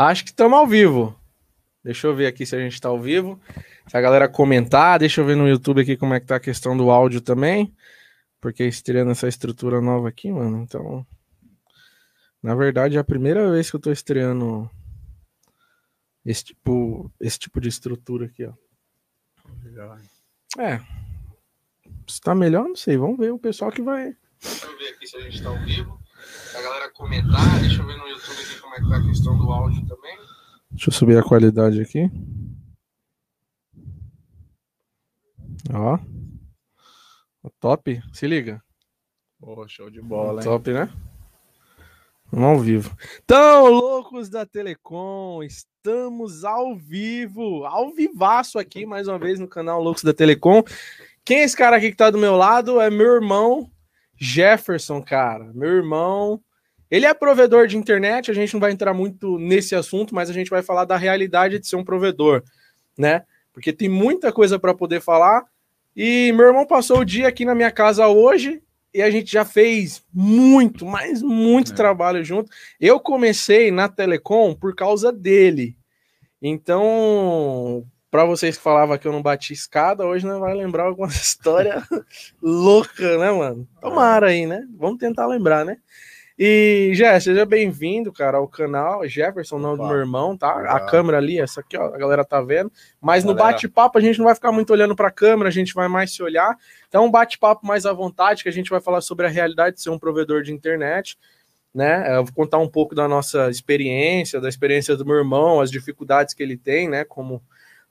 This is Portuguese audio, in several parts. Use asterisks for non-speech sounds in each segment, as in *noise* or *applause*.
Acho que estamos ao vivo. Deixa eu ver aqui se a gente está ao vivo. Se a galera comentar, deixa eu ver no YouTube aqui como é que tá a questão do áudio também. Porque estreando essa estrutura nova aqui, mano. Então, na verdade, é a primeira vez que eu tô estreando esse tipo, esse tipo de estrutura aqui, ó. Legal. É. Se tá melhor, não sei. Vamos ver o pessoal que vai. Deixa eu ver aqui se a gente tá ao vivo. A galera comentar, deixa eu ver no YouTube aqui como é que tá a questão do áudio também. Deixa eu subir a qualidade aqui. Ó. Top. Se liga. Pô, show de bola, hein? Top, né? Vamos ao vivo. Então, loucos da Telecom, estamos ao vivo, ao vivaço aqui, mais uma vez no canal Loucos da Telecom. Quem é esse cara aqui que tá do meu lado? É meu irmão Jefferson, cara. Meu irmão ele é provedor de internet, a gente não vai entrar muito nesse assunto, mas a gente vai falar da realidade de ser um provedor, né? Porque tem muita coisa para poder falar. E meu irmão passou o dia aqui na minha casa hoje e a gente já fez muito, mas muito é. trabalho junto. Eu comecei na Telecom por causa dele. Então, para vocês que falavam que eu não bati escada, hoje não vai lembrar alguma *laughs* história louca, né, mano? Tomara aí, né? Vamos tentar lembrar, né? E, Jé, seja bem-vindo, cara, ao canal. Jefferson, não do meu irmão, tá? A câmera ali, essa aqui, ó, a galera tá vendo. Mas no bate-papo a gente não vai ficar muito olhando para a câmera, a gente vai mais se olhar. Então, um bate-papo mais à vontade, que a gente vai falar sobre a realidade de ser um provedor de internet, né? Eu vou contar um pouco da nossa experiência, da experiência do meu irmão, as dificuldades que ele tem, né, como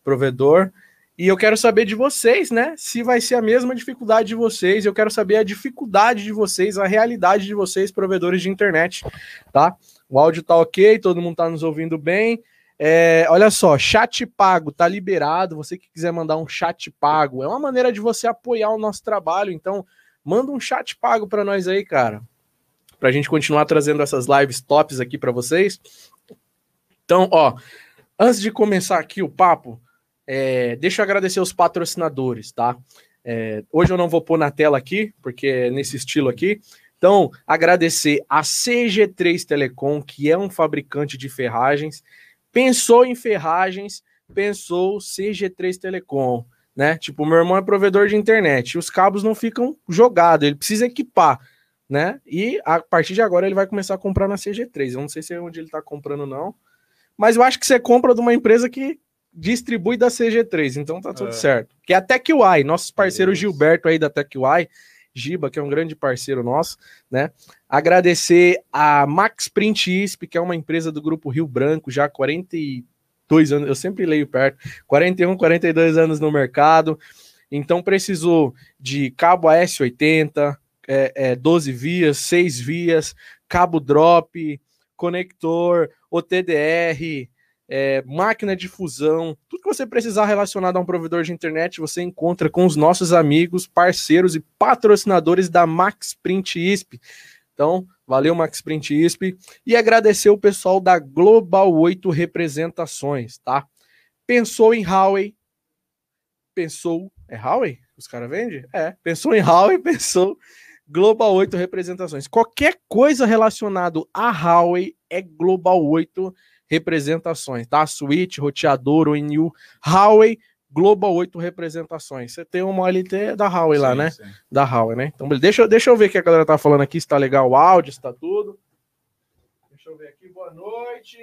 provedor. E eu quero saber de vocês, né? Se vai ser a mesma dificuldade de vocês. Eu quero saber a dificuldade de vocês, a realidade de vocês, provedores de internet, tá? O áudio tá ok, todo mundo tá nos ouvindo bem. É, olha só, chat pago tá liberado. Você que quiser mandar um chat pago, é uma maneira de você apoiar o nosso trabalho. Então, manda um chat pago para nós aí, cara, para a gente continuar trazendo essas lives tops aqui para vocês. Então, ó, antes de começar aqui o papo, é, deixa eu agradecer os patrocinadores, tá? É, hoje eu não vou pôr na tela aqui, porque é nesse estilo aqui. Então, agradecer a CG3 Telecom, que é um fabricante de ferragens. Pensou em ferragens, pensou CG3 Telecom, né? Tipo, meu irmão é provedor de internet, os cabos não ficam jogados, ele precisa equipar, né? E a partir de agora ele vai começar a comprar na CG3. Eu não sei se é onde ele tá comprando, não. Mas eu acho que você compra de uma empresa que distribui da CG3, então tá tudo é. certo. Que é a TechUI, nossos parceiros Isso. Gilberto aí da TechUI, Giba, que é um grande parceiro nosso, né? Agradecer a Max Print ISP, que é uma empresa do grupo Rio Branco, já há 42 anos, eu sempre leio perto, 41, 42 anos no mercado. Então precisou de cabo AS80, é, é, 12 vias, 6 vias, cabo drop, conector, OTDR, é, máquina de fusão, tudo que você precisar relacionado a um provedor de internet, você encontra com os nossos amigos, parceiros e patrocinadores da Max Print ISP. Então, valeu Max Print ISP e agradecer o pessoal da Global 8 Representações, tá? Pensou em Huawei? Pensou, é Huawei? Os caras vendem? É, pensou em Huawei, *laughs* pensou Global 8 Representações. Qualquer coisa relacionado a Huawei é Global 8 Representações representações, tá? Switch, roteador, ONU, Huawei, Global 8 representações. Você tem uma LT da Huawei sim, lá, né? Sim. Da Huawei, né? Então, deixa, deixa eu ver o que a galera tá falando aqui, se tá legal o áudio, se tá tudo. Deixa eu ver aqui, boa noite.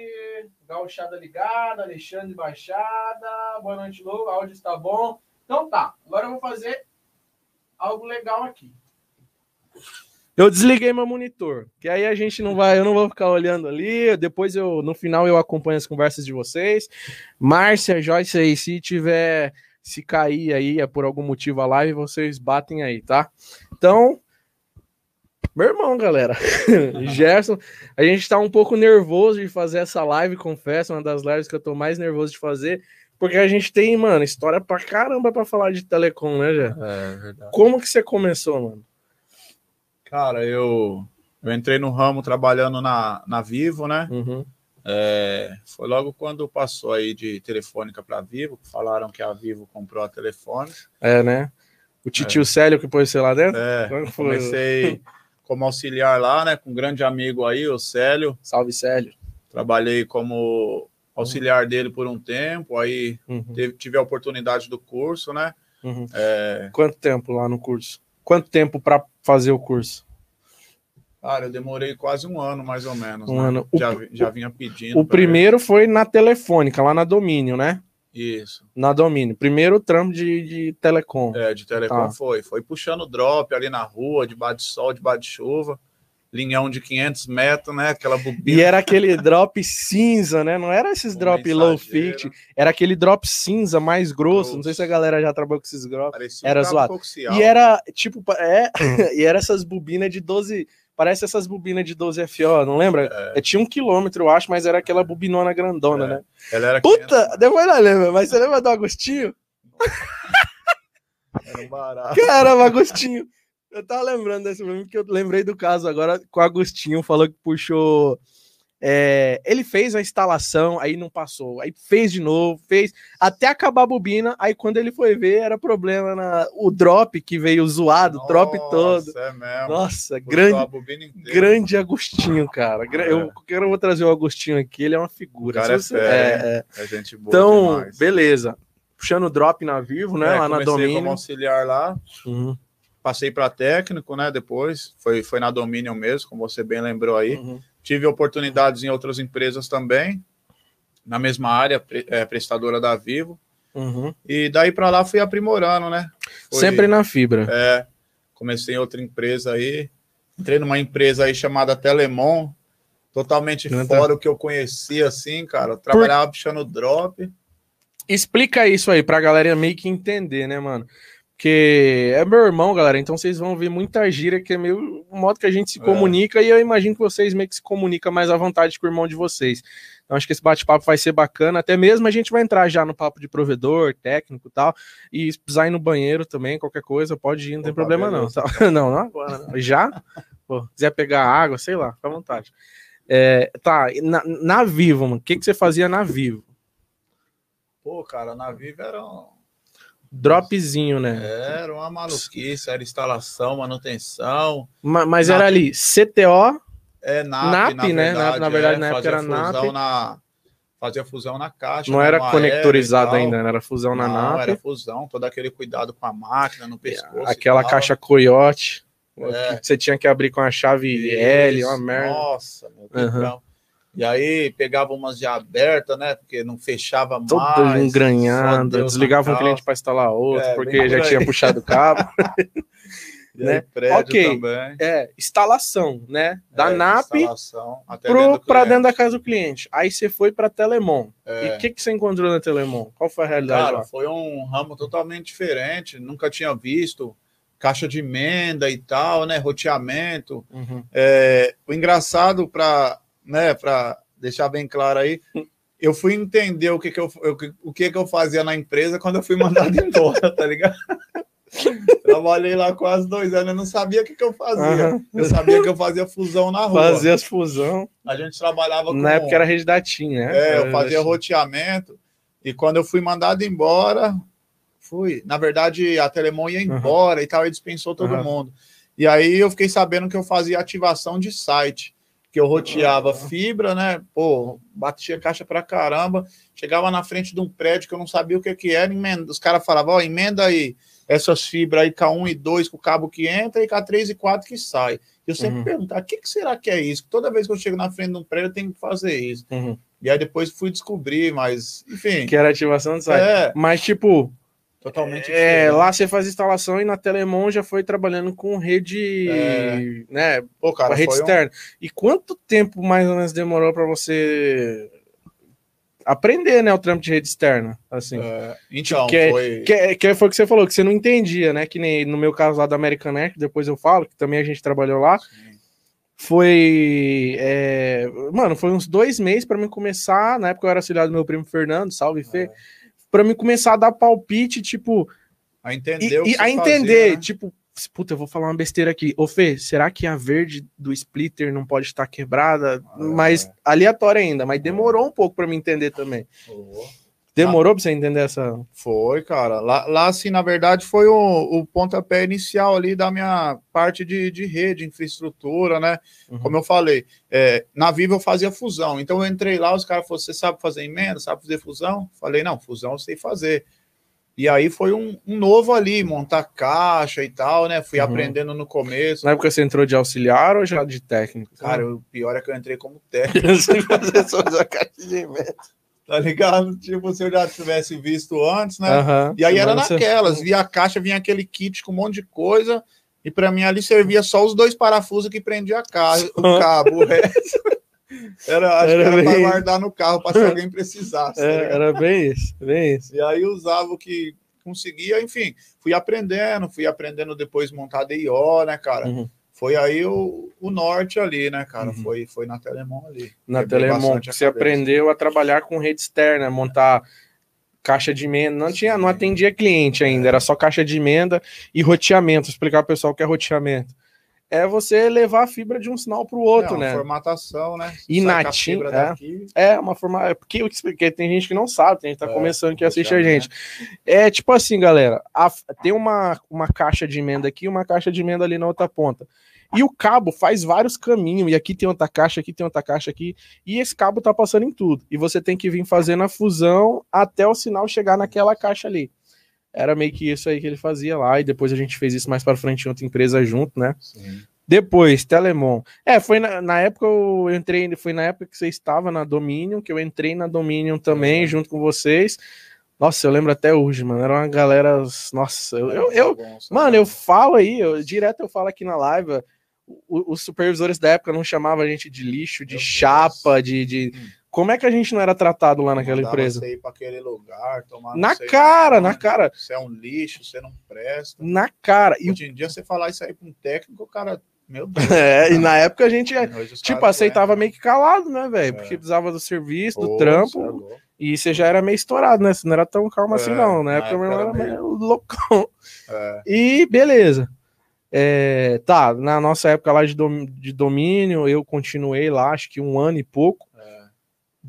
Gauchada ligada, Alexandre Baixada. Boa noite, Lou. áudio está bom. Então tá, agora eu vou fazer algo legal aqui. Eu desliguei meu monitor, que aí a gente não vai, eu não vou ficar olhando ali. Depois eu, no final, eu acompanho as conversas de vocês. Márcia, Joyce aí, se tiver, se cair aí, é por algum motivo a live, vocês batem aí, tá? Então, meu irmão, galera, *laughs* Gerson, a gente tá um pouco nervoso de fazer essa live, confesso, uma das lives que eu tô mais nervoso de fazer, porque a gente tem, mano, história pra caramba pra falar de telecom, né, Jé? É, verdade. Como que você começou, mano? Cara, eu, eu entrei no ramo trabalhando na, na Vivo, né? Uhum. É, foi logo quando passou aí de telefônica para Vivo, falaram que a Vivo comprou a telefone. É, né? O titio é. Célio que pôs você lá dentro? É, comecei como auxiliar lá, né? Com um grande amigo aí, o Célio. Salve, Célio. Trabalhei como auxiliar dele por um tempo, aí uhum. teve, tive a oportunidade do curso, né? Uhum. É... Quanto tempo lá no curso? Quanto tempo para fazer o curso? Cara, eu demorei quase um ano, mais ou menos. Um né? ano. Já, o, já vinha pedindo. O primeiro foi na telefônica, lá na Domínio, né? Isso. Na Domínio. Primeiro trampo de, de telecom. É, de telecom ah. foi. Foi puxando drop ali na rua, debaixo de sol, debaixo de chuva linhão de 500 metros, né? Aquela bobina. E era aquele drop cinza, né? Não era esses drop low fit, era aquele drop cinza mais grosso. grosso. Não sei se a galera já trabalhou com esses drops. era zoado. E era tipo, é, *laughs* e era essas bobinas de 12. Parece essas bobinas de 12 FO, não lembra? É. é. Tinha um quilômetro, eu acho, mas era aquela bobinona grandona, é. né? Ela era Puta, 500, depois não lembra, mas você lembra do Agostinho? Era um barato. Caramba, Agostinho. Eu tava lembrando desse momento que eu lembrei do caso agora com o Agostinho, falou que puxou. É, ele fez a instalação, aí não passou, aí fez de novo, fez até acabar a bobina. Aí quando ele foi ver, era problema na o drop que veio zoado, o drop todo. É mesmo. Nossa, grande, grande Agostinho, cara. É. Eu quero eu vou trazer o Agostinho aqui, ele é uma figura. O cara é, você, é, é, é, gente boa. Então, demais. beleza. Puxando o drop na Vivo, né? É, lá na Domínio. como auxiliar lá. Uhum passei para técnico, né? Depois foi, foi na Dominion mesmo, como você bem lembrou aí. Uhum. Tive oportunidades em outras empresas também, na mesma área, é, prestadora da Vivo. Uhum. E daí para lá fui aprimorando, né? Foi, Sempre na fibra. É. Comecei em outra empresa aí. Entrei numa empresa aí chamada Telemon, totalmente Não fora tá. o que eu conhecia, assim, cara. trabalhava Por... puxando drop. Explica isso aí pra galera meio que entender, né, mano? Porque é meu irmão, galera, então vocês vão ver muita gíria, que é meio o modo que a gente se é. comunica, e eu imagino que vocês meio que se comunicam mais à vontade com o irmão de vocês. Então acho que esse bate-papo vai ser bacana, até mesmo a gente vai entrar já no papo de provedor, técnico e tal, e se precisar ir no banheiro também, qualquer coisa, pode ir, não tem Opa, problema não. Tá? *laughs* não, não agora, não. *laughs* Já? Pô, quiser pegar água, sei lá, fica à vontade. É, tá, na, na Vivo, mano, o que, que você fazia na Vivo? Pô, cara, na Vivo era um dropzinho, né? Era uma maluquice, era instalação, manutenção. Mas, mas era ali CTO, é, NAP, NAP na né? Verdade, na, verdade, é, na época era NAP. Na, fazia fusão na caixa. Não né, era conectorizado ainda, né? era fusão Não, na NAP. era fusão, todo aquele cuidado com a máquina, no pescoço. Aquela caixa coiote. É. você tinha que abrir com a chave Isso, L, uma merda. Nossa, meu uhum. E aí pegava umas de aberta, né? Porque não fechava Todo mais. Todo engranhado. Desligava um cliente para instalar outro, é, porque já tinha puxado o cabo. *laughs* né? ok, também. é instalação, né? Da é, NAP para dentro da casa do cliente. Aí você foi para Telemon. É. E o que, que você encontrou na Telemon? Qual foi a realidade? Cara, lá? foi um ramo totalmente diferente. Nunca tinha visto caixa de emenda e tal, né? Roteamento. Uhum. É, o engraçado para né, para deixar bem claro aí, eu fui entender o que que eu, o que que eu fazia na empresa quando eu fui mandado *laughs* embora, tá ligado? *laughs* Trabalhei lá quase dois anos, eu não sabia o que, que eu fazia. Uhum. Eu sabia que eu fazia fusão na rua. Fazia as fusão. A gente trabalhava com. Na época era rede da TIM, né? É, eu fazia roteamento. E quando eu fui mandado embora, fui. Na verdade, a Telemon ia embora uhum. e tal, e dispensou todo uhum. mundo. E aí eu fiquei sabendo que eu fazia ativação de site que eu roteava fibra, né? Pô, batia caixa pra caramba. Chegava na frente de um prédio que eu não sabia o que, que era. Emenda. Os caras falavam, ó, emenda aí essas fibras aí K1 e 2 com o cabo que entra e K3 e 4 que sai. Eu sempre uhum. perguntava, o que, que será que é isso? Toda vez que eu chego na frente de um prédio, eu tenho que fazer isso. Uhum. E aí depois fui descobrir, mas, enfim. Que era ativação de site. É. Mas, tipo, Totalmente é, lá você faz instalação e na Telemon já foi trabalhando com rede, é. né? Pô, cara, rede externa. Um... E quanto tempo mais ou menos demorou para você aprender, né, o trampo de rede externa, assim. É, então, que, foi... Que, que foi o que você falou, que você não entendia, né, que nem no meu caso lá da American Air, depois eu falo, que também a gente trabalhou lá, Sim. foi, é, mano, foi uns dois meses para mim começar, na época eu era auxiliar do meu primo Fernando, salve Fê, é para mim começar a dar palpite, tipo. A entender e, a entender, fazia, né? tipo, puta, eu vou falar uma besteira aqui. Ô Fê, será que a verde do splitter não pode estar quebrada? Ah, mas aleatória ainda, mas demorou um pouco para me entender também. Oh. Demorou para você entender essa. Foi, cara. Lá, lá, assim, na verdade, foi o, o pontapé inicial ali da minha parte de, de rede, infraestrutura, né? Uhum. Como eu falei, é, na Viva eu fazia fusão. Então eu entrei lá, os caras falaram: você sabe fazer emenda, sabe fazer fusão? Falei, não, fusão eu sei fazer. E aí foi um, um, novo ali, montar caixa e tal, né? Fui uhum. aprendendo no começo. Na época você entrou de auxiliar ou já de técnico? Cara, o pior é que eu entrei como *laughs* técnico. Sem fazer só a caixa de emenda. Tá ligado? Tipo, se eu já tivesse visto antes, né? Uhum. E aí era naquelas, via a caixa, vinha aquele kit com um monte de coisa, e para mim ali servia só os dois parafusos que prendia a caixa, o cabo, o resto. *laughs* Era, acho era que era para guardar no carro para se alguém precisasse. É, tá era bem isso, bem *laughs* isso. E aí usava o que conseguia, enfim, fui aprendendo, fui aprendendo depois montar DIO, né, cara? Uhum. Foi aí o, o norte ali, né, cara? Uhum. Foi, foi na Telemon ali. Na Telemon, você aprendeu a trabalhar com rede externa, montar caixa de emenda. Não tinha, não atendia cliente ainda, era só caixa de emenda e roteamento. Vou explicar pro pessoal o que é roteamento é você levar a fibra de um sinal para o outro, é, né? Formatação, né? E natinho. É, é uma forma. É porque eu expliquei, tem gente que não sabe, tem gente que tá é, começando que assiste a gente. Né? É tipo assim, galera. A, tem uma, uma caixa de emenda aqui uma caixa de emenda ali na outra ponta. E o cabo faz vários caminhos, e aqui tem outra caixa, aqui tem outra caixa aqui, e esse cabo tá passando em tudo. E você tem que vir fazendo a fusão até o sinal chegar naquela caixa ali. Era meio que isso aí que ele fazia lá, e depois a gente fez isso mais para frente em outra empresa junto, né? Sim. Depois, Telemon. É, foi na, na, época eu entrei, foi na época que você estava na Dominion, que eu entrei na Dominion também, é. junto com vocês. Nossa, eu lembro até hoje, mano. Era uma galera. Nossa, eu. eu, eu mano, eu falo aí, eu, direto eu falo aqui na live. os supervisores da época não chamavam a gente de lixo, de Meu chapa, Deus. de. de hum. Como é que a gente não era tratado lá naquela Mandava empresa? Você ir para aquele lugar, tomar na cara, na cara. Você é um lixo, você não presta. Na cara. Hoje em dia, você falar isso aí para um técnico, o cara. Meu *laughs* Deus. É, cara. e na época a gente, tipo, aceitava meio que calado, né, velho? É. Porque precisava do serviço, do Pô, trampo. É e você já era meio estourado, né? Você não era tão calmo assim, é, não. Na época, época era meio, meio loucão. *laughs* É. E beleza. É, tá, na nossa época lá de, dom, de domínio, eu continuei lá, acho que um ano e pouco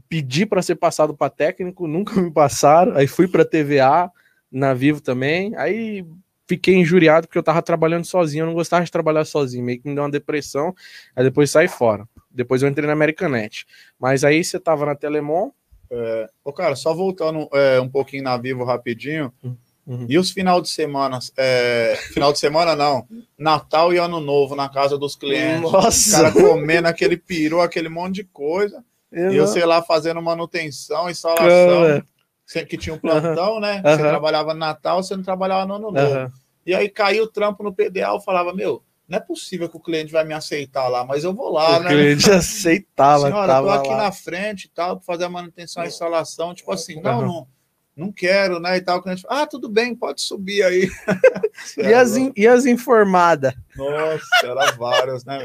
pedi para ser passado para técnico, nunca me passaram. Aí fui para TVA, na Vivo também. Aí fiquei injuriado porque eu tava trabalhando sozinho, eu não gostava de trabalhar sozinho, meio que me deu uma depressão. Aí depois saí fora. Depois eu entrei na Americanet. Mas aí você tava na Telemon. É, ô cara, só voltando é, um pouquinho na Vivo rapidinho. Uhum. E os final de semana? É, final de semana não. Natal e Ano Novo na casa dos clientes. Nossa! O cara comendo aquele peru, aquele monte de coisa. Eu eu, sei lá, fazendo manutenção, instalação, sempre que tinha um plantão, uhum. né? Você trabalhava no Natal, você não trabalhava no Ano Novo. Uhum. E aí caiu o trampo no PDA, eu falava, meu, não é possível que o cliente vai me aceitar lá, mas eu vou lá, o né? O cliente aceitava. Senhora, eu tô aqui lá. na frente e tal, para fazer a manutenção, a instalação, tipo assim, não, não, não quero, né? E tal. O cliente fala, ah, tudo bem, pode subir aí. *laughs* e, as in, e as informadas? Nossa, era várias, né?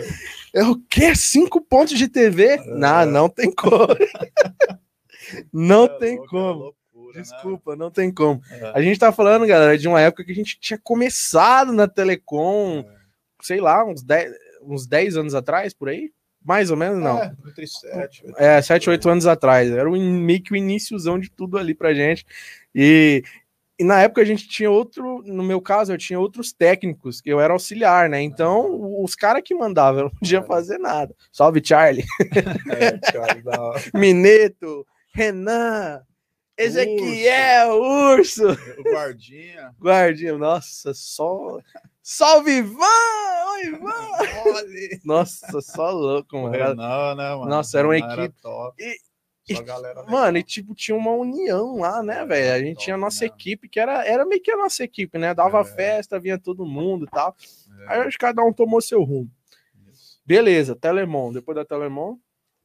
É o quê? Cinco pontos de TV? É. Não, não tem como. *laughs* não é tem louco, como. Loucura, né? Desculpa, né? não tem como. É. A gente tá falando, galera, de uma época que a gente tinha começado na Telecom, é. sei lá, uns 10, uns 10 anos atrás, por aí. Mais ou menos, não. É, entre 7, 8, é, 7, 8 anos atrás. Era o, meio que o iníciozão de tudo ali pra gente. E, e na época a gente tinha outro, no meu caso, eu tinha outros técnicos, que eu era auxiliar, né? Então, os caras que mandavam, eu não podia é. fazer nada. Salve, Charlie. *laughs* É, Charlie Mineto, Renan, Ezequiel, Urso. Urso. O Guardinha. Guardinha, nossa, só Salve, Ivan! Oi, Ivan! Nossa, só louco, mano. Não, né, mano? Nossa, era uma equipe. E, e, mano, e tipo, tinha uma união lá, né, velho? A gente top, tinha a nossa né? equipe, que era, era meio que a nossa equipe, né? Dava é. festa, vinha todo mundo e tal. É. Aí acho que cada um tomou seu rumo. Isso. Beleza, Telemon. Depois da Telemon.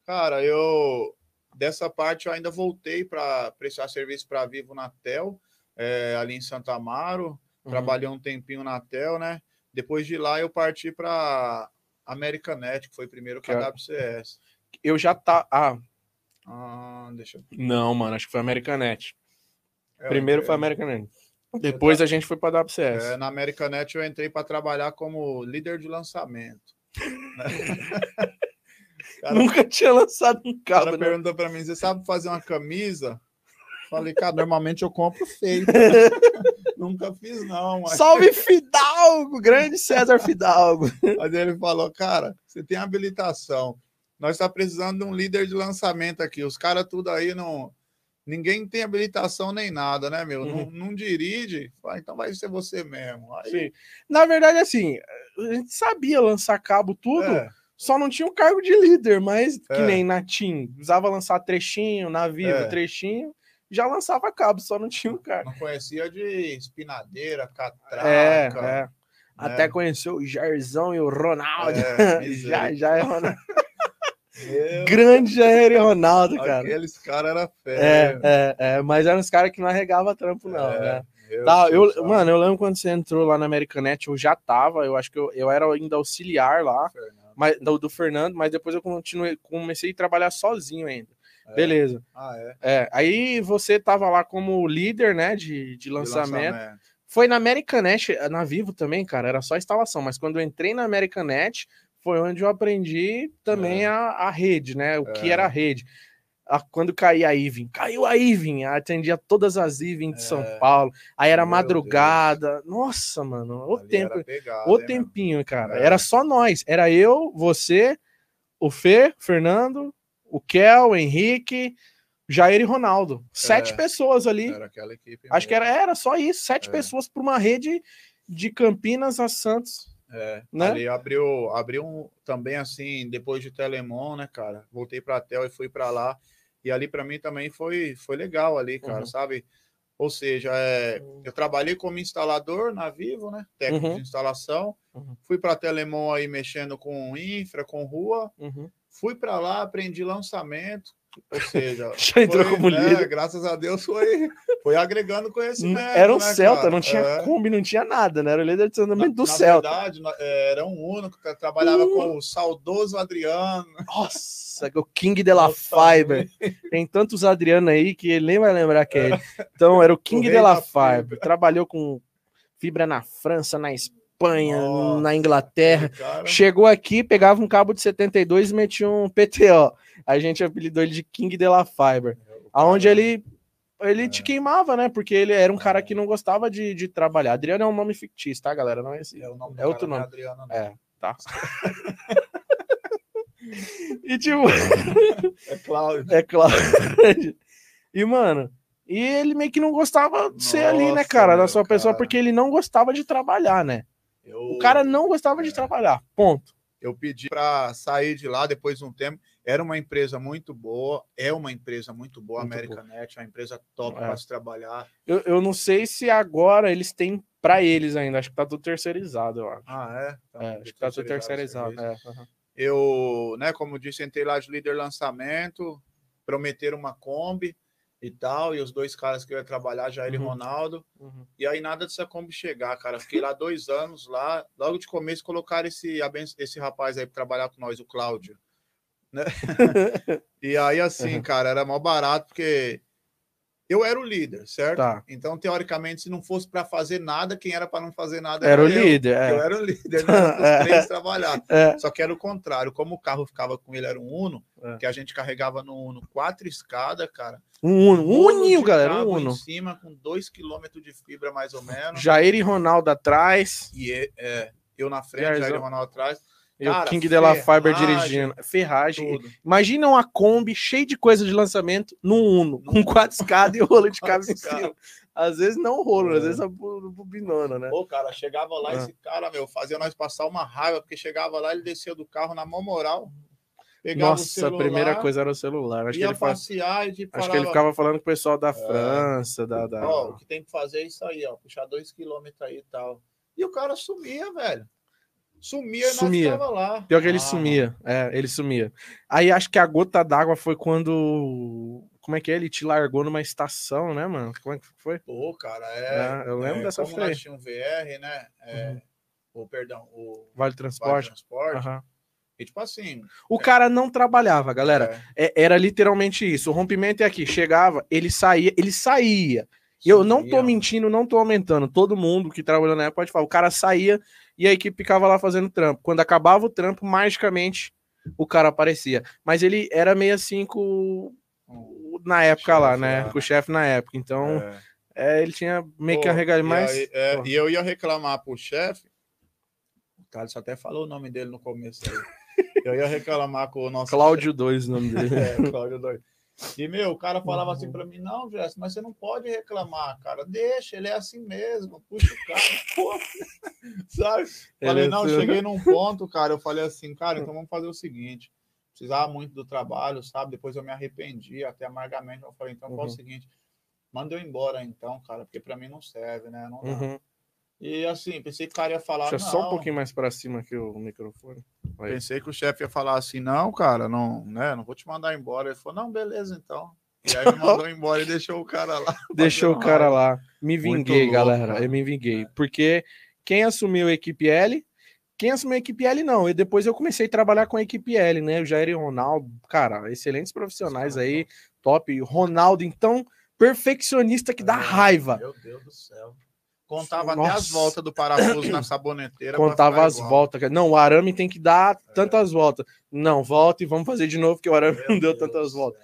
Cara, eu. Dessa parte eu ainda voltei para prestar serviço para Vivo na Tel, é, ali em Santa Amaro. Uhum. Trabalhei um tempinho na Tel, né? Depois de lá eu parti para Americanet, que foi primeiro com a WCS. Eu já tá. Ah. ah, deixa eu. Não, mano, acho que foi Americanet. É, primeiro foi Americanet. Depois a gente foi para a WCS. É, na Americanet eu entrei para trabalhar como líder de lançamento. *laughs* cara, Nunca tinha lançado um cabo. O cara né? perguntou para mim: você sabe fazer uma camisa? Falei, cara, normalmente eu compro feito. *laughs* Nunca fiz, não. Mas... Salve Fidalgo! Grande César Fidalgo. Mas ele falou, cara, você tem habilitação. Nós está precisando de um líder de lançamento aqui. Os caras tudo aí não. Ninguém tem habilitação nem nada, né, meu? Uhum. Não, não, dirige. Então vai ser você mesmo. Aí... Sim. Na verdade, assim, a gente sabia lançar cabo tudo. É. Só não tinha o um cargo de líder, mas que é. nem na TIM. Usava lançar trechinho, na Vivo, é. trechinho já lançava cabo, só não tinha o cara. Não conhecia de espinadeira, catraca. É, é. Né? Até conheceu o Jairzão e o Ronaldo. É, *laughs* já, já é Ronaldo. Grande Jair e Ronaldo, cara. Aqueles caras eram fé. É, é, é, mas eram os caras que não arregava trampo, não, é, né? Tá, eu, mano, eu lembro quando você entrou lá na Americanet, eu já tava, eu acho que eu, eu era ainda auxiliar lá, mas, do, do Fernando, mas depois eu continuei, comecei a trabalhar sozinho ainda. É. Beleza. Ah, é? é. Aí você tava lá como líder, né, de, de lançamento. de, lançamento. Foi na Americanet, na Vivo também, cara, era só instalação, mas quando eu entrei na Americanet, foi onde eu aprendi também é. a, a rede, né, o que era a é. rede. A, quando caía a Ivin, caiu a Ivin, atendia todas as Ivin de São é. Paulo, aí era Meu madrugada, Deus. nossa, mano, o Ali tempo, pegado, o tempinho, cara, era só nós, era eu, você, o Fê, Fernando, o Kel, o Henrique, Jair e Ronaldo. Sete é, pessoas ali. Era aquela equipe. Acho mesmo. que era, era só isso. Sete é. pessoas para uma rede de Campinas a Santos. É, né? ali abriu, abriu um, também assim, depois de Telemon, né, cara? Voltei para a Tel e fui para lá. E ali para mim também foi, foi legal ali, cara, uhum. sabe? Ou seja, é, uhum. eu trabalhei como instalador na Vivo, né? Técnico uhum. de instalação. Uhum. Fui para Telemon aí mexendo com infra, com rua. Uhum. Fui para lá, aprendi lançamento, ou seja, *laughs* já entrou foi, como né, líder. graças a Deus foi, foi agregando conhecimento. Era um né, Celta, cara? não tinha é. Kombi, não tinha nada, né? Era o líder de lançamento do na Celta. Na verdade, é, era um Uno que trabalhava uh. com o saudoso Adriano. Nossa, o King de la Fiber. Tem tantos Adriano aí que ele nem vai lembrar que é ele. Então, era o King o de la Fiber. Trabalhou com fibra na França, na Espanha Espanha, Nossa, na Inglaterra. Cara. Chegou aqui, pegava um cabo de 72 e metia um PTO. A gente apelidou ele de King de la Fiber. É, aonde ele ele é. te queimava, né? Porque ele era um cara que não gostava de, de trabalhar. Adriano é um nome fictício, tá, galera? Não é esse. É, o nome é outro nome. É, Adriano, é, tá. *laughs* e tipo. é Cláudio. É Cláudio. E, mano, e ele meio que não gostava de ser ali, né, cara, da sua cara. pessoa, porque ele não gostava de trabalhar, né? Eu, o cara não gostava de trabalhar, ponto. Eu pedi para sair de lá depois de um tempo. Era uma empresa muito boa, é uma empresa muito boa, muito Americanet, é uma empresa top é. para se trabalhar. Eu, eu não sei se agora eles têm para eles ainda, acho que tá tudo terceirizado, eu acho. Ah, é? Tá é acho que tá tudo terceirizado. É, uhum. Eu, né, como disse, entrei lá de líder lançamento, prometeram uma Kombi e tal, e os dois caras que eu ia trabalhar, Jair uhum. e Ronaldo. Uhum. E aí nada dessa Kombi chegar, cara. Fiquei lá dois anos lá. Logo de começo colocaram esse, esse rapaz aí para trabalhar com nós, o Cláudio. Né? *laughs* e aí, assim, uhum. cara, era mal barato, porque eu era o líder, certo? Tá. Então, teoricamente, se não fosse para fazer nada, quem era para não fazer nada era, era o líder. É. Eu era o líder, né? os *laughs* três trabalhar. É. Só que era o contrário. Como o carro ficava com ele, era um Uno, é. que a gente carregava no Uno quatro escadas, cara. Um Uno, um Uninho, galera, um Uno. Em cima, com dois quilômetros de fibra, mais ou menos. Jair e Ronaldo atrás. E é, é eu na frente, Jair e Ronaldo atrás. E o King de la Fiber dirigindo. Ferragem. Tudo. Imagina uma Kombi cheia de coisa de lançamento num Uno, com quatro escadas e rolo de cabo em cima. Às vezes não rolo, é. às vezes a bobinona, né? Pô, cara, chegava lá, ah. esse cara, meu, fazia nós passar uma raiva, porque chegava lá, ele descia do carro na mão moral. Nossa, celular, a primeira coisa era o celular. Acho que ele passear e Acho que ele ficava falando com o pessoal da é. França, da, da... Ó, o que tem que fazer é isso aí, ó, puxar dois quilômetros aí e tal. E o cara sumia, velho. Sumia, sumia. nós lá. Pior que ele ah. sumia. É, ele sumia. Aí acho que a gota d'água foi quando. Como é que é? Ele te largou numa estação, né, mano? Como é que foi? Pô, cara, é. é eu lembro é, dessa como nós um VR, né? É, uhum. O perdão, o Vale Transporte. Vale Transporte. Uhum. E tipo assim. O é... cara não trabalhava, galera. É. é. era literalmente isso. O rompimento é aqui. Chegava, ele saía, ele saía. E eu não tô mentindo, não tô aumentando. Todo mundo que trabalhou na época pode falar. O cara saía e a equipe ficava lá fazendo trampo. Quando acabava o trampo, magicamente o cara aparecia. Mas ele era meio assim com com na época lá, né? Com o chefe na época. Então, é. é ele tinha meio Pô, que a regalia mais. Aí, é, e eu ia reclamar pro chefe. O Thales até falou o nome dele no começo aí. eu ia reclamar com o nosso. Cláudio 2, o nome dele. *laughs* é, Cláudio 2. E, meu, o cara falava assim uhum. para mim, não, Jess, mas você não pode reclamar, cara, deixa, ele é assim mesmo, puxa o cara, *laughs* pô, sabe? Falei, é não, cheguei num ponto, cara, eu falei assim, cara, então *laughs* vamos fazer o seguinte, precisava muito do trabalho, sabe? Depois eu me arrependi, até amargamente, eu falei, então uhum. faz o seguinte, manda eu embora então, cara, porque para mim não serve, né? Não uhum. E assim, pensei que o cara ia falar. Deixa só um pouquinho mais para cima aqui o microfone. Aí. Pensei que o chefe ia falar assim: não, cara, não, né? Não vou te mandar embora. Ele falou: não, beleza, então. E aí me *laughs* mandou embora e deixou o cara lá. *laughs* Deixou o cara lá. Me vinguei, louco, galera. Cara. Eu me vinguei. É. Porque quem assumiu a equipe L, quem assumiu a equipe L, não. E depois eu comecei a trabalhar com a equipe L, né? O Jair e o Ronaldo, cara, excelentes profissionais aí, top. Ronaldo, então, perfeccionista que dá é, raiva. Meu Deus do céu. Contava Nossa. até as voltas do parafuso na saboneteira. Contava as igual. voltas. Não, o arame tem que dar é. tantas voltas. Não, volta e vamos fazer de novo, que o arame Meu não deu Deus tantas voltas.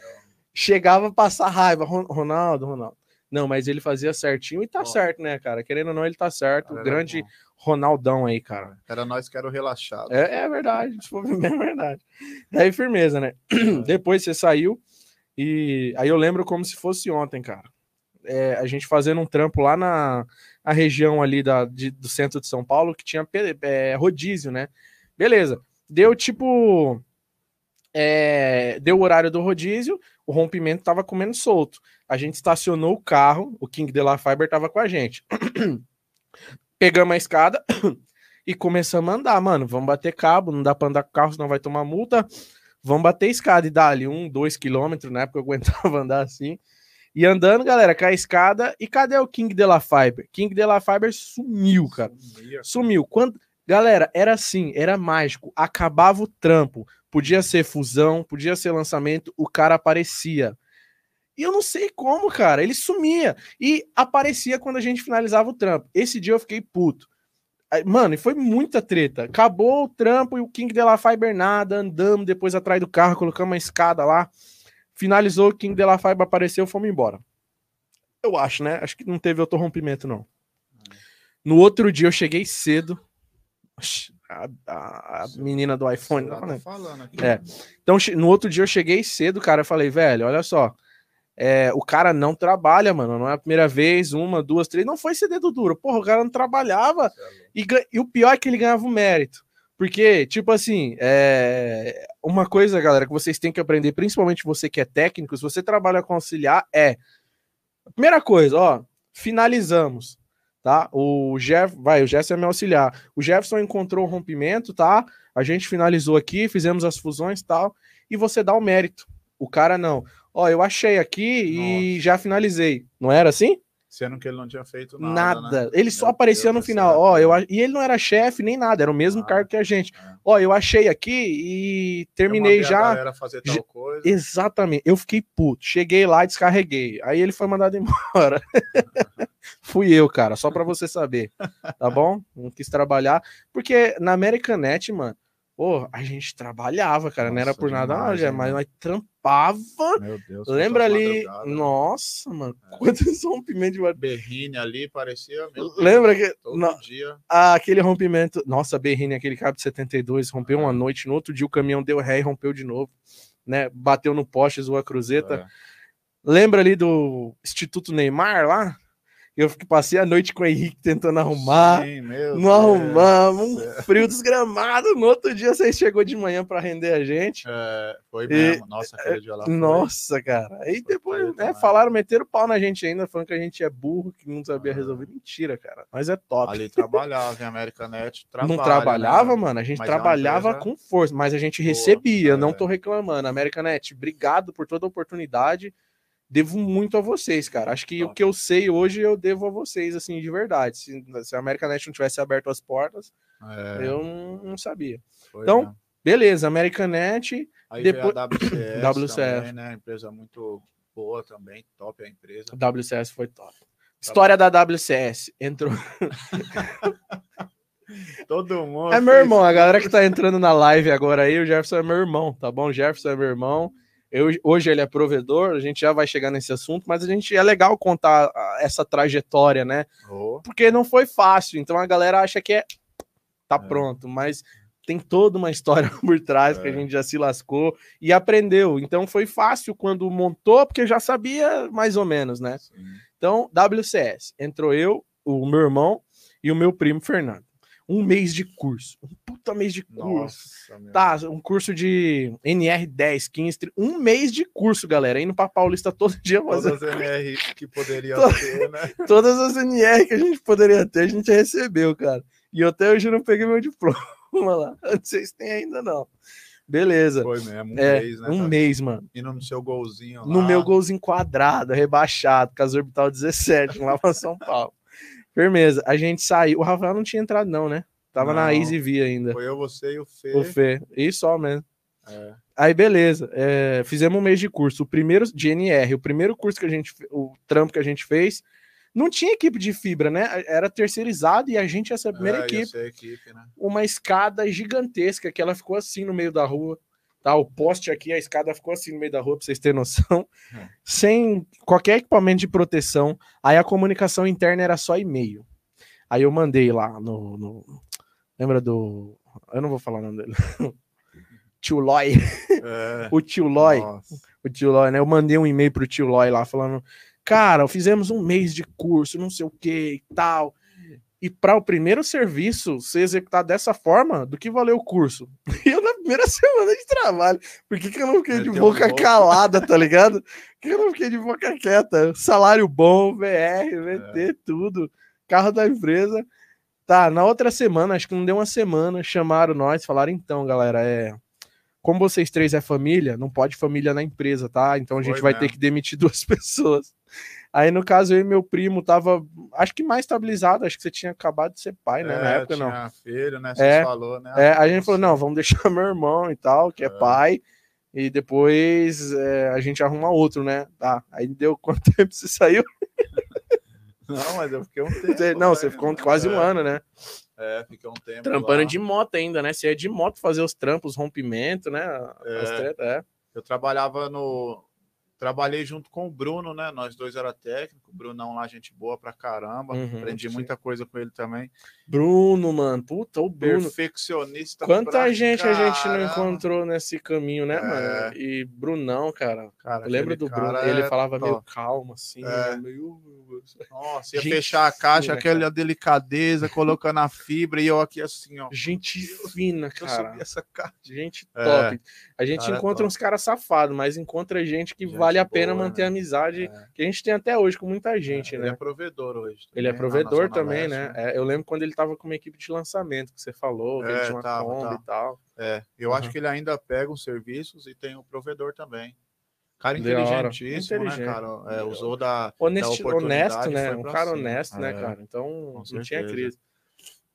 Chegava a passar raiva. Ronaldo, Ronaldo. Não, mas ele fazia certinho e tá Ó. certo, né, cara? Querendo ou não, ele tá certo. O grande bom. Ronaldão aí, cara. Era nós que era o relaxado. É, é verdade, é *laughs* verdade. Daí firmeza, né? É. Depois você saiu e aí eu lembro como se fosse ontem, cara. É, a gente fazendo um trampo lá na a região ali da, de, do centro de São Paulo que tinha é, rodízio, né? Beleza. Deu tipo. É, deu o horário do rodízio, o rompimento tava comendo solto. A gente estacionou o carro, o King de la Fiber tava com a gente. *clears throat* Pegamos a escada *clears throat* e começamos a andar, mano. Vamos bater cabo, não dá pra andar com o carro, senão vai tomar multa. Vamos bater escada e dar ali um, dois quilômetros, né? Porque eu *laughs* aguentava andar assim. E andando, galera, com a escada. E cadê o King de la Fiber? King de la Fiber sumiu, cara. Sumiu. sumiu. Quando... Galera, era assim, era mágico. Acabava o trampo. Podia ser fusão, podia ser lançamento, o cara aparecia. E eu não sei como, cara. Ele sumia. E aparecia quando a gente finalizava o trampo. Esse dia eu fiquei puto. Mano, e foi muita treta. Acabou o trampo e o King de la Fiber nada. Andamos depois atrás do carro, colocamos uma escada lá. Finalizou, King de la Faiba apareceu, fomos embora. Eu acho, né? Acho que não teve outro rompimento, não. No outro dia eu cheguei cedo. A, a, a menina do iPhone. Tá falando. falando aqui. É. Então, no outro dia eu cheguei cedo, cara. Eu falei, velho, olha só. É, o cara não trabalha, mano. Não é a primeira vez, uma, duas, três. Não foi ser dedo duro. Porra, o cara não trabalhava. É e, e o pior é que ele ganhava o mérito. Porque, tipo assim, é... uma coisa, galera, que vocês têm que aprender, principalmente você que é técnico, se você trabalha com auxiliar, é. Primeira coisa, ó, finalizamos, tá? O Jeff, vai, o Jefferson é meu auxiliar. O Jefferson encontrou o rompimento, tá? A gente finalizou aqui, fizemos as fusões e tal, e você dá o mérito. O cara não. Ó, eu achei aqui Nossa. e já finalizei. Não era assim? Sendo que ele não tinha feito nada. Nada. Né? Ele só Meu aparecia Deus no final. Ó, eu, e ele não era chefe nem nada, era o mesmo ah, cargo que a gente. É. Ó, eu achei aqui e terminei já. fazer tal coisa. Exatamente. Eu fiquei puto. Cheguei lá e descarreguei. Aí ele foi mandado *laughs* embora. *laughs* Fui eu, cara, só para você saber. Tá bom? Não quis trabalhar. Porque na Americanet, mano, Pô, a gente trabalhava, cara, Nossa, não era por nada, demais, não, mas nós trampava. Meu Deus. Lembra ali? Né? Nossa, mano, é. quantos *laughs* rompimentos de Berrine ali parecia. Lembra que. Todo no... dia. Ah, aquele rompimento. Nossa, Berrine, aquele cabo de 72, rompeu é. uma noite, no outro dia o caminhão deu ré e rompeu de novo, né? Bateu no poste, zoou a cruzeta. É. Lembra ali do Instituto Neymar lá? Eu passei a noite com o Henrique tentando arrumar. Sim, meu não arrumamos, um frio desgramado. No outro dia você chegou de manhã para render a gente. É, foi mesmo. E, nossa, aquele dia lá. Foi. Nossa, cara. Aí depois, né, falaram, meteram pau na gente ainda, falando que a gente é burro, que não sabia ah. resolver. Mentira, cara. Mas é top. Ali trabalhava em Americanet. *laughs* Trabalha, não trabalhava, né? mano. A gente mas trabalhava é com força, mas a gente Boa, recebia. É. Não tô reclamando. Americanet, obrigado por toda a oportunidade devo muito a vocês, cara. Acho que o que eu sei hoje eu devo a vocês, assim, de verdade. Se, se a Americanet não tivesse aberto as portas, é. eu não, não sabia. Foi, então, né? beleza, Americanet. Aí depois... a WCS, *clears throat* WCS. Também, né? Empresa muito boa também, top a empresa. A WCS foi top. Tá História da WCS. Entrou. *laughs* Todo mundo. É meu irmão, a galera que tá entrando na live agora aí, o Jefferson é meu irmão, tá bom? O Jefferson é meu irmão. Eu, hoje ele é provedor, a gente já vai chegar nesse assunto, mas a gente é legal contar essa trajetória, né? Oh. Porque não foi fácil, então a galera acha que é tá é. pronto, mas tem toda uma história *laughs* por trás é. que a é. gente já se lascou e aprendeu. Então foi fácil quando montou, porque já sabia mais ou menos, né? Sim. Então, WCS, entrou eu, o meu irmão e o meu primo Fernando. Um mês de curso. Um puta mês de curso. Nossa, tá, um curso de NR 10, 15, 30, um mês de curso, galera. Indo pra Paulista todo dia fazer. *laughs* Todas as NR que poderiam ter, né? Todas as NR que a gente poderia ter, a gente recebeu, cara. E até hoje eu não peguei meu diploma lá. *laughs* Não sei se tem ainda, não. Beleza. Foi mesmo, um é, mês, né? Um cara? mês, mano. E no seu golzinho lá. No meu golzinho quadrado, rebaixado, Casa Orbital 17, lá pra São Paulo. Firmeza. A gente saiu. O Rafael não tinha entrado, não, né? Tava não, na Easy V ainda. Foi eu, você e o Fê. O Fê. E só mesmo. É. Aí, beleza. É, fizemos um mês de curso. O primeiro de NR, o primeiro curso que a gente. O trampo que a gente fez não tinha equipe de fibra, né? Era terceirizado e a gente ia ser a primeira é, equipe. equipe né? Uma escada gigantesca que ela ficou assim no meio da rua. Tá, o poste aqui, a escada ficou assim no meio da rua, pra vocês terem noção. É. Sem qualquer equipamento de proteção. Aí a comunicação interna era só e-mail. Aí eu mandei lá no. no... Lembra do. Eu não vou falar o nome dele. *laughs* tio Loy. É. o tio Loy. Nossa. O tio Loy, né? Eu mandei um e-mail pro tio Loy lá falando cara, fizemos um mês de curso, não sei o que e tal. E para o primeiro serviço ser executado dessa forma, do que valeu o curso? E *laughs* eu na primeira semana de trabalho, por que, que eu não fiquei de boca um calada, tá ligado? *laughs* Por que eu não fiquei de boca quieta? Salário bom, VR, VT, é. tudo, carro da empresa. Tá, na outra semana, acho que não deu uma semana, chamaram nós, falaram, então, galera, é como vocês três é família, não pode família na empresa, tá? Então a gente Foi vai mesmo. ter que demitir *laughs* duas pessoas. Aí, no caso, eu e meu primo tava, acho que mais estabilizado, acho que você tinha acabado de ser pai, né? É, na época, tinha não. filho, né? Você é, falou, né? É, a gente falou, não, vamos deixar *laughs* meu irmão e tal, que é, é pai, e depois é, a gente arruma outro, né? Tá, aí deu *laughs* quanto tempo você saiu? *laughs* Não, mas eu fiquei um tempo. não, né? você ficou quase um é. ano, né? É, fiquei um tempo. Trampando lá. de moto ainda, né? Você é de moto fazer os trampos, rompimento, né? É. é. Eu trabalhava no, Trabalhei junto com o Bruno, né? Nós dois era técnico. O Brunão lá, gente boa pra caramba. Uhum, Aprendi sim. muita coisa com ele também. Bruno, mano. Puta, o Bruno. Perfeccionista. Quanta gente a gente não encontrou nesse caminho, né, é. mano? E Brunão, cara. cara eu lembro do Bruno. Ele é falava top. meio calmo, assim. É. Né? Meio... Nossa, ia gente fechar a caixa, fina, aquela cara. delicadeza, colocando a fibra e eu aqui assim, ó. Gente fina, cara. essa caixa. Gente é. top. A gente cara, encontra uns caras safados, mas encontra gente que gente vale a pena boa, manter né? a amizade é. que a gente tem até hoje com muita gente, é, né? Ele é provedor hoje. Ele é provedor também, né? né? É, eu lembro quando ele tava com uma equipe de lançamento, que você falou, que ele é, tinha uma tava, Kombi e tal. É, eu uhum. acho que ele ainda pega os serviços e tem o provedor também. Cara inteligentíssimo, né, cara? É, usou da, Honesti da Honesto, né? Um cara cima. honesto, né, cara? Então, não tinha crise.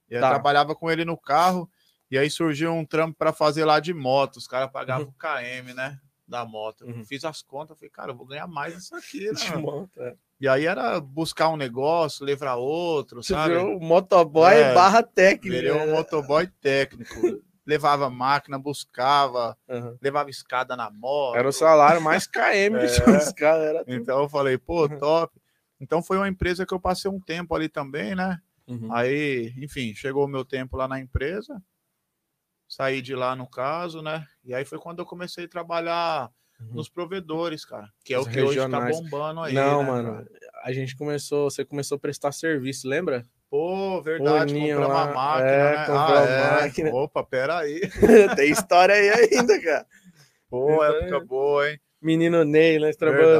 E eu tá. trabalhava com ele no carro, e aí surgiu um trampo para fazer lá de moto. Os caras pagavam. *laughs* KM, né? Da moto. Uhum. Fiz as contas, falei, cara, eu vou ganhar mais isso aqui, né? Moto, é. E aí era buscar um negócio, levar outro, Você sabe? Virou motoboy é, barra técnico. Virou um motoboy técnico. levava máquina, buscava, uhum. levava escada na moto. Era o salário mais KM é. então eu falei, pô, top. Então foi uma empresa que eu passei um tempo ali também, né? Uhum. Aí, enfim, chegou o meu tempo lá na empresa, saí de lá no caso, né? E aí foi quando eu comecei a trabalhar uhum. nos provedores, cara, que é Os o que regionais. hoje tá bombando aí. Não, né, mano, cara? a gente começou, você começou a prestar serviço, lembra? Pô, verdade, comprou uma máquina, é, né? Comprou ah, é. máquina. Opa, peraí. *laughs* Tem história aí ainda, cara. *laughs* Pô, então, época boa, hein? Menino Ney, né?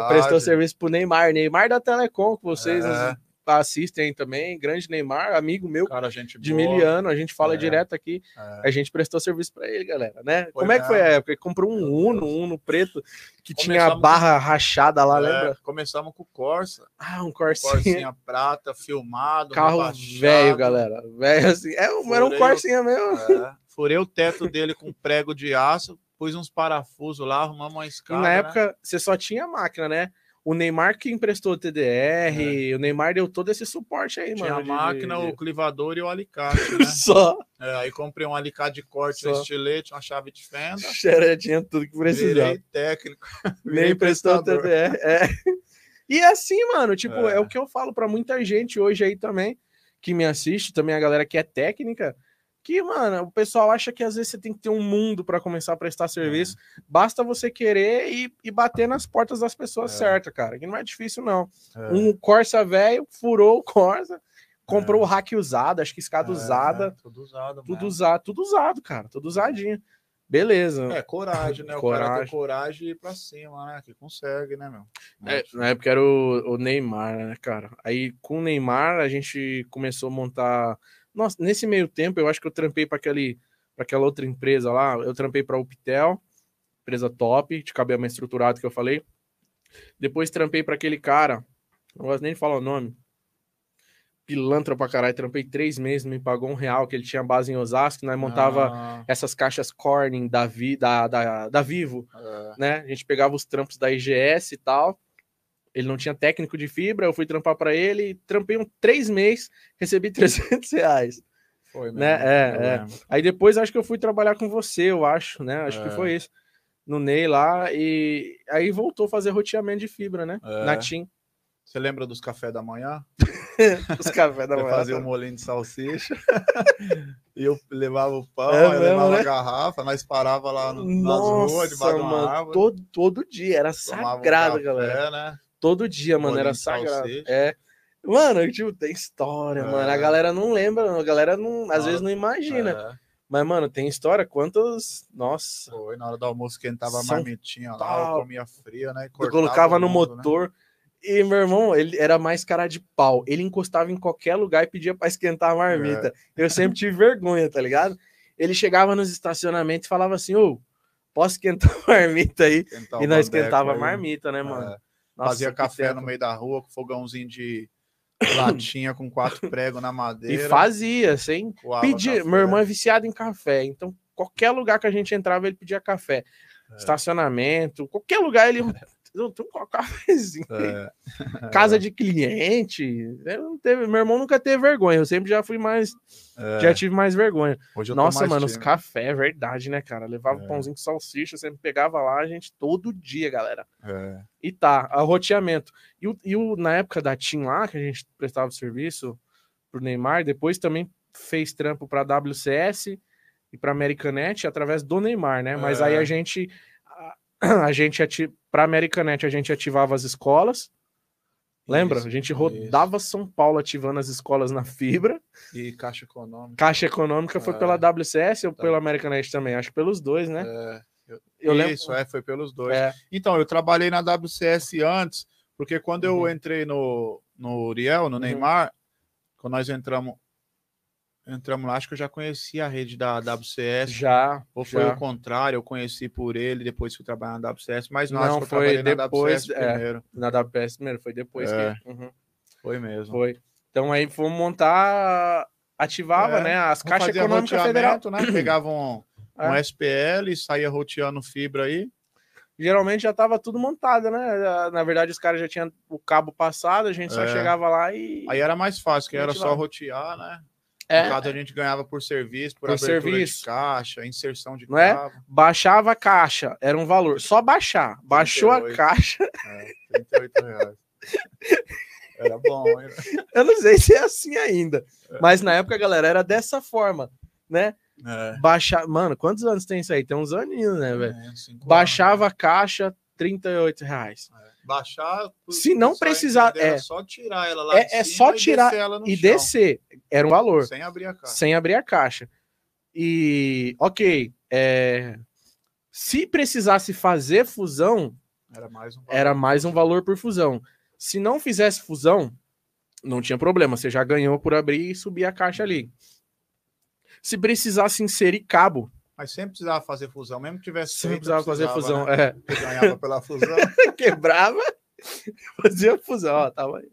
Prestou serviço pro Neymar. Neymar da Telecom, que vocês é assistem também, grande Neymar, amigo meu Cara, gente de miliano, a gente fala é. direto aqui, é. a gente prestou serviço para ele, galera, né? Foi Como é que foi a época? Ele comprou um Uno, um Uno preto, que Começamos tinha a barra com... rachada lá, é, lembra? Começamos com o Corsa. Ah, um Corsinha. Corsinha prata, filmado. Carro velho, galera. Velho assim. É, era um Corsinha mesmo. É. Furei o teto dele com prego de aço, pus uns parafusos lá, arrumamos uma *laughs* escada. E na né? época, você só tinha máquina, né? O Neymar que emprestou o TDR, é. o Neymar deu todo esse suporte aí, Tinha mano. Tinha a máquina, de... o clivador e o alicate, *laughs* né? Só. É, aí comprei um alicate de corte, um estilete, uma chave de fenda. *laughs* Tinha tudo que precisava. Virei técnico. *laughs* Nem emprestou o TDR. É. E assim, mano, tipo, é. é o que eu falo para muita gente hoje aí também, que me assiste, também a galera que é técnica, que, mano, o pessoal acha que às vezes você tem que ter um mundo para começar a prestar serviço. É. Basta você querer e, e, bater nas portas das pessoas é. certas, cara. Que não é difícil, não. É. Um Corsa velho furou o Corsa, comprou é. o hack usado, acho que escada é, usada. Tudo usado, Tudo usado, tudo usado, cara. Tudo usadinho. Beleza. É, coragem, né? Coragem. O cara ter coragem e ir pra cima, né? Que consegue, né, meu? É, na época era o, o Neymar, né, cara? Aí com o Neymar a gente começou a montar nossa, nesse meio tempo, eu acho que eu trampei para aquele para aquela outra empresa lá, eu trampei para a Uptel, empresa top, de cabelo mais estruturado que eu falei. Depois trampei para aquele cara, não gosto nem de falar o nome. Pilantra pra caralho, trampei três meses, me pagou um real, que ele tinha base em Osasco, nós montava ah. essas caixas Corning da, Vi, da, da, da Vivo, é. né? A gente pegava os trampos da IGS e tal, ele não tinha técnico de fibra, eu fui trampar para ele, trampei um três meses, recebi *laughs* 300 reais. Foi né? mesmo. Né? É, é. Aí depois acho que eu fui trabalhar com você, eu acho, né? Acho é. que foi isso. No Ney lá, e aí voltou a fazer roteamento de fibra, né? É. Na TIM. Você lembra dos cafés da manhã? *laughs* Os cafés da manhã. Fazia o um molinho de salsicha. *laughs* e eu levava o pão, é eu levava né? a garrafa, nós parava lá no, Nossa, nas ruas, debaixo de uma árvore. Todo, todo dia, era sagrado, um café, galera. Né? Todo dia, mano, era sagrado. É. Mano, tipo, tem história, é. mano. A galera não lembra, a galera não, às vezes não imagina. É. Mas, mano, tem história? Quantos. Nossa. Foi, na hora do almoço quentava São a marmitinha lá, eu comia fria, né? Eu colocava no mundo, né? motor. Né? E meu irmão, ele era mais cara de pau. Ele encostava em qualquer lugar e pedia para esquentar a marmita. É. Eu sempre tive vergonha, tá ligado? Ele chegava nos estacionamentos e falava assim: Ô, posso esquentar a marmita aí? Esquentar e nós esquentava a marmita, né, mano? É. Nossa, Fazia café tempo. no meio da rua com fogãozinho de *coughs* latinha com quatro pregos na madeira. E fazia, sem pedir. Meu irmão é viciado em café, então qualquer lugar que a gente entrava ele pedia café. É. Estacionamento, qualquer lugar ele *laughs* não um cafezinho. É. *laughs* Casa de cliente. Não teve, meu irmão nunca teve vergonha. Eu sempre já fui mais. É. Já tive mais vergonha. Nossa, mano, os café, é verdade, né, cara? Levava é. pãozinho com salsicha, sempre pegava lá, a gente todo dia, galera. É. E tá, arroteamento. E, o, e o, na época da TIM lá, que a gente prestava serviço pro Neymar, depois também fez trampo pra WCS e pra Americanet através do Neymar, né? Mas aí a é. gente *clears throat* a gente para Americanet a gente ativava as escolas. Lembra? Isso, a gente rodava isso. São Paulo ativando as escolas na fibra. E Caixa Econômica. Caixa Econômica é. foi pela WCS ou tá. pela Americanet também? Acho que pelos dois, né? É. Eu, eu lembro... Isso, é, foi pelos dois. É. Então, eu trabalhei na WCS antes, porque quando eu uhum. entrei no, no Uriel, no uhum. Neymar, quando nós entramos, entramos lá, acho que eu já conhecia a rede da WCS. Já. Ou foi já. o contrário, eu conheci por ele, depois fui trabalhar na WCS, mas não, não foi depois, na WCS é, primeiro. Na WCS primeiro, foi depois é, que. Uhum. Foi mesmo. Foi. Então aí fomos montar, ativava, é, né? As caixas econômicas federal. né? Pegavam um, um é. SPL, saía roteando fibra aí. Geralmente já estava tudo montado, né? Na verdade, os caras já tinham o cabo passado, a gente só é. chegava lá e. Aí era mais fácil, que era só rotear, né? É. No caso, a gente ganhava por serviço, por, por abertura serviço. de caixa, inserção de Não é? cabo. É? Baixava a caixa, era um valor. Só baixar. Baixou 38. a caixa. É, 38 reais. Era bom, hein? *laughs* Eu não sei se é assim ainda. É. Mas na época, galera, era dessa forma, né? É. Baixar. Mano, quantos anos tem isso aí? Tem uns aninhos, né, velho? É, Baixava anos. a caixa, 38 reais. É baixar. Se não precisar, é só tirar ela lá é, é só tirar e, descer, e descer, Era um valor. Sem abrir a caixa. Sem abrir a caixa. E ok, é, se precisasse fazer fusão, era mais um era mais um valor por fusão. Se não fizesse fusão, não tinha problema. Você já ganhou por abrir e subir a caixa ali. Se precisasse inserir cabo, mas sempre precisava fazer fusão, mesmo que tivesse sempre feito, precisava, fazer fusão, né? é. ganhava pela fusão. *laughs* Quebrava, *laughs* fazia fusão, ó, tava aí.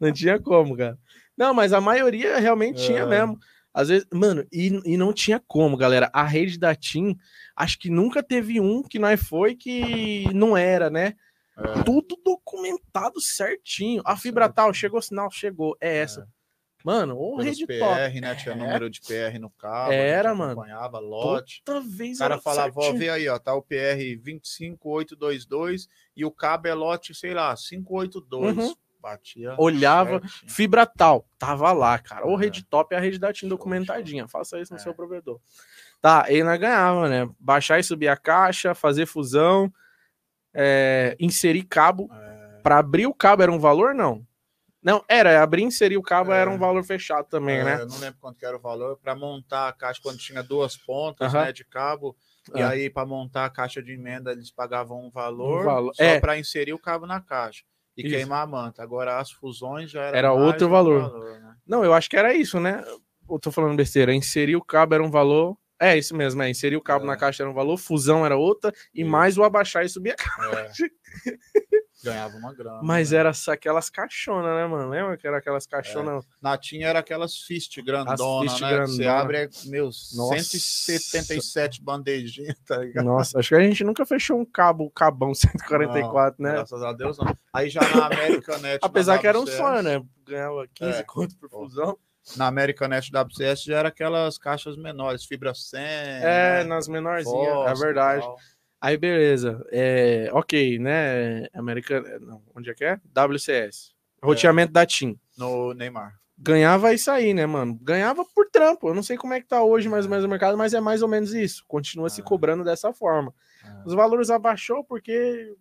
Não tinha como, cara. Não, mas a maioria realmente é. tinha mesmo. Às vezes, mano, e, e não tinha como, galera. A rede da TIM, acho que nunca teve um que nós foi que não era, né? É. Tudo documentado certinho. A fibra tal, chegou sinal, chegou. É essa. É. Mano, o rede PR, top. né? Tinha é. número de PR no carro. Era, mano. Acompanhava, lote. Toda vez O cara falava, ó, vê aí, ó, tá o PR 25822 e o cabo é lote, sei lá, 582. Uhum. Batia. Olhava, certinho. fibra tal, tava lá, cara. O é. rede top é a rede da TIM documentadinha. Faça isso no é. seu provedor. Tá, e nós ganhava, né? Baixar e subir a caixa, fazer fusão, é, inserir cabo. É. Para abrir o cabo era um valor, não? Não, era, abrir e inserir o cabo é, era um valor fechado também, é, né? Eu não lembro quanto era o valor. Para montar a caixa, quando tinha duas pontas né, de cabo, e ah. aí para montar a caixa de emenda eles pagavam um valor, um valor. só é. para inserir o cabo na caixa e isso. queimar a manta. Agora as fusões já era, era outro valor. valor né? Não, eu acho que era isso, né? Eu tô falando besteira. Inserir o cabo era um valor. É isso mesmo, é. Inserir o cabo é. na caixa era um valor, fusão era outra, e mais o abaixar e subir a caixa. É. Ganhava uma grana. Mas né? era aquelas caixonas, né, mano? Lembra que era aquelas caixonas? É. Natinha era aquelas fist grandona, fist né? Grandona. Você abre, é, meu, Nossa. 177 bandejinhas, tá ligado? Nossa, acho que a gente nunca fechou um cabo, cabão *laughs* 144, não, né? Graças a Deus, não. Aí já na Americanet. Apesar que era um sonho, né? Ganhava 15 é. conto por fusão. Na Americanet WCS já era aquelas caixas menores, fibra 100. É, né? nas menorzinhas, é verdade. Tal. Aí, beleza. É, ok, né? América. Não, onde é que é? WCS. Roteamento é, da TIM. No Neymar. Ganhava isso aí, né, mano? Ganhava por trampo. Eu não sei como é que tá hoje mais ou menos o mercado, mas é mais ou menos isso. Continua se é. cobrando dessa forma. É. Os valores abaixou porque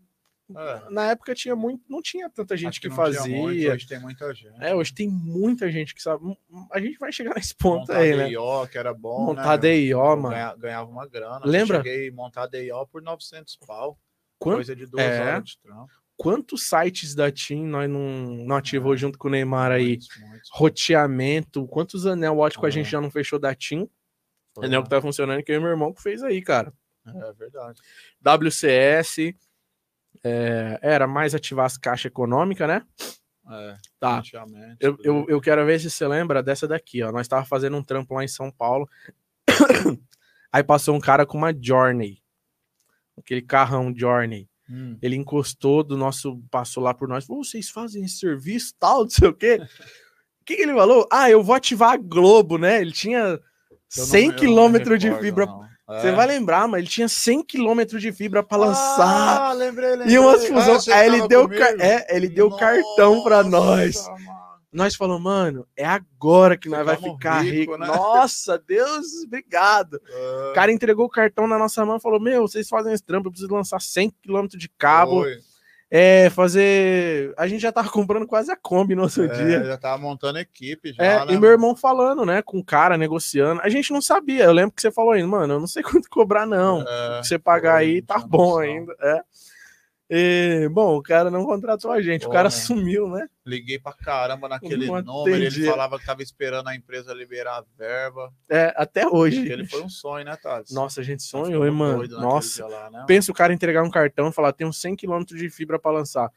é. Na época tinha muito, não tinha tanta gente que, que fazia. Muito, hoje tem muita gente. É, hoje tem muita gente que sabe. A gente vai chegar *laughs* nesse ponto montar aí, né? DIO, que era bom. Montar né, DIO, mano. Ganhava uma grana. Lembra? Eu cheguei a montar DIO por 900 pau. Quanto? Coisa de duas é. horas de trampo. Quantos sites da TIM nós não, não ativou é. junto com o Neymar aí? Muitos, muitos. Roteamento. Quantos anel ótico é. a gente já não fechou da TIM? Anel que tá funcionando que eu e meu irmão que fez aí, cara. É verdade. WCS. É, era mais ativar as caixas econômicas, né? É, tá. Eu, eu, eu, quero ver se você lembra dessa daqui, ó. Nós tava fazendo um trampo lá em São Paulo. *coughs* Aí passou um cara com uma Journey. Aquele carrão Journey. Hum. Ele encostou do nosso. Passou lá por nós. Vocês fazem esse serviço tal, não sei o quê. O *laughs* que, que ele falou? Ah, eu vou ativar a Globo, né? Ele tinha 100 quilômetros de fibra. Não. Você é. vai lembrar, mas ele tinha 100 km de fibra para lançar. Ah, lembrei, lembrei. E umas fusões. Ah, aí ele deu, é, ele deu Nossa, cartão para nós. Mano. Nós falamos, mano, é agora que nós vai ficar rico. rico. Né? Nossa, Deus, obrigado. É. O cara entregou o cartão na nossa mão e falou: Meu, vocês fazem esse trampo, eu preciso lançar 100 km de cabo. Foi é, fazer. A gente já tava comprando quase a Kombi no outro é, dia. Já tava montando equipe. Já, é, né, e meu irmão falando, né, com o cara negociando. A gente não sabia. Eu lembro que você falou ainda, mano, eu não sei *laughs* quanto cobrar, não. É, você pagar aí, tá bom ainda. É. E, bom, o cara não contratou a gente, Pô, o cara né? sumiu, né? Liguei pra caramba naquele número, ele falava que tava esperando a empresa liberar a verba. É, até hoje. Ele foi um sonho, né, Thales? Nossa, a gente sonhou, hein, mano? Nossa, lá, né, pensa o cara entregar um cartão e falar, tem uns 100 km de fibra para lançar.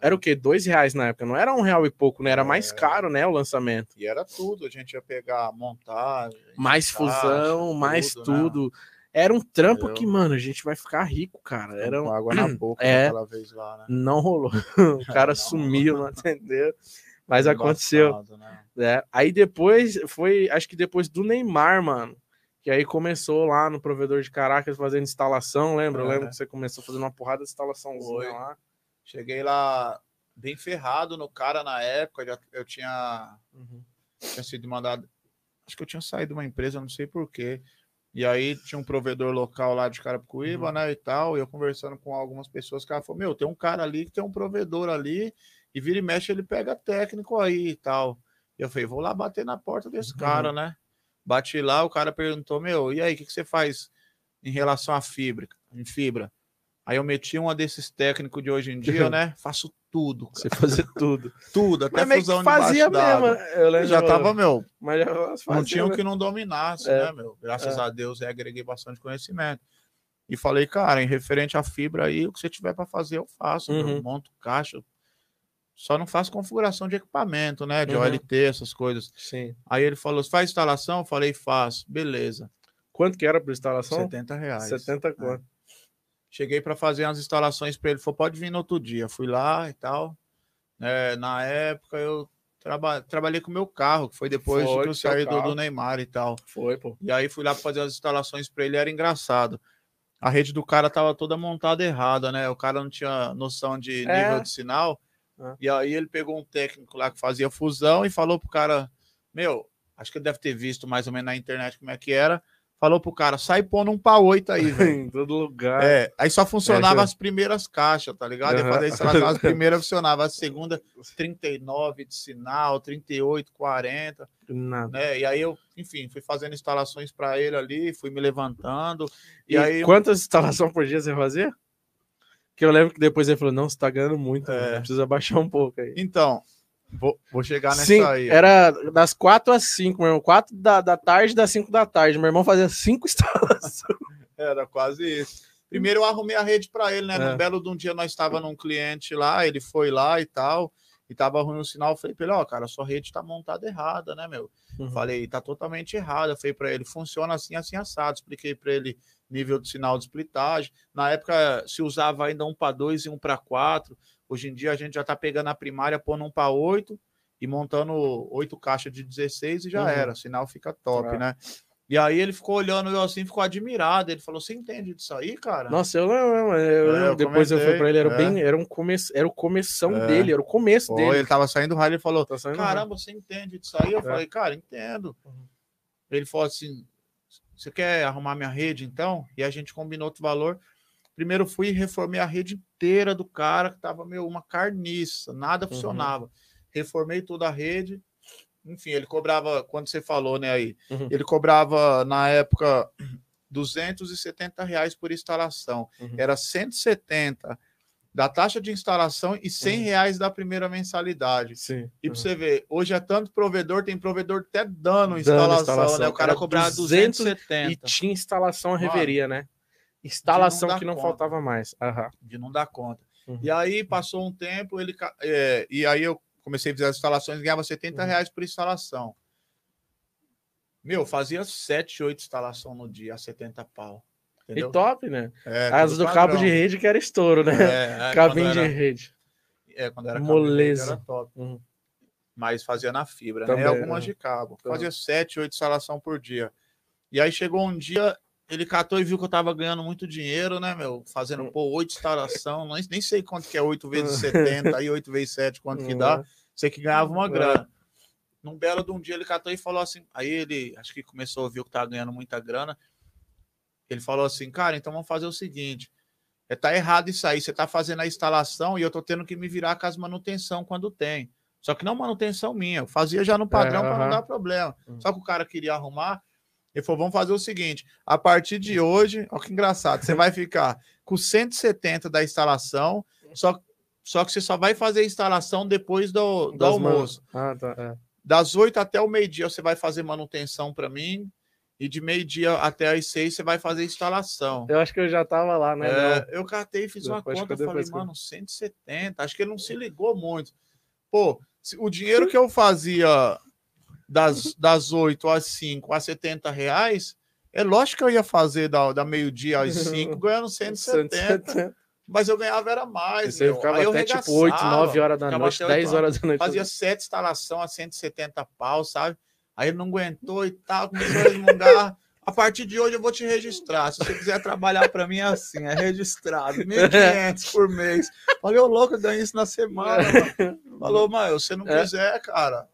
É. Era o quê? Dois reais na época, não era um real e pouco, né? Era é. mais caro, né, o lançamento. E era tudo, a gente ia pegar, montar... Mais fusão, mais tudo. Né? Era um trampo que, mano, a gente vai ficar rico, cara. Era um... água na *clears throat* boca é, vez lá, né? Não rolou. *laughs* O cara não, sumiu, *laughs* não atendeu. Mas aconteceu. Né? É. Aí depois foi, acho que depois do Neymar, mano. Que aí começou lá no provedor de Caracas fazendo instalação, lembra? É. Eu lembro que você começou fazendo uma porrada de instalaçãozinha lá. Cheguei lá bem ferrado no cara na época. Já, eu tinha, uhum. tinha sido mandado. Acho que eu tinha saído de uma empresa, não sei porquê. E aí tinha um provedor local lá de Carapicuíba, uhum. né, e tal, e eu conversando com algumas pessoas, o cara falou, meu, tem um cara ali que tem um provedor ali, e vira e mexe ele pega técnico aí e tal. E eu falei, vou lá bater na porta desse uhum. cara, né? Bati lá, o cara perguntou, meu, e aí, o que, que você faz em relação à fibra, em fibra? Aí eu meti uma desses técnicos de hoje em dia, *laughs* né? Faço tudo. Cara. Você fazia tudo. *laughs* tudo, até mas fusão de fazia mesmo, né? eu lembro, já tava, meu. Mas já fazia, não tinha o que não dominasse, é. né, meu? Graças é. a Deus eu agreguei bastante conhecimento. E falei, cara, em referente à fibra aí, o que você tiver para fazer, eu faço. Uhum. Eu monto caixa. Só não faço configuração de equipamento, né? De uhum. OLT, essas coisas. Sim. Aí ele falou: faz instalação? Eu falei, faço. Beleza. Quanto que era por instalação? 70 reais. 70 quanto? É. Cheguei para fazer umas instalações para ele. Falou, pode vir no outro dia. Fui lá e tal. É, na época eu traba trabalhei com o meu carro, que foi depois foi, que eu saí do, do, Neymar e tal. Foi, pô. E aí fui lá fazer as instalações para ele, era engraçado. A rede do cara tava toda montada errada, né? O cara não tinha noção de é. nível de sinal. É. E aí ele pegou um técnico lá que fazia fusão e falou pro cara: Meu, acho que ele deve ter visto mais ou menos na internet como é que era falou pro cara, sai pondo um pau 8 aí, velho. *laughs* em todo lugar. É, aí só funcionava é, as primeiras caixas, tá ligado? Uhum. Depois instalação, as *laughs* primeiras funcionava, a segunda 39 de sinal, 38, 40. Nada. Né? E aí eu, enfim, fui fazendo instalações para ele ali, fui me levantando. E, e aí quantas instalações por dia você fazia? Que eu lembro que depois ele falou: "Não, você tá ganhando muito, é. né? precisa baixar um pouco aí". Então, Vou, vou chegar nessa Sim, aí. Era das 4 às 5, meu irmão. 4 da, da tarde das 5 da tarde. Meu irmão fazia 5 *laughs* instalações. Era quase isso. Primeiro eu arrumei a rede para ele, né? É. Num belo de um dia nós estava num cliente lá, ele foi lá e tal, e tava ruim o sinal. Eu falei pra ele, ó, oh, cara, a sua rede tá montada errada, né, meu? Uhum. Falei, tá totalmente errada. Falei pra ele, funciona assim, assim, assado. Expliquei pra ele nível de sinal de splitagem. Na época se usava ainda um para 2 e um para 4. Hoje em dia a gente já está pegando a primária, pondo um para 8 e montando oito caixas de 16 e já uhum. era. O sinal fica top, é. né? E aí ele ficou olhando eu assim, ficou admirado. Ele falou: Você entende disso aí, cara? Nossa, eu não, eu, é, eu depois comentei, eu fui para ele, era é. bem, era um começo, era o começão é. dele, era o começo Pô, dele. Ele tava saindo do rádio e falou: tá Caramba, você entende disso aí? Eu é. falei, cara, entendo. Uhum. Ele falou assim: Você quer arrumar minha rede então? E a gente combinou outro valor. Primeiro fui e reformei a rede inteira do cara, que tava meio uma carniça, nada uhum. funcionava. Uhum. Reformei toda a rede. Enfim, ele cobrava, quando você falou, né, aí, uhum. ele cobrava na época 270 reais por instalação. Uhum. Era 170 da taxa de instalação e 100 uhum. reais da primeira mensalidade. Sim. E para você ver, hoje é tanto provedor, tem provedor até dando instalação, instalação, né? O cara cobrava 270. E tinha instalação a reveria, Mano, né? Instalação não que não conta, faltava mais. Uhum. De não dar conta. Uhum. E aí passou um tempo, ele é, e aí eu comecei a fazer as instalações, ganhava 70 uhum. reais por instalação. Meu, fazia 7, 8 instalações no dia, a 70 pau. Entendeu? E top, né? É, As do padrão. cabo de rede que era estouro, né? É, *laughs* é, Cabinho era, de rede. É, quando era Moleza. era top. Uhum. Mas fazia na fibra, né? Também, né? Algumas de cabo. Fazia 7, 8 instalações por dia. E aí chegou um dia, ele catou e viu que eu tava ganhando muito dinheiro, né, meu? Fazendo, pô, oito instalação, nem, nem sei quanto que é 8 vezes *laughs* 70, aí 8 vezes 7, quanto que dá. Sei que ganhava uma grana. Num belo de um dia ele catou e falou assim, aí ele, acho que começou a ouvir que tava ganhando muita grana. Ele falou assim, cara, então vamos fazer o seguinte, é, tá errado isso aí, você tá fazendo a instalação e eu tô tendo que me virar com as manutenção quando tem. Só que não manutenção minha, eu fazia já no padrão é, para não dar problema. Hum. Só que o cara queria arrumar, ele falou: vamos fazer o seguinte: a partir de hoje, olha que engraçado, você vai ficar com 170 da instalação, só, só que você só vai fazer a instalação depois do, do almoço. Ah, tá, é. Das 8 até o meio-dia você vai fazer manutenção para mim. E de meio-dia até as seis você vai fazer instalação. Eu acho que eu já tava lá, né? É, eu catei, fiz uma conta, eu falei, mano, 170. Acho que ele não se ligou muito. Pô, o dinheiro que eu fazia das, das 8 às 5 a 70 reais, é lógico que eu ia fazer da, da meio-dia às *laughs* 5 ganhando 170. 170. Mas eu ganhava era mais. Você ficava Aí até tipo 8, 9 horas da noite, 10 horas da noite. Fazia 7 instalação a 170 pau, sabe? Aí ele não aguentou e tal, começou a resmungar. A partir de hoje eu vou te registrar. Se você quiser trabalhar para mim é assim, é registrado. 1.500 *laughs* por mês. Falei, ô louco, eu ganho isso na semana. Mano. *laughs* Falou, mas se você não é. quiser, cara,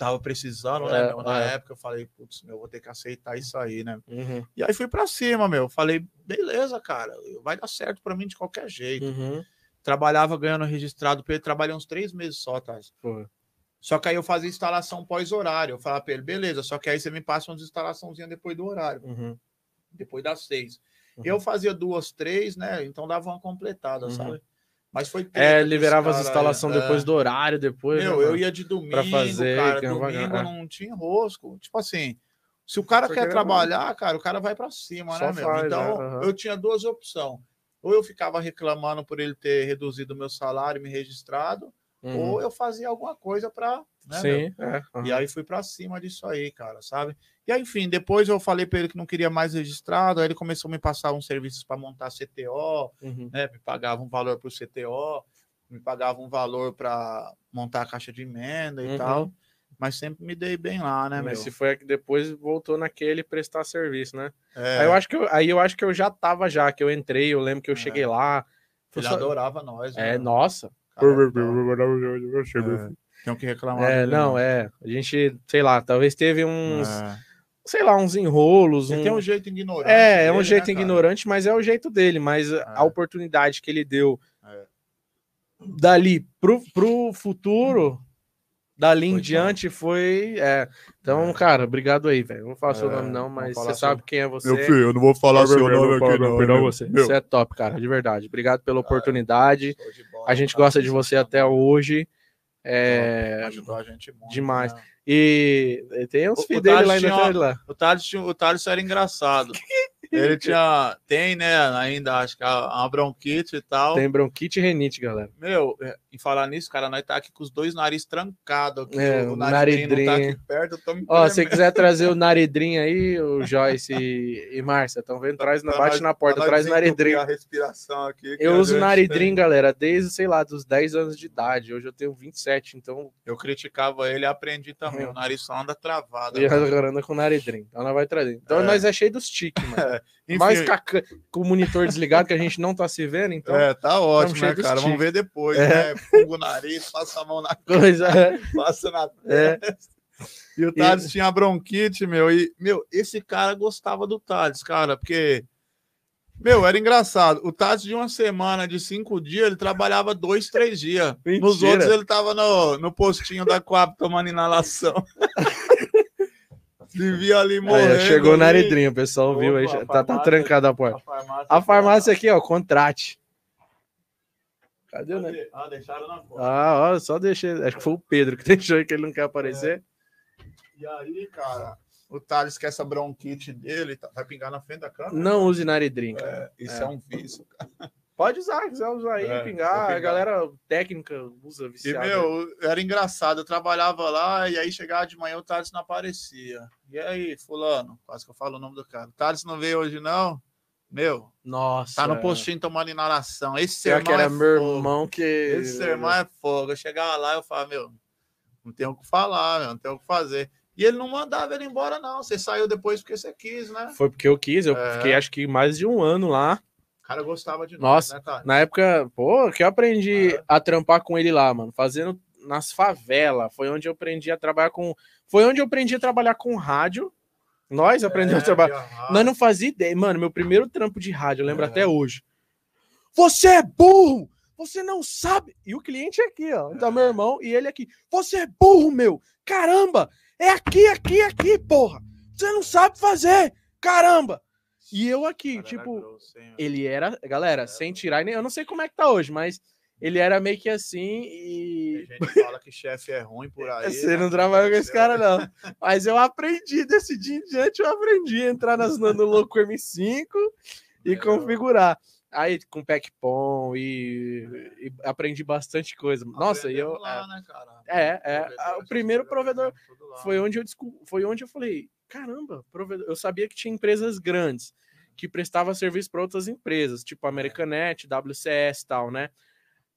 tava precisando, né? É, Na é. época eu falei, putz, meu, vou ter que aceitar isso aí, né? Uhum. E aí fui para cima, meu. Falei, beleza, cara, vai dar certo para mim de qualquer jeito. Uhum. Trabalhava ganhando registrado para ele, trabalhei uns três meses só, tá? Uhum. Só que aí eu fazia instalação pós-horário. Eu falava para ele, beleza, só que aí você me passa umas instalaçãozinhas depois do horário. Uhum. Depois das seis. Uhum. Eu fazia duas, três, né? Então dava uma completada, uhum. sabe? Mas foi É, liberava as instalações é. depois do horário, depois. Meu, né, eu ia de domingo, pra fazer, cara. Domingo é. não tinha rosco. Tipo assim, se o cara Porque quer trabalhar, cara, o cara vai para cima, Só né, meu? Faz, então, é, eu tinha duas opções. Ou eu ficava reclamando por ele ter reduzido o meu salário e me registrado, uhum. ou eu fazia alguma coisa para. Né, Sim. É, uhum. E aí fui para cima disso aí, cara, sabe? E aí, enfim, depois eu falei para ele que não queria mais registrado, aí ele começou a me passar uns serviços para montar CTO, uhum. né? Me pagava um valor para o CTO, me pagava um valor para montar a caixa de emenda e uhum. tal. Mas sempre me dei bem lá, né, meu? Se foi que depois voltou naquele prestar serviço, né? É. Aí, eu acho que eu, aí eu acho que eu já tava já, que eu entrei, eu lembro que eu é. cheguei lá. Ele só... adorava nós. É, né? nossa. Cara, é. Tem que reclamar. É, não, é. A gente, sei lá, talvez teve uns. É sei lá, uns enrolos. Ele um... tem um jeito ignorante. É, dele, é um jeito né, ignorante, mas é o jeito dele. Mas é. a oportunidade que ele deu é. dali pro, pro futuro, dali foi em diante, bom. foi. É. Então, é. cara, obrigado aí, velho. Não faço seu é, nome, não, mas você sabe quem é você. Meu filho, eu não vou falar seu nome aqui, não. Perdão você. Meu. Você é top, cara, de verdade. Obrigado pela oportunidade. Bola, a gente gosta de você até hoje. É... Ajudou a gente muito. Demais. Né? E tem uns filhos dele lá ainda. Lá. O Thales, o Thales era engraçado. *laughs* Ele tinha. Tem, né? Ainda, acho que uma bronquite e tal. Tem bronquite e renite, galera. Meu, é, em falar nisso, cara, nós tá aqui com os dois narizes trancados. É, o, o naridrinho tá aqui perto, eu tô me Ó, se quiser trazer o *laughs* naridrinho aí, o Joyce e, e Márcia, estão vendo? Traz, tá, bate na porta, traz o naridrinho. A respiração aqui. Eu uso naridrinho, galera, desde, sei lá, dos 10 anos de idade. Hoje eu tenho 27, então. Eu criticava ele e aprendi também. Hum. O nariz só anda travado. E agora anda com naridrinho. Então nós vai trazer. Então é. nós é cheio dos tiques, *laughs* mano. Enfim, Mais caca... com o monitor desligado que a gente não tá se vendo, então. É, tá ótimo, né, cara? Vamos ver depois, é. né? Fuga o nariz, passa a mão na *laughs* coisa, é. passa na é. testa. E o Thales e... tinha bronquite, meu. E, meu, esse cara gostava do Thales, cara, porque. Meu, era engraçado. O Thales de uma semana, de cinco dias, ele trabalhava dois, três dias. Mentira. Nos outros, ele tava no, no postinho da Coab tomando inalação. *laughs* Vivia ali morrendo. Aí, chegou na aridrinha, o pessoal Opa, viu aí. Tá, tá trancada a porta. A farmácia, a farmácia aqui, ó, contrate. Cadê, Cadê? né? Ah, deixaram na porta. Ah, ó, só deixei. Acho que foi o Pedro que *laughs* deixou aí que ele não quer aparecer. É. E aí, cara, o Thales quer essa bronquite dele, tá, vai pingar na frente da câmera. Não use naridrinha. É, isso é. é um vício, cara. Pode usar, quiser usar aí, é, pingar. A galera técnica usa viciado. E, meu, era engraçado. Eu trabalhava lá e aí chegava de manhã o Thales não aparecia. E aí, fulano? Quase que eu falo o nome do cara. O Thales não veio hoje, não? Meu, nossa. Tá no postinho tomando inalação. Esse sermão que era é meu fogo. irmão que. Esse sermão é fogo. Eu chegava lá e eu falava, meu, não tem o que falar, meu, não tem o que fazer. E ele não mandava ele embora, não. Você saiu depois porque você quis, né? Foi porque eu quis. Eu é. fiquei acho que mais de um ano lá cara gostava de nós, Nossa, né, cara? Na época, pô, que eu aprendi é. a trampar com ele lá, mano, fazendo nas favelas. Foi onde eu aprendi a trabalhar com. Foi onde eu aprendi a trabalhar com rádio. Nós aprendemos é, a trabalhar. Nós não fazia ideia. Mano, meu primeiro trampo de rádio, eu lembro é. até hoje. Você é burro! Você não sabe. E o cliente é aqui, ó. Então, meu irmão, e ele aqui. Você é burro, meu! Caramba! É aqui, aqui, aqui, porra! Você não sabe fazer! Caramba! E eu aqui, tipo, grosso, ele era, galera, sem tirar, eu não sei como é que tá hoje, mas ele era meio que assim e. A gente fala que chefe é ruim por *laughs* aí. Você né? não trabalha com esse cara, não. Mas eu aprendi, desse dia em diante, eu aprendi a entrar nas, no Loco M5 e é, configurar. Aí com Packpom e, e, aprendi bastante coisa. Nossa, e eu. Lá, é, né, é, é. O primeiro provedor foi onde eu descobri, foi onde eu falei, caramba, provedor. Eu sabia que tinha empresas grandes que prestavam serviço para outras empresas, tipo é. Americanet, WCS e tal, né?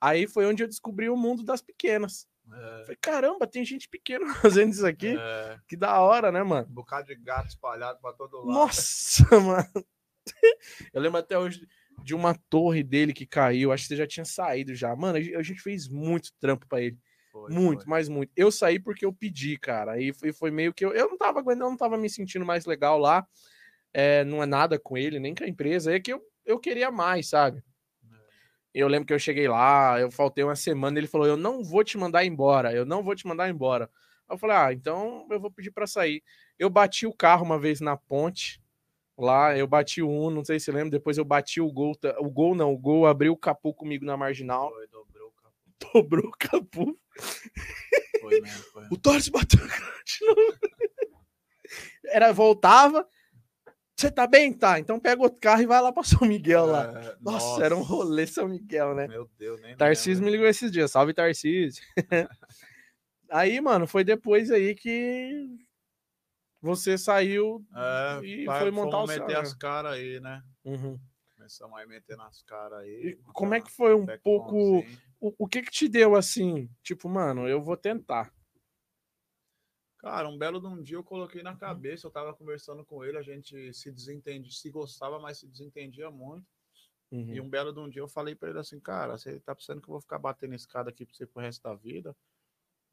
Aí foi onde eu descobri o mundo das pequenas. É. Falei, caramba, tem gente pequena *laughs* fazendo isso aqui. É. Que da hora, né, mano? Um bocado de gato espalhado para todo lado. Nossa, *laughs* mano. Eu lembro até hoje de uma torre dele que caiu. Acho que você já tinha saído já. Mano, a gente fez muito trampo para ele. Foi, muito, foi. mas muito. Eu saí porque eu pedi, cara. E foi, foi meio que eu, eu não tava aguentando, eu não tava me sentindo mais legal lá. É, não é nada com ele, nem com a empresa. É que eu, eu queria mais, sabe? É. Eu lembro que eu cheguei lá, eu faltei uma semana, ele falou: Eu não vou te mandar embora, eu não vou te mandar embora. Eu falei: Ah, então eu vou pedir para sair. Eu bati o carro uma vez na ponte, lá, eu bati o um, não sei se lembra, depois eu bati o gol, o gol não, o gol abriu o capô comigo na marginal. Foi, dobrou o capô. *laughs* Dobrou o capô. Foi mesmo, foi. O Torres bateu *laughs* de novo. *laughs* Era, voltava. Você tá bem? Tá. Então pega outro carro e vai lá pra São Miguel lá. Nossa, nossa, era um rolê São Miguel, né? Meu Deus, nem Tarcísio me ligou esses dias. Salve, Tarcísio. aí, mano, foi depois aí que você saiu é, e foi montar o meter as caras aí, né? Uhum. Começamos a meter nas caras aí. Como é que foi um pouco. O, o que que te deu assim? Tipo, mano, eu vou tentar. Cara, um belo de um dia eu coloquei na cabeça, eu tava conversando com ele, a gente se desentende, se gostava, mas se desentendia muito. Uhum. E um belo de um dia eu falei para ele assim, cara, você tá pensando que eu vou ficar batendo escada aqui pra você pro resto da vida?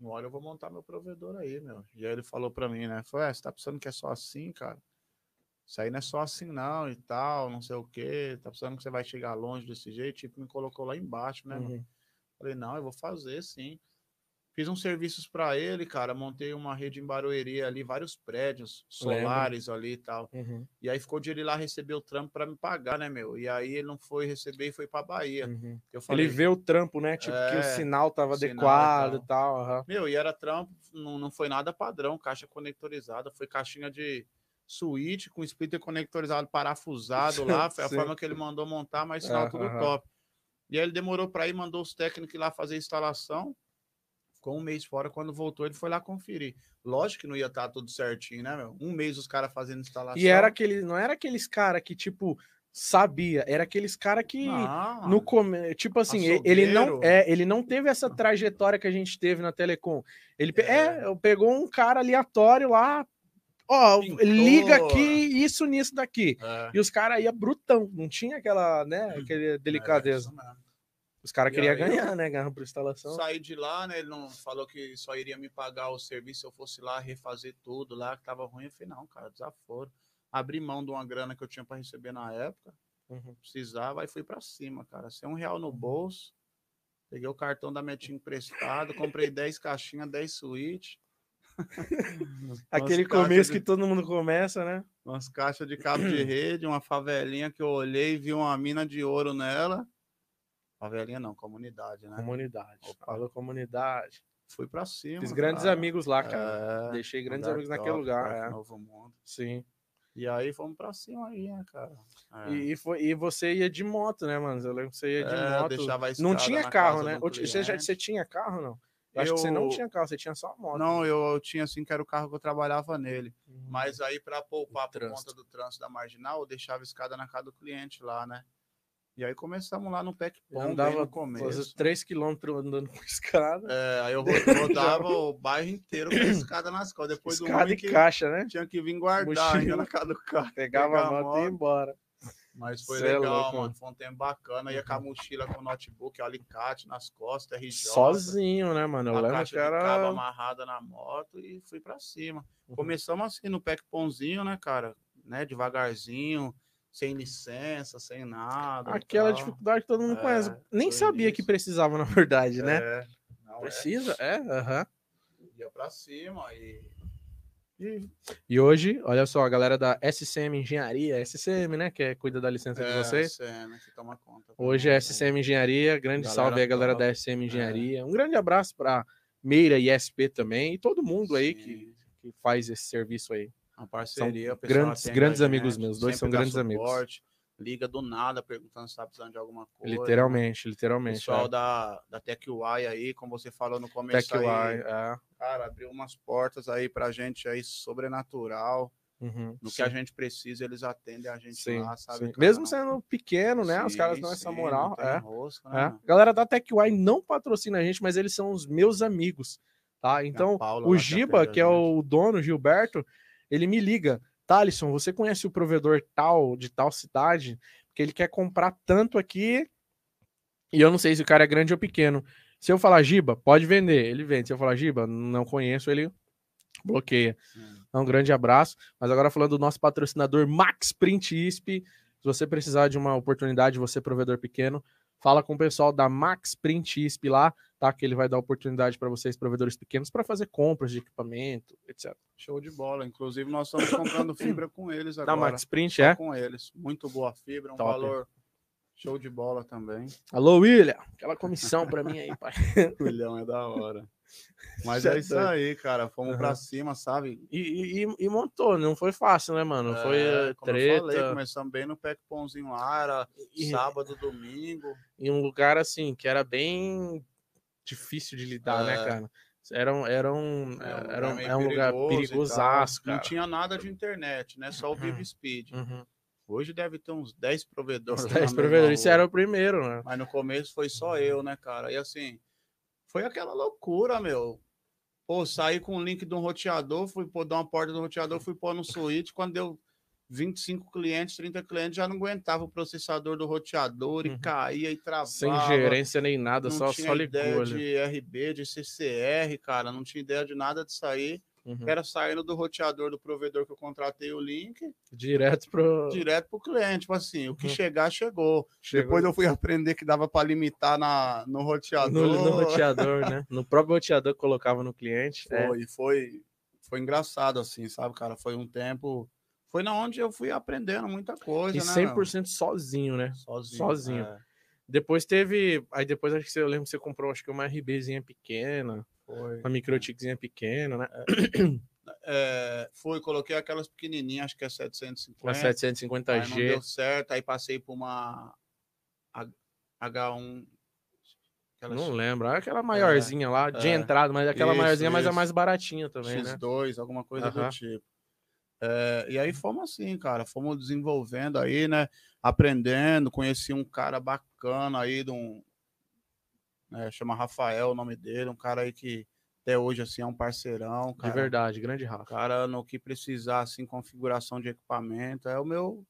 Uma hora eu vou montar meu provedor aí, meu. E aí ele falou para mim, né? Falou, é, você tá pensando que é só assim, cara? Isso aí não é só assim, não, e tal, não sei o quê. Tá pensando que você vai chegar longe desse jeito? Tipo, me colocou lá embaixo, né? Uhum. Falei, não, eu vou fazer sim. Fiz uns serviços para ele, cara. Montei uma rede em Barueri ali, vários prédios solares Lembra. ali e tal. Uhum. E aí ficou de ele lá receber o trampo para me pagar, né, meu? E aí ele não foi receber e foi para Bahia. Uhum. Eu falei, ele vê o trampo, né? Tipo, é, que o sinal tava sinal adequado e tal. Uhum. Meu, e era trampo, não, não foi nada padrão, caixa conectorizada, foi caixinha de suíte com splitter conectorizado parafusado lá, *laughs* foi a forma que ele mandou montar, mas *laughs* sinal é, tudo top. E aí ele demorou para ir, mandou os técnicos lá fazer a instalação. Ficou um mês fora, quando voltou, ele foi lá conferir. Lógico que não ia estar tá tudo certinho, né, meu? Um mês os caras fazendo instalação. E era aquele, não era aqueles cara que, tipo, sabia, era aqueles cara que no come... tipo assim, ele não é, ele não teve essa trajetória que a gente teve na Telecom. Ele é. é pegou um cara aleatório lá, Ó, Pintou. liga aqui, isso nisso daqui. É. E os caras iam brutão, não tinha aquela, né, hum. aquela delicadeza. É os caras queriam ganhar, né? Ganhar por instalação. Saí de lá, né? Ele não falou que só iria me pagar o serviço se eu fosse lá refazer tudo lá, que tava ruim. Eu falei, não, cara, desaforo. Abri mão de uma grana que eu tinha para receber na época. Uhum. Precisava, e fui para cima, cara. Sem um real no bolso. Peguei o cartão da Metinha emprestado, comprei *laughs* 10 caixinhas, 10 suítes. *laughs* Aquele começo de... que todo mundo começa, né? Umas caixas de cabo de *clears throat* rede, uma favelinha que eu olhei e vi uma mina de ouro nela. Favelinha não, comunidade, né? Comunidade. Falou comunidade. Fui pra cima. Fiz grandes cara. amigos lá, cara. É, Deixei grandes amigos top, naquele lugar. É. Novo Mundo. Sim. E aí fomos pra cima aí, né, cara? É. E, foi, e você ia de moto, né, mano? Eu lembro que você ia de é, moto. Não tinha carro, né? Você, já, você tinha carro, não? Eu acho que você não tinha carro, você tinha só moto. Não, eu, eu, tinha assim, que era o carro que eu trabalhava nele. Uhum. Mas aí, para poupar por conta do trânsito da marginal, eu deixava escada na casa do cliente lá, né? E aí começamos lá no PEC Pom, andava no começo. 3 quilômetros andando com escada. É, aí eu rodava o bairro inteiro com escada nas costas. Depois escada do e caixa, né? Tinha que vir guardar ainda na casa do carro. *laughs* Pegava a moto, e ia embora. Mas foi Cê é legal, é louco, mano. Foi um tempo bacana. Ia com a uhum. mochila com o notebook, alicate nas costas, RJ. Sozinho, né, mano? Eu a lembro que era. Cabo amarrada na moto e fui pra cima. Uhum. Começamos assim no pack pãozinho, né, cara? Né, devagarzinho, sem licença, sem nada. Aquela dificuldade que todo mundo é, conhece. Nem sabia isso. que precisava, *laughs* na verdade, né? É. Não, é. Precisa? É, aham. Uhum. Ia pra cima e e hoje, olha só, a galera da SCM Engenharia, SCM, né, que é, cuida da licença é, de vocês. SCM, que toma conta. Hoje é SCM Engenharia, grande galera salve aí, galera da SCM Engenharia. É. Um grande abraço para Meira e SP também, e todo mundo aí que, que faz esse serviço aí. Uma parceria, são grandes, grandes amigos meus, dois são grandes suporte, amigos. Liga do nada perguntando se está precisando de alguma coisa. Literalmente, literalmente. Pessoal é. da, da TechUI aí, como você falou no começo TechUI, aí, é. cara, abriu umas portas aí pra gente aí sobrenatural. Uhum, no sim. que a gente precisa, eles atendem a gente sim, lá, sabe? Mesmo sendo pequeno, né? Sim, os caras dão essa moral. É. Rosca, né? é. Galera da TechUI não patrocina a gente, mas eles são os meus amigos, tá? Então, o Giba, que é o dono, Gilberto, ele me liga. Thalisson, você conhece o provedor tal, de tal cidade? Porque ele quer comprar tanto aqui e eu não sei se o cara é grande ou pequeno. Se eu falar Giba, pode vender, ele vende. Se eu falar Giba, não conheço, ele bloqueia. Hum. Um grande abraço. Mas agora falando do nosso patrocinador Max Print ISP, se você precisar de uma oportunidade, você provedor pequeno, fala com o pessoal da Max Print ISP lá, tá? Que ele vai dar oportunidade para vocês, provedores pequenos, para fazer compras de equipamento, etc. Show de bola. Inclusive, nós estamos comprando fibra com eles agora. Da Max Print, é? Com eles. Muito boa fibra, um Top. valor Show de bola também. Alô, William. Aquela comissão pra mim aí, pai. *laughs* William é da hora. Mas é isso aí, cara. Fomos uhum. pra cima, sabe? E, e, e, montou, não foi fácil, né, mano? É, foi eh, treta. Eu falei, começamos bem no Pac Pãozinho lá, era e, sábado, domingo. Em um lugar assim, que era bem difícil de lidar, né, é. né, cara? Era um, era um, é, era um, é um lugar perigosaço, cara. Não tinha nada de internet, né? Só o uhum. Vivo Speed. Uhum. Hoje deve ter uns 10 provedores. Uns 10 provedores, isso era o primeiro, né? Mas no começo foi só eu, né, cara? E assim, foi aquela loucura, meu. Pô, saí com o link de um roteador, fui pôr dar uma porta do roteador, fui pôr no switch, quando deu 25 clientes, 30 clientes, já não aguentava o processador do roteador e uhum. caía e travava. Sem gerência nem nada, não só, tinha só ligou. ideia de RB, de CCR, cara, não tinha ideia de nada disso aí. Uhum. Era saindo do roteador do provedor que eu contratei o link. Direto pro. Direto pro cliente. Tipo assim, o que uhum. chegar, chegou. chegou. Depois eu fui aprender que dava para limitar na, no roteador. No, no, roteador, né? No próprio roteador que colocava no cliente. É. Foi, é. foi, foi engraçado, assim, sabe, cara? Foi um tempo. Foi na onde eu fui aprendendo muita coisa. E né, 100% meu? sozinho, né? Sozinho. Sozinho. É. Depois teve. Aí depois acho que você, eu lembro que você comprou, acho que uma RBzinha pequena. Foi. Uma microtikzinha pequena, né? É, foi, coloquei aquelas pequenininhas, acho que é 750. Uma 750G. Aí não deu certo, aí passei por uma H1. Não lembro, aquela maiorzinha é, lá, de é, entrada, mas aquela isso, maiorzinha, isso. mas é mais baratinha também, X2, né? alguma coisa do tipo. É, e aí fomos assim, cara, fomos desenvolvendo aí, né? Aprendendo, conheci um cara bacana aí de um, né, chama Rafael o nome dele, um cara aí que até hoje assim é um parceirão. Cara, de verdade, grande Rafa. Cara, no que precisar, assim, configuração de equipamento, é o meu.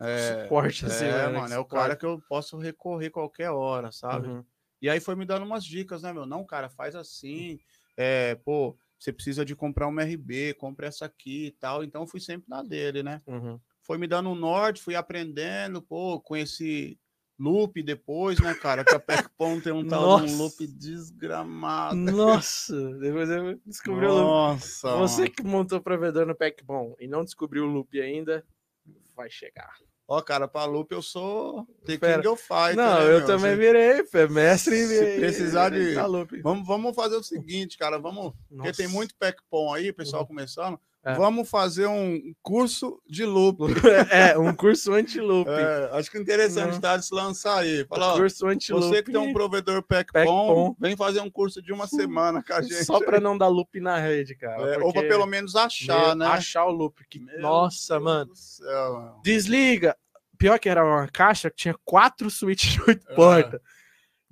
É, Suporte, assim, é, né, mano, é o cara que eu posso recorrer qualquer hora, sabe? Uhum. E aí foi me dando umas dicas, né, meu? Não, cara, faz assim. É, pô, você precisa de comprar uma RB, compra essa aqui e tal. Então fui sempre na dele, né? Uhum. Foi me dando um norte, fui aprendendo, pô, conheci loop depois, né, cara? Que a Pac-Pon tem um tal de um loop desgramado. Nossa, depois eu descobri Nossa, o loop. Você que montou o provedor no Pac-Pon e não descobriu o loop ainda, vai chegar. Ó, cara, pra loop eu sou The King of Fight. Não, né, eu meu? também virei, mestre. Se precisar de. Vamos, vamos fazer o seguinte, cara. Vamos. Nossa. Porque tem muito Pac-Pon aí, pessoal uhum. começando. É. Vamos fazer um curso de loop. *laughs* É, um curso anti-loop. É, acho que interessante tá de se lançar aí. Fala, curso anti-loop. Você que tem um provedor PECPOM, vem fazer um curso de uma semana com a gente. Só para não dar loop na rede, cara. É, ou para pelo menos achar, Meu, né? Achar o loop. Que... Nossa, Deus mano. Céu, mano. Desliga. Pior que era uma caixa que tinha quatro switches de oito é.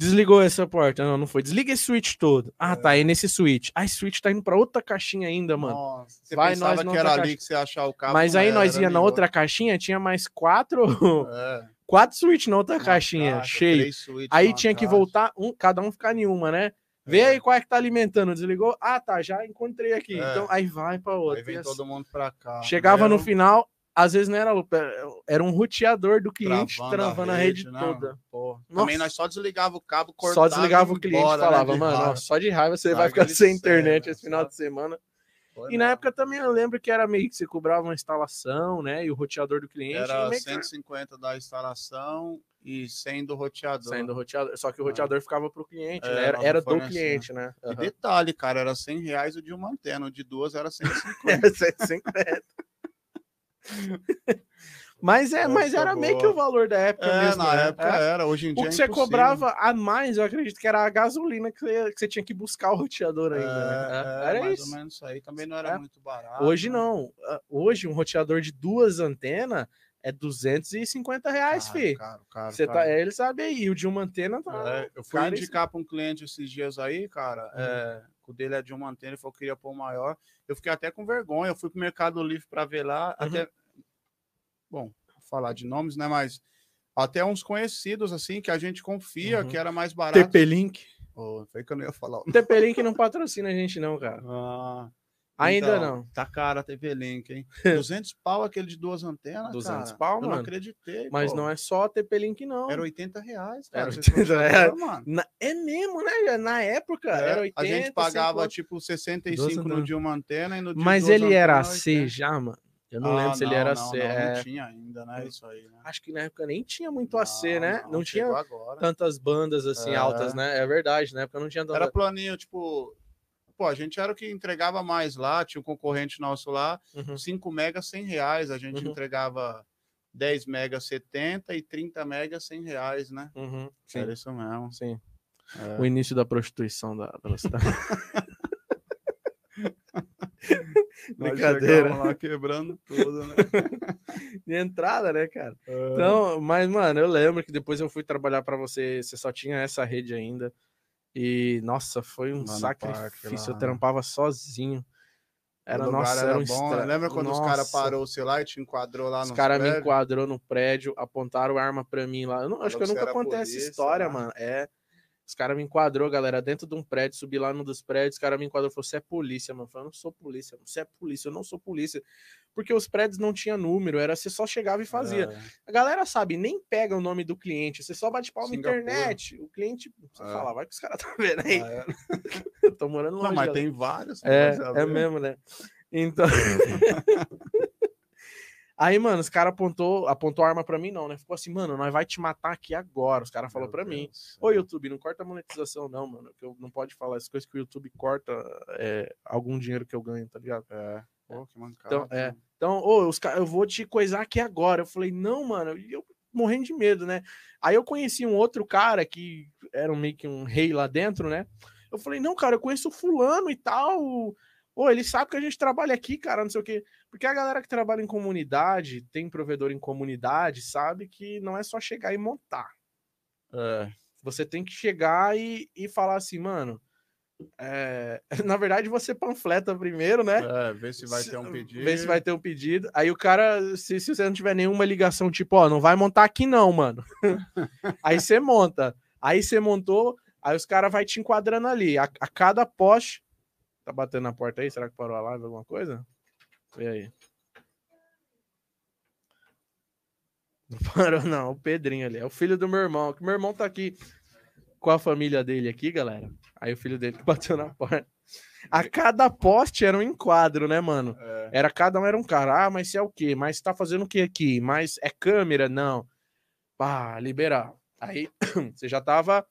Desligou essa porta. Não, não foi. Desliga esse switch todo. Ah, é. tá. É nesse switch. Ah, esse switch tá indo pra outra caixinha ainda, mano. Nossa, você Vai nós que era ali que você achar o cabo. Mas aí era, nós ia na outra caixinha, tinha mais quatro. É. Quatro switch na outra Uma caixinha, caixa, cheio. Aí tinha que voltar, um, cada um ficar em uma, né? Vê é. aí qual é que tá alimentando. Desligou? Ah, tá. Já encontrei aqui. É. Então aí vai pra outra. Aí vem todo mundo pra cá. Chegava no final, às vezes não era era um roteador do cliente travando, travando a rede, a rede toda. Também nós só desligava o cabo, cortava Só desligava o cliente e né, falava, né, mano, ó, só de raiva você vai ficar sem internet esse final de semana. Foi e na época também eu lembro que era meio que você cobrava uma instalação, né? E o roteador do cliente. Era 150 que... da instalação e 100 do roteador. 100 do roteador. Só que o roteador é. ficava pro cliente, é, né? Era, era do cliente, né? Uhum. E detalhe, cara, era 100 reais o de uma antena, o de duas era 150. *laughs* era 150. *laughs* Mas, é, mas era boa. meio que o valor da época é, mesmo. Na né? época é. era, hoje em dia. O que é você cobrava a mais, eu acredito que era a gasolina que você, que você tinha que buscar o roteador ainda. Né? É, era mais isso. ou menos isso aí. Também não era é. muito barato. Hoje né? não. Ah, hoje, um roteador de duas antenas é 250 reais, caro, fi. Caro, caro, você Tá, ele sabe aí, o de uma antena tá. É, eu fui indicar para um cliente esses dias aí, cara. Uhum. É, o dele é de uma antena, ele falou que queria pôr maior. Eu fiquei até com vergonha. Eu fui pro Mercado Livre para ver lá. Uhum. Até bom, falar de nomes, né? Mas até uns conhecidos, assim, que a gente confia uhum. que era mais barato. TP-Link. Oh, foi que eu não ia falar. TP-Link não patrocina a gente, não, cara. Ah, Ainda então, não. Tá cara a TP-Link, hein? *laughs* 200 pau aquele de duas antenas, 200 cara. pau, eu mano. não acreditei, Mas pô. não é só TP-Link, não. Era 80 reais, cara. Era 80 reais. Na, é mesmo, né? Na época, é, era 80 A gente pagava, 50... tipo, 65 no de uma antena e no de Mas ele era C já, mano. Eu não ah, lembro se ele era não, C. Não, é... não tinha ainda, né? Isso aí, né? Acho que na época nem tinha muito não, AC, né? Não, não tinha agora. tantas bandas assim é. altas, né? É verdade, na época não tinha tanta... Era planinho, tipo. Pô, a gente era o que entregava mais lá, tinha um concorrente nosso lá, uhum. 5 megas, 100 reais. A gente uhum. entregava 10 megas, 70 e 30 megas, 100 reais, né? Uhum. Era isso mesmo. Sim. É. O início da prostituição da velocidade. *laughs* Brincadeira. lá quebrando tudo, né? *laughs* De entrada, né, cara? É. Então, mas, mano, eu lembro que depois eu fui trabalhar para você, você só tinha essa rede ainda. E, nossa, foi um sacrifício. Parque, eu trampava sozinho. Era, nossa, era, um bom. Estra... Lembra quando nossa. os caras parou o celular e te enquadrou lá no Os caras me enquadrou no prédio, apontaram arma pra mim lá. Eu não, acho que eu nunca contei essa história, né? mano. É. Os caras me enquadrou, galera, dentro de um prédio, subi lá num dos prédios, os caras me enquadrou e falou: você é polícia, mano. Eu falei, eu não sou polícia, você é polícia, eu não sou polícia. Porque os prédios não tinha número, era você só chegava e fazia. É. A galera sabe, nem pega o nome do cliente, você só bate palma na internet. O cliente, você é. fala, vai que os caras *laughs* estão vendo aí. Ah, é. eu *laughs* tô morando longe. Não, mas tem vários. É, é mesmo, né? Então. *laughs* Aí, mano, os caras apontou, apontou a arma pra mim, não, né? Ficou assim, mano, nós vai te matar aqui agora. Os caras falaram pra Deus mim. Ô, YouTube, não corta a monetização, não, mano. Que eu não pode falar as coisas que o YouTube corta é, algum dinheiro que eu ganho, tá ligado? É. Pô, que mancada. Então, é. Então, ô, os eu vou te coisar aqui agora. Eu falei, não, mano, eu morrendo de medo, né? Aí eu conheci um outro cara que era meio que um rei lá dentro, né? Eu falei, não, cara, eu conheço fulano e tal. Pô, ele sabe que a gente trabalha aqui, cara, não sei o quê. Porque a galera que trabalha em comunidade, tem provedor em comunidade, sabe que não é só chegar e montar. É, você tem que chegar e, e falar assim, mano. É... *laughs* na verdade, você panfleta primeiro, né? É, ver se vai ter um pedido. Ver se vai ter um pedido. Aí o cara, se, se você não tiver nenhuma ligação, tipo, ó, não vai montar aqui não, mano. *laughs* aí você monta. Aí você montou, aí os caras vai te enquadrando ali. A, a cada poste Tá batendo na porta aí? Será que parou a live alguma coisa? E aí? Não *laughs* parou, não. O Pedrinho ali. É o filho do meu irmão. Que meu irmão tá aqui com a família dele aqui, galera. Aí o filho dele *laughs* bateu na porta. A cada poste era um enquadro, né, mano? É. Era cada um era um cara. Ah, mas você é o quê? Mas tá fazendo o que aqui? Mas é câmera? Não. Pá, liberar. Aí *clears throat* você já tava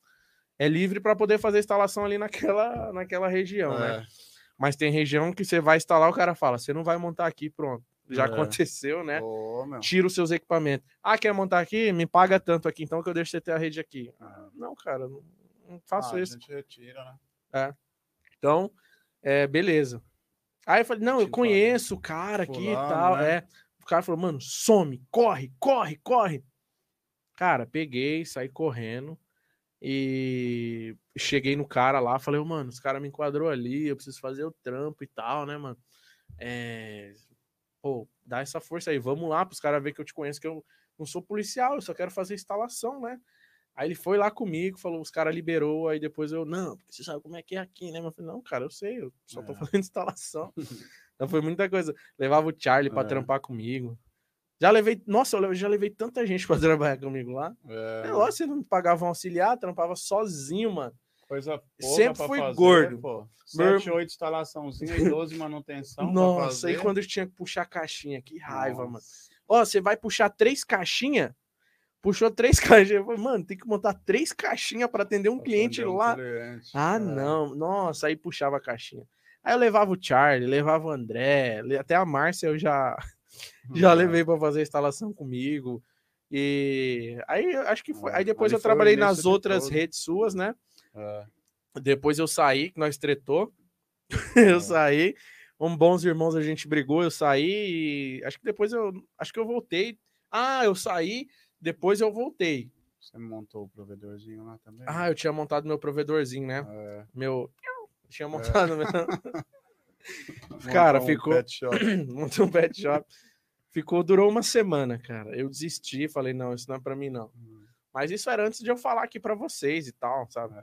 é livre para poder fazer instalação ali naquela, naquela região, né? é. né? Mas tem região que você vai instalar, o cara fala: você não vai montar aqui, pronto. Já é. aconteceu, né? Oh, Tira os seus equipamentos. Ah, quer montar aqui? Me paga tanto aqui, então que eu deixo você ter a rede aqui. Ah, não, cara, não, não faço ah, isso. A gente retira, né? É. Então, é, beleza. Aí eu falei, não, eu conheço o cara aqui e tal. Né? É. O cara falou, mano, some, corre, corre, corre. Cara, peguei, saí correndo. E cheguei no cara lá, falei, mano, os cara me enquadrou ali, eu preciso fazer o trampo e tal, né, mano? É... Pô, dá essa força aí, vamos lá pros caras ver que eu te conheço, que eu não sou policial, eu só quero fazer instalação, né? Aí ele foi lá comigo, falou, os caras liberou, aí depois eu, não, porque você sabe como é que é aqui, né? Eu falei, não, cara, eu sei, eu só tô é. fazendo *laughs* instalação. *laughs* então foi muita coisa. Levava o Charlie pra é. trampar comigo. Já levei, nossa, eu já levei tanta gente pra trabalhar comigo lá. É, é lógico, você não pagava um auxiliar, trampava sozinho, mano. Coisa Sempre fui fazer, gordo. Pô. 7, 8 instalaçãozinha e 12 manutenção. Nossa, aí quando eu tinha que puxar caixinha, que raiva, nossa. mano. Ó, você vai puxar três caixinhas? Puxou três *laughs* caixinhas. Falei, mano, tem que montar três caixinhas para atender um pra cliente atender um lá. Cliente. Ah, é. não. Nossa, aí puxava a caixinha. Aí eu levava o Charlie, levava o André, até a Márcia eu já já levei para fazer a instalação comigo. E aí acho que foi. Aí depois eu trabalhei nas outras todo. redes suas, né? É. Depois eu saí, que nós tretou. *laughs* eu é. saí. Um bons irmãos a gente brigou, eu saí e acho que depois eu acho que eu voltei. Ah, eu saí, depois eu voltei. Você montou o provedorzinho lá também? Ah, eu tinha montado meu provedorzinho, né? É. Meu tinha é. montado meu... *laughs* Cara, um ficou *clears throat* montou um pet shop. Ficou, durou uma semana, cara. Eu desisti, falei, não, isso não é para mim, não. Hum. Mas isso era antes de eu falar aqui para vocês e tal, sabe?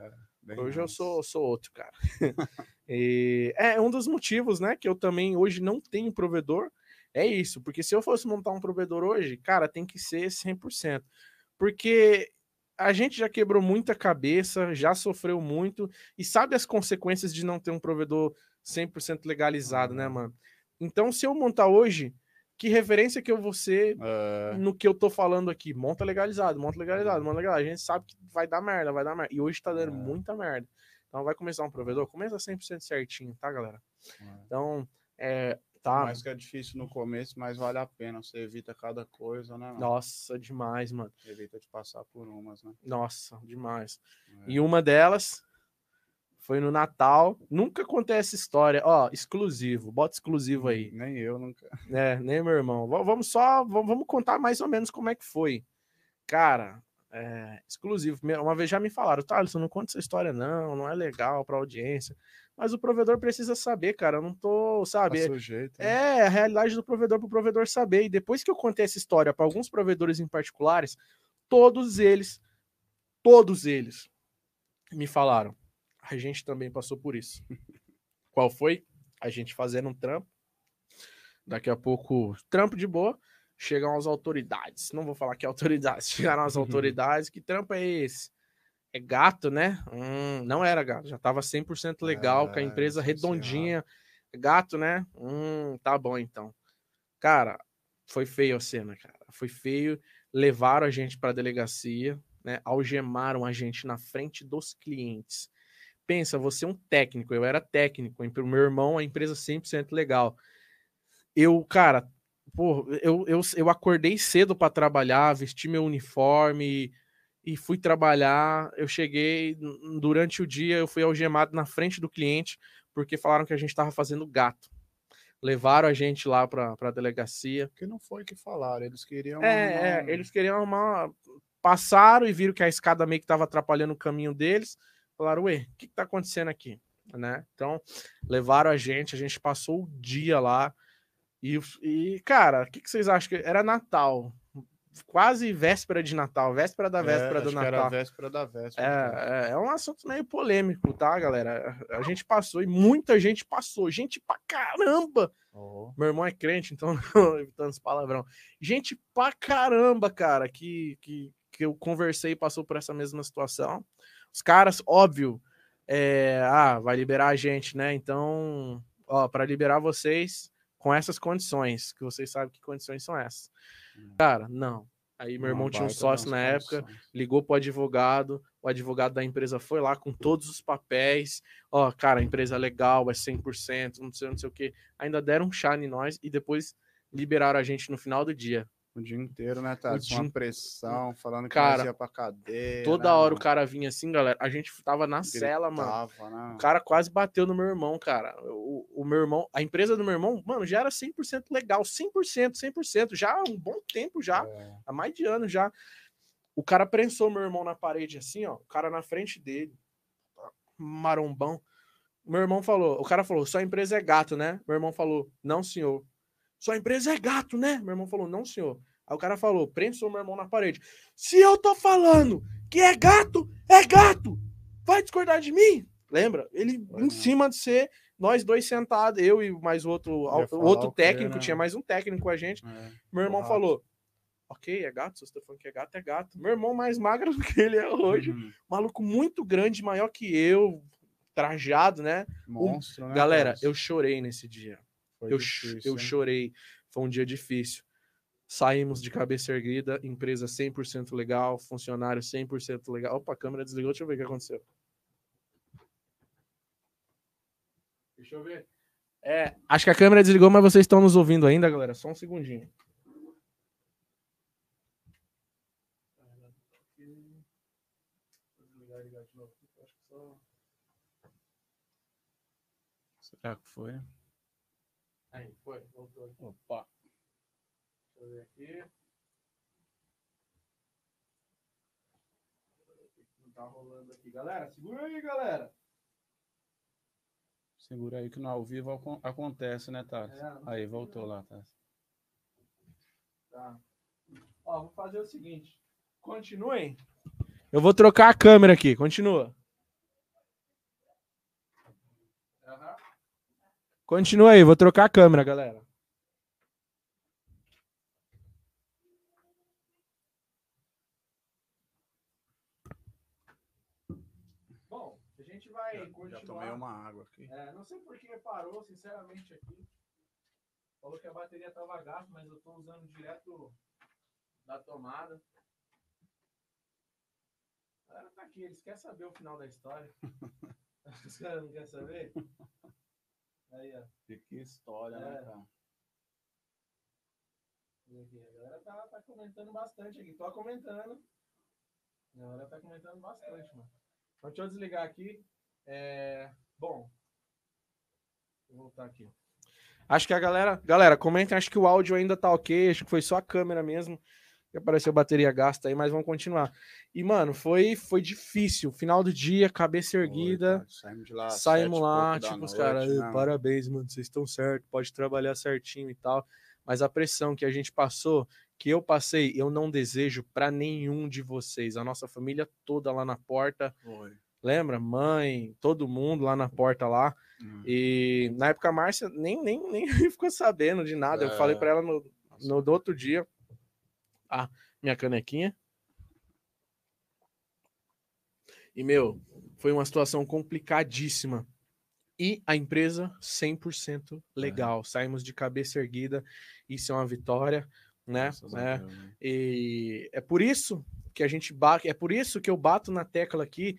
É, hoje eu sou, sou outro, cara. *laughs* e é um dos motivos, né, que eu também hoje não tenho provedor. É isso, porque se eu fosse montar um provedor hoje, cara, tem que ser 100%. Porque a gente já quebrou muita cabeça, já sofreu muito e sabe as consequências de não ter um provedor 100% legalizado, né, mano? Então, se eu montar hoje, que referência que eu vou ser é. no que eu tô falando aqui? Monta legalizado, monta legalizado, monta legalizado. A gente sabe que vai dar merda, vai dar merda. E hoje tá dando é. muita merda. Então vai começar um provedor, começa 100% certinho, tá, galera? É. Então, é, tá. Mais que é difícil no começo, mas vale a pena. Você evita cada coisa, né? Mano? Nossa, demais, mano. Evita de passar por umas, né? Nossa, demais. É. E uma delas foi no Natal. Nunca contei essa história. Ó, exclusivo. Bota exclusivo aí. Nem eu nunca. É, nem meu irmão. Vamos só, vamos contar mais ou menos como é que foi. Cara, é, exclusivo. Uma vez já me falaram, tá, Alisson, não conta essa história, não, não é legal pra audiência. Mas o provedor precisa saber, cara. Eu não tô, sabe? Tá sujeito, né? É a realidade do provedor pro provedor saber. E depois que eu contei essa história para alguns provedores em particulares, todos eles, todos eles me falaram. A gente também passou por isso. *laughs* Qual foi? A gente fazendo um trampo. Daqui a pouco, trampo de boa chegam as autoridades. Não vou falar que é autoridades, *laughs* chegaram as autoridades. Que trampo é esse? É gato, né? Hum, não era gato, já tava 100% legal, é, com a empresa redondinha. Gato, né? Hum, tá bom então. Cara, foi feio a cena, cara. Foi feio. Levaram a gente para delegacia, né? Algemaram a gente na frente dos clientes. Pensa, você é um técnico, eu era técnico, o meu irmão, a empresa 100% legal. Eu, cara, pô, eu, eu, eu acordei cedo para trabalhar, vesti meu uniforme e fui trabalhar. Eu cheguei durante o dia, eu fui algemado na frente do cliente porque falaram que a gente estava fazendo gato. Levaram a gente lá para a delegacia. Que não foi que falaram, eles queriam. É, uma... é eles queriam uma. Passaram e viram que a escada meio que estava atrapalhando o caminho deles. Falaram, ué, o que, está acontecendo aqui? Né? Então, levaram a gente, a gente passou o dia lá e, e cara, o que, que, vocês acham? que Era Natal. Quase véspera de Natal, véspera da véspera é, do Natal. era véspera da véspera. É, é, é, um assunto meio polêmico, tá, galera? A gente passou e muita gente passou. Gente pra caramba! Meu irmão é crente, então *laughs* evitando esse palavrão. Gente pra caramba, cara, que, que, que eu conversei e passou por essa mesma situação. Os caras, óbvio, é, ah, vai liberar a gente, né? Então, ó, para liberar vocês, com essas condições, que vocês sabem que condições são essas. Hum. Cara, não. Aí meu irmão tinha um sócio na época, ligou pro advogado, o advogado da empresa foi lá com todos os papéis. Ó, cara, a empresa é legal, é 100%, não sei, não sei o que. Ainda deram um chá em nós e depois liberaram a gente no final do dia. O dia inteiro, né, tá? Com uma pressão, falando que cara, ia pra cadeia. Toda hora o cara vinha assim, galera. A gente tava na Gritava, cela, mano. Né? O cara quase bateu no meu irmão, cara. O, o meu irmão, a empresa do meu irmão, mano, já era 100% legal. 100%, 100%. Já há um bom tempo, já. É. Há mais de anos já. O cara prensou meu irmão na parede assim, ó. O cara na frente dele. Marombão. Meu irmão falou, o cara falou, sua empresa é gato, né? Meu irmão falou, não, senhor. Sua empresa é gato, né? Meu irmão falou, não, senhor. Aí o cara falou, prensou meu irmão na parede. Se eu tô falando que é gato, é gato! Vai discordar de mim? Lembra? Ele Foi em não. cima de ser, nós dois sentados, eu e mais outro, outro técnico, né? tinha mais um técnico com a gente. É, meu irmão falou, ok, é gato, se você tá falando que é gato, é gato. Meu irmão mais magro *laughs* do que ele é hoje, uhum. maluco muito grande, maior que eu, trajado, né? Monstro, o... né? Galera, eu chorei nesse dia. Foi eu, difícil, eu chorei. Foi um dia difícil. Saímos de cabeça erguida, empresa 100% legal, funcionário 100% legal. Opa, a câmera desligou, deixa eu ver o que aconteceu. Deixa eu ver. É, acho que a câmera desligou, mas vocês estão nos ouvindo ainda, galera. Só um segundinho. Será que foi? Aí, foi, voltou. Opa. Deixa eu ver aqui. Não tá rolando aqui. Galera, segura aí, galera. Segura aí que no ao vivo acontece, né, Tati? É, aí, voltou lá, Tati. Tá. Ó, vou fazer o seguinte. Continuem. Eu vou trocar a câmera aqui. Continua. Continua aí, vou trocar a câmera, galera. vai já, continuar. Já tomei uma água aqui. É, não sei por que parou, sinceramente, aqui. Falou que a bateria tava gasta, mas eu tô usando direto da tomada. A galera tá aqui, eles querem saber o final da história. *laughs* Os caras não querem saber? Aí, ó. Que história, né, é. né, cara? A galera tá, tá comentando bastante aqui. Tô comentando. A galera tá comentando bastante, mano. Então, deixa eu desligar aqui. É... Bom. Vou voltar aqui. Acho que a galera. Galera, comentem. Acho que o áudio ainda tá ok. Acho que foi só a câmera mesmo. Que apareceu bateria gasta aí, mas vamos continuar. E, mano, foi, foi difícil. Final do dia, cabeça erguida. Oi, saímos de lá. Saímos lá, tipo, os caras, parabéns, mano. Vocês estão certo, pode trabalhar certinho e tal mas a pressão que a gente passou, que eu passei, eu não desejo para nenhum de vocês. A nossa família toda lá na porta. Foi. Lembra? Mãe, todo mundo lá na porta lá. Hum. E na época a Márcia nem, nem, nem *laughs* ficou sabendo de nada. É. Eu falei para ela no, no do outro dia. Ah, minha canequinha. E, meu, foi uma situação complicadíssima e a empresa 100% legal. É. Saímos de cabeça erguida, isso é uma vitória, né? É, e é por isso que a gente bate, é por isso que eu bato na tecla aqui.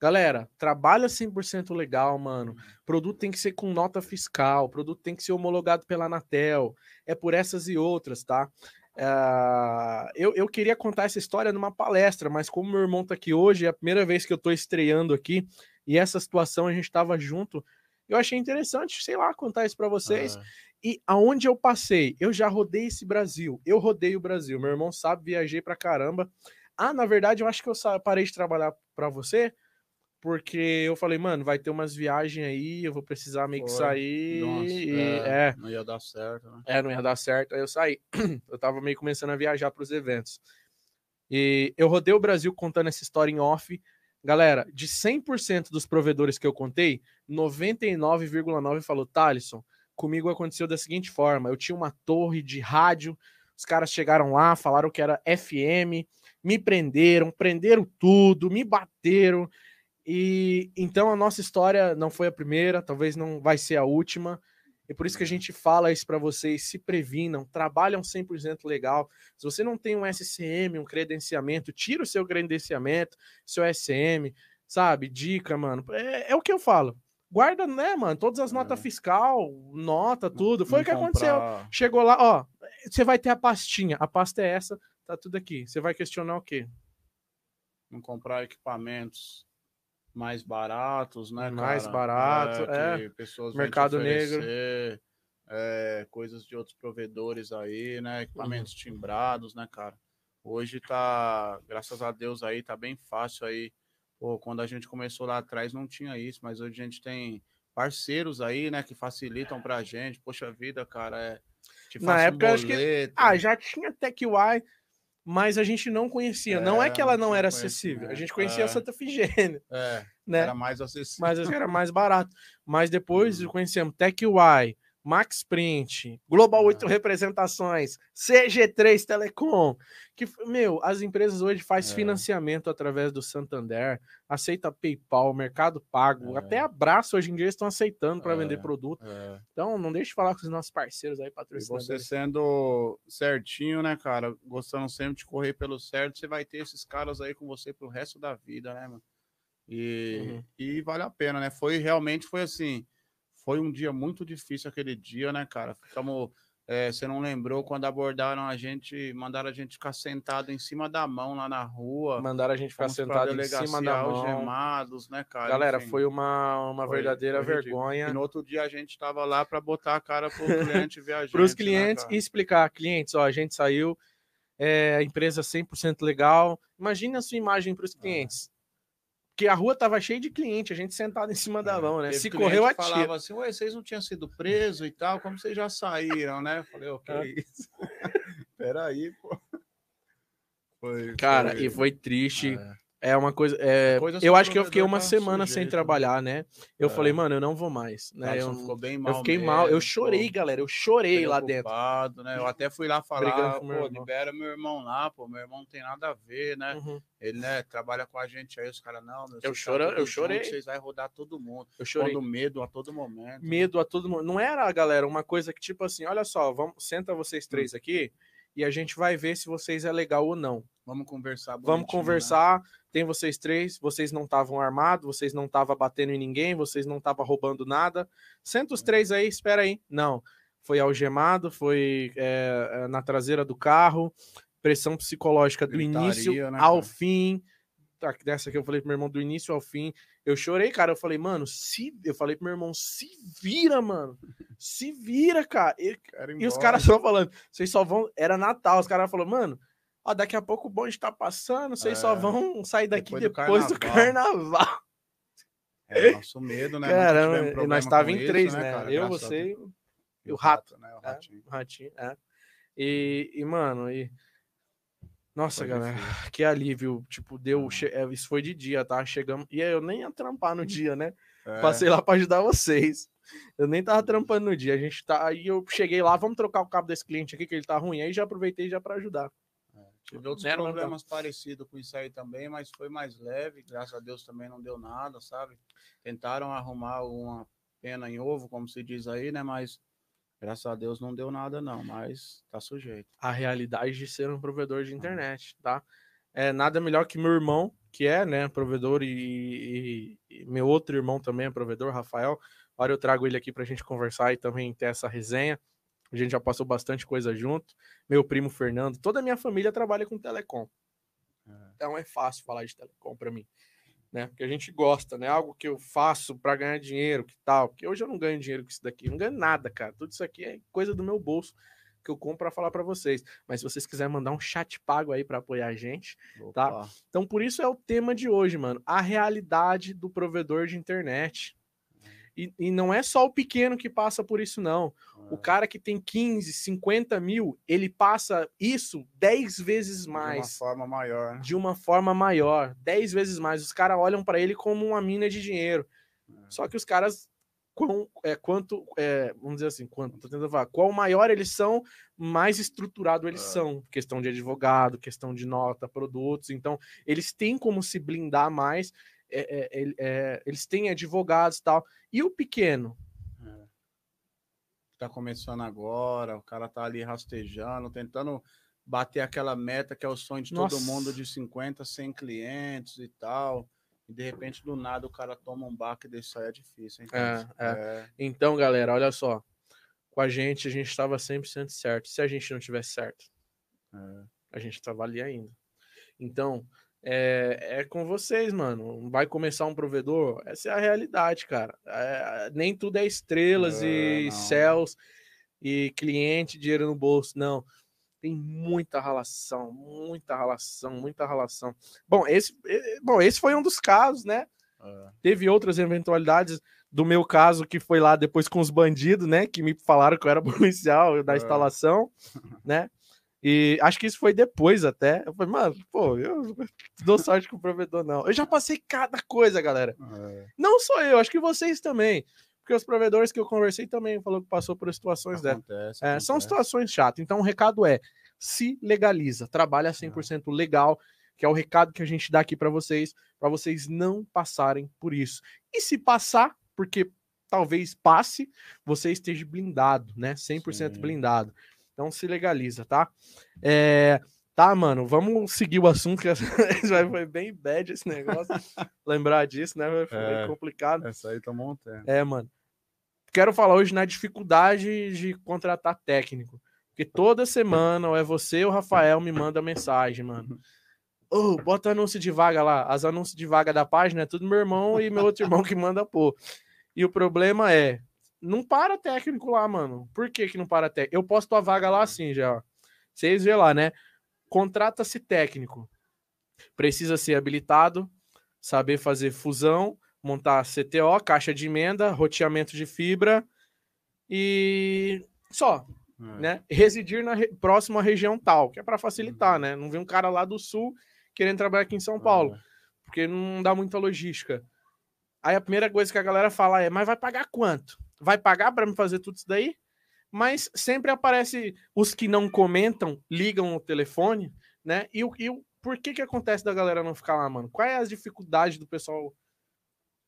Galera, trabalha 100% legal, mano. Uhum. Produto tem que ser com nota fiscal, produto tem que ser homologado pela Anatel. É por essas e outras, tá? Uh, eu, eu queria contar essa história numa palestra, mas como meu irmão tá aqui hoje, é a primeira vez que eu tô estreando aqui, e essa situação a gente estava junto. Eu achei interessante, sei lá, contar isso para vocês. Ah. E aonde eu passei, eu já rodei esse Brasil. Eu rodei o Brasil. Meu irmão sabe, viajei pra caramba. Ah, na verdade, eu acho que eu parei de trabalhar para você porque eu falei, mano, vai ter umas viagens aí, eu vou precisar meio que sair. Nossa, e, é, é, não ia dar certo, né? É, não ia dar certo. Aí eu saí. *clears throat* eu tava meio começando a viajar para os eventos. E eu rodei o Brasil contando essa história em off. Galera, de 100% dos provedores que eu contei, 99,9% falou, Thalisson, comigo aconteceu da seguinte forma, eu tinha uma torre de rádio, os caras chegaram lá, falaram que era FM, me prenderam, prenderam tudo, me bateram, e então a nossa história não foi a primeira, talvez não vai ser a última, e por isso que a gente fala isso para vocês, se previnam, trabalham 100% legal. Se você não tem um SCM, um credenciamento, tira o seu credenciamento, seu SM, sabe? Dica, mano. É, é o que eu falo. Guarda, né, mano? Todas as notas é. fiscal, nota, tudo. Foi o que aconteceu. Chegou lá, ó. Você vai ter a pastinha. A pasta é essa, tá tudo aqui. Você vai questionar o quê? Não comprar equipamentos mais baratos, né? Mais cara? barato, é. é. Pessoas Mercado negro. É, coisas de outros provedores aí, né? Equipamentos uhum. timbrados, né, cara? Hoje tá, graças a Deus aí, tá bem fácil aí. Pô, quando a gente começou lá atrás não tinha isso, mas hoje a gente tem parceiros aí, né, que facilitam pra gente. Poxa vida, cara, é. Na época, um acho que. Ah, já tinha TechY, mas a gente não conhecia. É, não é que ela não era acessível, a gente conhecia é. a Santa Figênia. É, né? era mais acessível. Mas era mais barato. Mas depois uhum. conhecemos TechY, Max Print, Global 8 ah. Representações, CG3 Telecom, que, meu, as empresas hoje fazem é. financiamento através do Santander, aceita PayPal, Mercado Pago, é. até abraço hoje em dia estão aceitando para é. vender produto. É. Então, não deixe de falar com os nossos parceiros aí, patrocinadores. E você sendo certinho, né, cara, gostando sempre de correr pelo certo, você vai ter esses caras aí com você pro resto da vida, né, mano? E, uhum. e vale a pena, né? Foi realmente, foi assim foi um dia muito difícil aquele dia, né, cara? Ficamos. É, você não lembrou quando abordaram a gente, mandaram a gente ficar sentado em cima da mão lá na rua. Mandaram a gente ficar sentado em cima da mão. Algemados, né, cara? Galera, Enfim, foi uma, uma foi, verdadeira foi vergonha. E no outro dia a gente estava lá para botar a cara pro cliente viajante. para os clientes né, e explicar, clientes, ó, a gente saiu, é, a empresa 100% legal. Imagine a sua imagem para os é. clientes. Que a rua tava cheia de cliente, a gente sentado em cima da é, mão, né? Se correu, atira. falava assim, ué, vocês não tinham sido presos e tal, como vocês já saíram, né? Eu falei, ok, é. isso. *laughs* Peraí, pô. Foi, Cara, foi... e foi triste. É. É uma coisa. É, coisa eu acho que eu fiquei uma semana sujeito, sem né? trabalhar, né? Eu é. falei, mano, eu não vou mais. Né? Eu, ficou bem mal. Eu fiquei mesmo, mal. Eu chorei, pô, galera. Eu chorei lá dentro. Né? Eu até fui lá falar, pô, libera meu irmão lá, pô. Meu irmão não tem nada a ver, né? Uhum. Ele, né, trabalha com a gente aí, os caras, não, meu, eu, choro, eu chorei. Junto, vocês vão rodar todo mundo. Eu chorei. Pondo medo a todo momento. Né? Medo né? a todo momento. Não era, galera, uma coisa que, tipo assim, olha só, vamos, senta vocês três hum. aqui e a gente vai ver se vocês é legal ou não. Vamos conversar. Vamos né? conversar. Né? Tem vocês três, vocês não estavam armados, vocês não estavam batendo em ninguém, vocês não estavam roubando nada. Senta os três aí, espera aí. Não. Foi algemado, foi é, na traseira do carro, pressão psicológica do Gritaria, início né, ao fim. Tá, dessa que eu falei pro meu irmão do início ao fim. Eu chorei, cara. Eu falei, mano, se. Eu falei pro meu irmão, se vira, mano. Se vira, cara. E, e os caras só falando, vocês só vão. Era Natal, os caras falaram, mano, ó, daqui a pouco o bonde tá passando, vocês é, só vão sair daqui depois, depois do carnaval. Do carnaval. É nosso medo, né? Caramba, nós tava em três, isso, né? Cara? Eu, Graças você e o rato. Né? O ratinho. É, o ratinho, é. E, e, mano, e nossa, foi galera, difícil. *laughs* que alívio. Tipo, deu. Che... É, isso foi de dia, tá? Chegamos. E eu nem ia trampar no dia, né? É. Passei lá para ajudar vocês. Eu nem tava trampando no dia. A gente tá. Aí eu cheguei lá, vamos trocar o cabo desse cliente aqui, que ele tá ruim. Aí já aproveitei já para ajudar. Tive outros problemas não. parecidos com isso aí também, mas foi mais leve. Graças a Deus também não deu nada, sabe? Tentaram arrumar uma pena em ovo, como se diz aí, né? Mas Graças a Deus não deu nada, não, mas tá sujeito. A realidade de ser um provedor de internet, tá? É nada melhor que meu irmão, que é, né, provedor, e, e, e meu outro irmão também é provedor, Rafael. Agora eu trago ele aqui pra gente conversar e também ter essa resenha. A gente já passou bastante coisa junto. Meu primo Fernando, toda a minha família trabalha com telecom. É. Então é fácil falar de telecom para mim né? Porque a gente gosta, né? Algo que eu faço para ganhar dinheiro, que tal? Porque hoje eu não ganho dinheiro com isso daqui, não ganho nada, cara. Tudo isso aqui é coisa do meu bolso que eu compro para falar para vocês. Mas se vocês quiserem mandar um chat pago aí para apoiar a gente, tá? Opa. tá? Então por isso é o tema de hoje, mano. A realidade do provedor de internet. E, e, não é só o pequeno que passa por isso, não. É. O cara que tem 15, 50 mil, ele passa isso 10 vezes mais. De uma forma maior. Né? De uma forma maior. 10 vezes mais. Os caras olham para ele como uma mina de dinheiro. É. Só que os caras, quão, é, quanto, é, vamos dizer assim, quanto, tô tentando falar, qual maior eles são, mais estruturado eles é. são. Questão de advogado, questão de nota, produtos. Então, eles têm como se blindar mais é, é, é, eles têm advogados e tal. E o pequeno? É. Tá começando agora, o cara tá ali rastejando, tentando bater aquela meta que é o sonho de Nossa. todo mundo de 50, 100 clientes e tal. E de repente, do nada, o cara toma um baque desse aí, é difícil. Então, é, é. então, galera, olha só. Com a gente, a gente estava 100% certo. Se a gente não tivesse certo, a gente estava ali ainda. Então, é, é com vocês, mano. Vai começar um provedor? Essa é a realidade, cara. É, nem tudo é estrelas e não. céus e cliente, dinheiro no bolso. Não. Tem muita relação, muita relação, muita relação. Bom, esse, bom, esse foi um dos casos, né? É. Teve outras eventualidades do meu caso que foi lá depois com os bandidos, né? Que me falaram que eu era *laughs* policial da é. instalação, né? E acho que isso foi depois até. Eu falei, mano, pô, eu dou sorte com o provedor, não. Eu já passei cada coisa, galera. É. Não só eu, acho que vocês também. Porque os provedores que eu conversei também falou que passou por situações dessas. É, são situações chatas. Então o recado é: se legaliza, trabalha 100% é. legal, que é o recado que a gente dá aqui para vocês, para vocês não passarem por isso. E se passar, porque talvez passe, você esteja blindado, né? 100% Sim. blindado. Então se legaliza, tá? É, tá, mano, vamos seguir o assunto, que *laughs* foi bem bad esse negócio. *laughs* Lembrar disso, né? Foi é, complicado. Essa aí tomou um tempo. É, mano. Quero falar hoje na dificuldade de contratar técnico. Porque toda semana, ou é você ou o Rafael me manda mensagem, mano. *laughs* Oh, bota anúncio de vaga lá. As anúncios de vaga da página é tudo meu irmão e meu outro irmão que manda pô. E o problema é, não para técnico lá, mano. Por que, que não para técnico? Eu posto a vaga lá assim já. Vocês vê lá, né? Contrata-se técnico. Precisa ser habilitado, saber fazer fusão, montar CTO, caixa de emenda, roteamento de fibra e só, é. né? Residir na re... próxima região tal, que é para facilitar, uhum. né? Não vem um cara lá do sul querendo trabalhar aqui em São Paulo. É. porque não dá muita logística. Aí a primeira coisa que a galera fala é: mas vai pagar quanto? Vai pagar para me fazer tudo isso daí? Mas sempre aparece os que não comentam, ligam o telefone, né? E o, e por que que acontece da galera não ficar lá, mano? Qual é as dificuldades do pessoal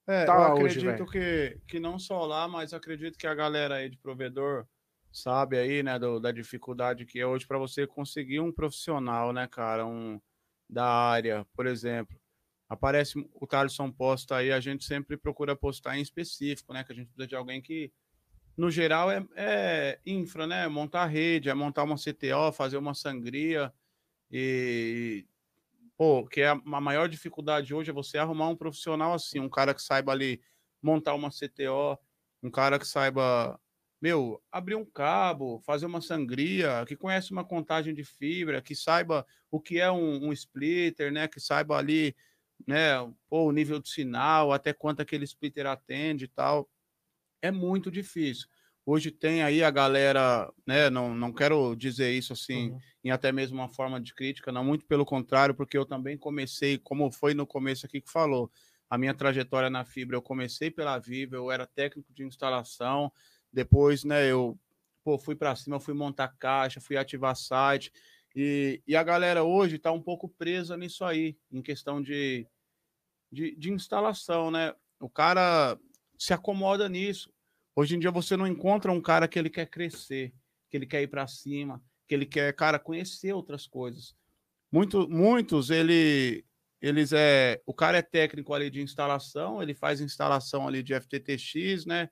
é, tá eu acredito hoje, que, que não só lá, mas acredito que a galera aí de provedor sabe aí, né, do, da dificuldade que é hoje para você conseguir um profissional, né, cara, um da área, por exemplo. Aparece o Thaleson posta aí, a gente sempre procura postar em específico, né, que a gente precisa de alguém que no geral é, é infra, né, montar rede, é montar uma CTO, fazer uma sangria e pô, que é a, maior dificuldade hoje é você arrumar um profissional assim, um cara que saiba ali montar uma CTO, um cara que saiba meu, abrir um cabo, fazer uma sangria, que conhece uma contagem de fibra, que saiba o que é um, um splitter, né? Que saiba ali, né? Pô, o nível de sinal, até quanto aquele splitter atende e tal. É muito difícil. Hoje tem aí a galera, né? Não, não quero dizer isso assim, uhum. em até mesmo uma forma de crítica, não, muito pelo contrário, porque eu também comecei, como foi no começo aqui que falou, a minha trajetória na fibra, eu comecei pela Viva, eu era técnico de instalação, depois, né, eu pô, fui para cima, fui montar caixa, fui ativar site. E, e a galera hoje está um pouco presa nisso aí, em questão de, de, de instalação, né? O cara se acomoda nisso. Hoje em dia você não encontra um cara que ele quer crescer, que ele quer ir para cima, que ele quer, cara, conhecer outras coisas. Muito, muitos, ele, eles é, o cara é técnico ali de instalação, ele faz instalação ali de FTTX, né?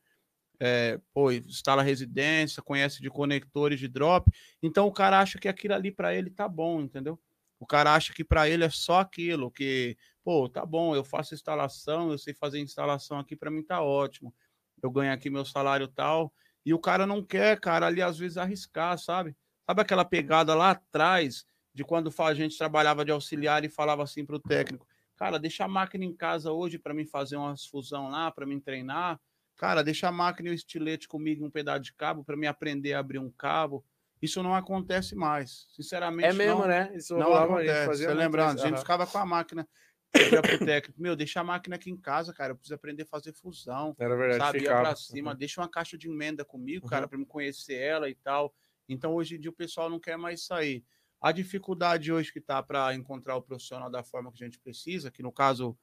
É, pô, instala residência, conhece de conectores de drop, então o cara acha que aquilo ali para ele tá bom, entendeu? O cara acha que para ele é só aquilo, que, pô, tá bom, eu faço instalação, eu sei fazer instalação aqui, para mim tá ótimo. Eu ganho aqui meu salário tal, e o cara não quer, cara, ali às vezes arriscar, sabe? Sabe aquela pegada lá atrás de quando a gente trabalhava de auxiliar e falava assim para o técnico: cara, deixa a máquina em casa hoje para mim fazer umas fusão lá, para mim treinar. Cara, deixa a máquina e o estilete comigo um pedaço de cabo para me aprender a abrir um cabo. Isso não acontece mais. Sinceramente, É mesmo, não, né? Isso não acontece. Você lembrando, a gente ficava com a máquina pro técnico, meu, deixa a máquina aqui em casa, cara, eu preciso aprender a fazer fusão. Era verdade, sabe? Ia pra cima, uhum. deixa uma caixa de emenda comigo, uhum. cara, para me conhecer ela e tal. Então, hoje em dia, o pessoal não quer mais sair. A dificuldade hoje que tá para encontrar o profissional da forma que a gente precisa, que no caso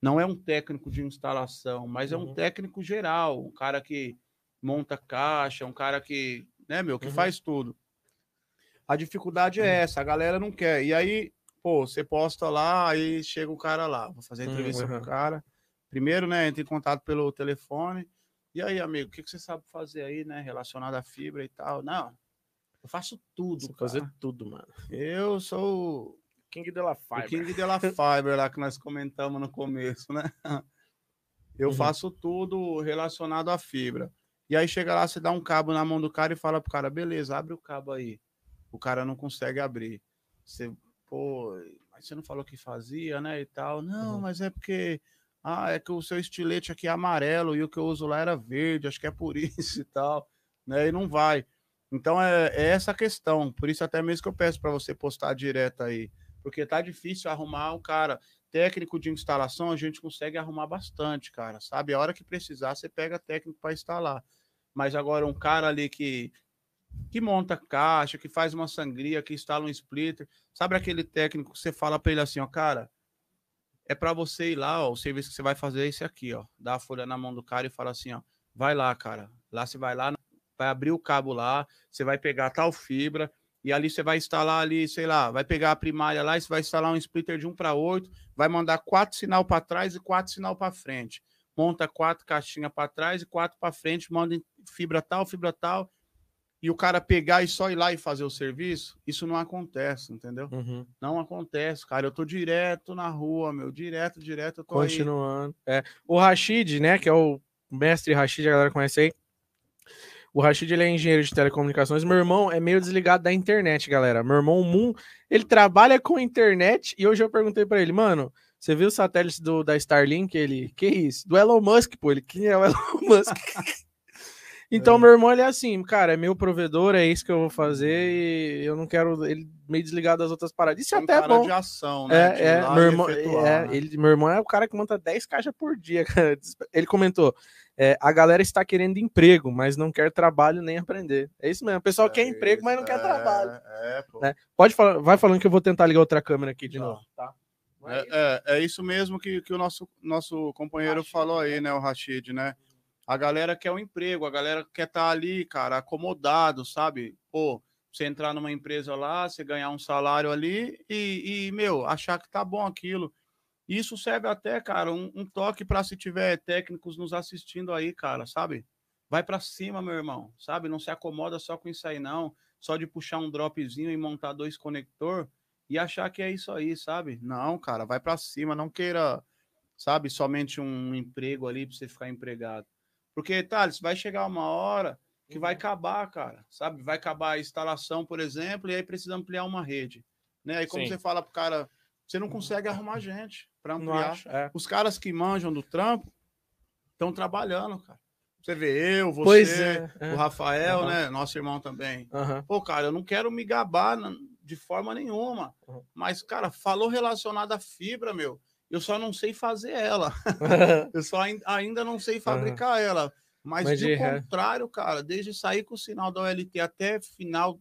não é um técnico de instalação, mas uhum. é um uhum. técnico geral, um cara que monta caixa, um cara que, né, meu, que uhum. faz tudo. A dificuldade é uhum. essa, a galera não quer. E aí, pô, você posta lá, aí chega o cara lá, vou fazer a hum, entrevista com o cara. Primeiro, né, entra em contato pelo telefone. E aí, amigo, o que, que você sabe fazer aí, né, relacionado à fibra e tal? Não, eu faço tudo, fazer tudo, mano. Eu sou King de la Fiber. O King de la *laughs* Fiber lá que nós comentamos no começo, né? Eu uhum. faço tudo relacionado à fibra. E aí chega lá, você dá um cabo na mão do cara e fala pro cara, beleza, abre o cabo aí. O cara não consegue abrir. Você, pô, mas você não falou que fazia, né? E tal. Não, uhum. mas é porque. Ah, é que o seu estilete aqui é amarelo e o que eu uso lá era verde, acho que é por *laughs* isso e tal, né? E não vai. Então é, é essa a questão. Por isso, até mesmo que eu peço para você postar direto aí porque tá difícil arrumar um cara técnico de instalação, a gente consegue arrumar bastante, cara, sabe? A hora que precisar, você pega técnico para instalar. Mas agora um cara ali que que monta caixa, que faz uma sangria, que instala um splitter, sabe aquele técnico que você fala para ele assim, ó, cara, é para você ir lá, ó, o serviço que você vai fazer é esse aqui, ó, dá a folha na mão do cara e fala assim, ó, vai lá, cara, lá você vai lá, vai abrir o cabo lá, você vai pegar tal fibra, e ali você vai instalar ali, sei lá, vai pegar a primária lá e você vai instalar um splitter de 1 para 8, vai mandar quatro sinal para trás e quatro sinal para frente. Monta quatro caixinhas para trás e quatro para frente, manda fibra tal, fibra tal. E o cara pegar e só ir lá e fazer o serviço, isso não acontece, entendeu? Uhum. Não acontece, cara. Eu tô direto na rua, meu, direto, direto. Eu tô Continuando. Aí. É. O Rashid, né, que é o mestre Rashid, a galera conhece aí, o Rashid ele é engenheiro de telecomunicações. Meu irmão é meio desligado da internet, galera. Meu irmão, o Moon, ele trabalha com internet. E hoje eu perguntei para ele, mano, você viu o satélite do, da Starlink? Ele, que isso? Do Elon Musk, pô. Ele, quem é o Elon *laughs* Musk? *laughs* Então, é. meu irmão, ele é assim, cara, é meu provedor, é isso que eu vou fazer e eu não quero ele meio desligado das outras paradas. Isso é, um até bom. de ação, né? É, é meu irmão, é, né? ele, meu irmão é o cara que monta 10 caixas por dia, *laughs* cara. Ele comentou, é, a galera está querendo emprego, mas não quer trabalho nem aprender. É isso mesmo, o pessoal é quer isso, emprego, mas não quer trabalho. É, pô. Né? Pode falar, vai falando que eu vou tentar ligar outra câmera aqui de tá. novo, tá? É, é, é, isso mesmo que, que o nosso, nosso companheiro Rashid, falou aí, né, o Rashid, né? A galera quer um emprego, a galera quer estar tá ali, cara, acomodado, sabe? Pô, você entrar numa empresa lá, você ganhar um salário ali e, e meu, achar que tá bom aquilo. Isso serve até, cara, um, um toque para se tiver técnicos nos assistindo aí, cara, sabe? Vai para cima, meu irmão, sabe? Não se acomoda só com isso aí, não. Só de puxar um dropzinho e montar dois conector e achar que é isso aí, sabe? Não, cara, vai para cima, não queira, sabe, somente um emprego ali para você ficar empregado. Porque, Thales, vai chegar uma hora que vai uhum. acabar, cara, sabe? Vai acabar a instalação, por exemplo, e aí precisa ampliar uma rede. Né? Aí como Sim. você fala pro cara, você não consegue arrumar gente para ampliar. Acho, é. Os caras que manjam do trampo estão trabalhando, cara. Você vê eu, você, é, é. o Rafael, uhum. né? Nosso irmão também. Uhum. Pô, cara, eu não quero me gabar de forma nenhuma. Uhum. Mas, cara, falou relacionado à fibra, meu eu só não sei fazer ela. *laughs* eu só ainda não sei fabricar ela. Mas, Mas de contrário, cara, desde sair com o sinal da OLT até final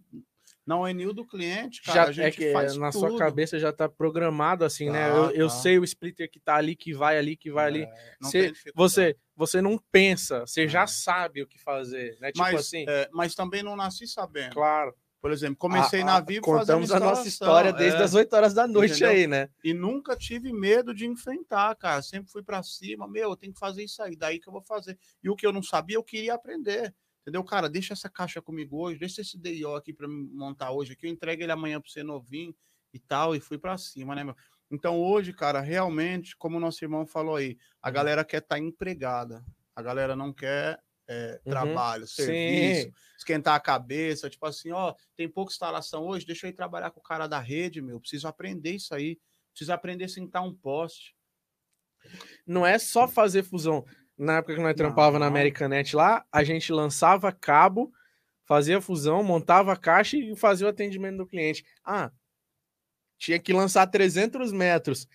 na ONU do cliente, cara, já, a é gente é que faz na tudo. sua cabeça já tá programado assim, tá, né? Eu, tá. eu, sei o splitter que tá ali, que vai ali, que vai é, ali. Você, você, você não pensa, você é. já sabe o que fazer, né? Tipo mas, assim. É, mas também não nasci sabendo. Claro. Por exemplo, comecei a, na Vivo Contamos a nossa história desde é, as 8 horas da noite entendeu? aí, né? E nunca tive medo de enfrentar, cara. Sempre fui para cima, meu, eu tenho que fazer isso aí, daí que eu vou fazer. E o que eu não sabia, eu queria aprender. Entendeu, cara? Deixa essa caixa comigo hoje, deixa esse DIO aqui para montar hoje aqui, eu entrego ele amanhã para você novinho e tal, e fui para cima, né, meu? Então hoje, cara, realmente, como o nosso irmão falou aí, a uhum. galera quer estar tá empregada. A galera não quer é, uhum. trabalho, serviço, Sim. esquentar a cabeça, tipo assim, ó, tem pouca instalação hoje, deixa eu ir trabalhar com o cara da rede, meu, preciso aprender isso aí, preciso aprender a sentar um poste. Não é só fazer fusão. Na época que nós trampava na Americanet lá, a gente lançava cabo, fazia fusão, montava a caixa e fazia o atendimento do cliente. Ah, tinha que lançar 300 metros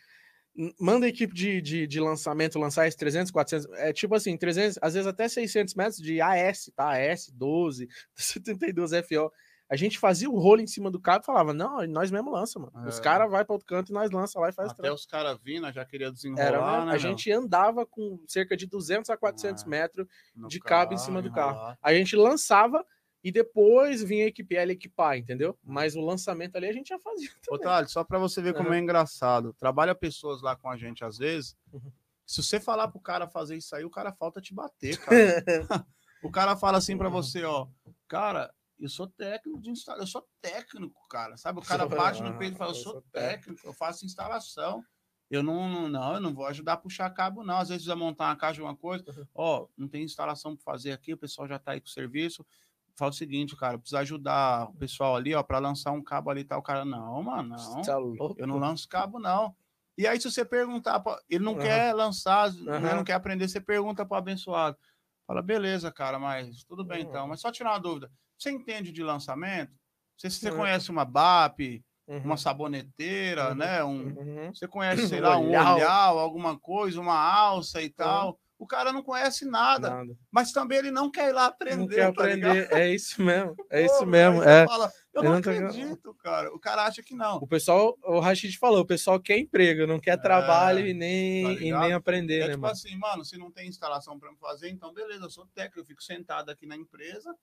manda a equipe de, de, de, lançamento lançar esses 300, 400, é tipo assim, 300, às vezes até 600 metros de AS, tá? AS 12, 72 FO. A gente fazia o rolo em cima do cabo e falava, não, nós mesmo lança, mano. É. Os caras vai para outro canto e nós lança lá e faz Até os caras vindo, já queria desenrolar, Era, né, A gente andava com cerca de 200 a 400 é. metros de cabo em cima do carro. A gente lançava e depois vinha a equipe L equipar, entendeu? Uhum. Mas o lançamento ali a gente já fazia. *laughs* Também. só para você ver como uhum. é engraçado. Trabalha pessoas lá com a gente às vezes. Uhum. Se você falar pro cara fazer isso aí, o cara falta te bater, cara. *laughs* o cara fala assim para você, ó, cara, eu sou técnico de instalação, eu sou técnico, cara. Sabe? O *laughs* cara bate no peito e fala, eu sou técnico, eu faço instalação. Eu não, não, não, eu não vou ajudar a puxar cabo, não. Às vezes precisa montar uma caixa, alguma coisa. Ó, não tem instalação para fazer aqui, o pessoal já tá aí com o serviço fala o seguinte, cara, precisa ajudar o pessoal ali, ó, para lançar um cabo ali, tal. O cara, não, mano, não. Tá eu não lanço cabo, não. E aí, se você perguntar, pra... ele não uhum. quer lançar, uhum. não quer aprender, você pergunta para o abençoado. Fala, beleza, cara, mas tudo bem uhum. então. Mas só tirar uma dúvida: você entende de lançamento? Você, você conhece uma BAP, uma uhum. saboneteira, uhum. né? Um, uhum. Você conhece, sei lá, um olhal, alguma coisa, uma alça e tal. O cara não conhece nada, nada, mas também ele não quer ir lá aprender. Não quer tá aprender, é isso mesmo, é Pô, isso mesmo. É. Fala, eu não, não acredito, cara. O cara acha que não. O pessoal, o Rashid falou, o pessoal quer emprego, não quer é, trabalho e nem, tá e nem aprender, é, né, tipo mano? assim, mano, se não tem instalação para fazer, então beleza, eu sou técnico, eu fico sentado aqui na empresa,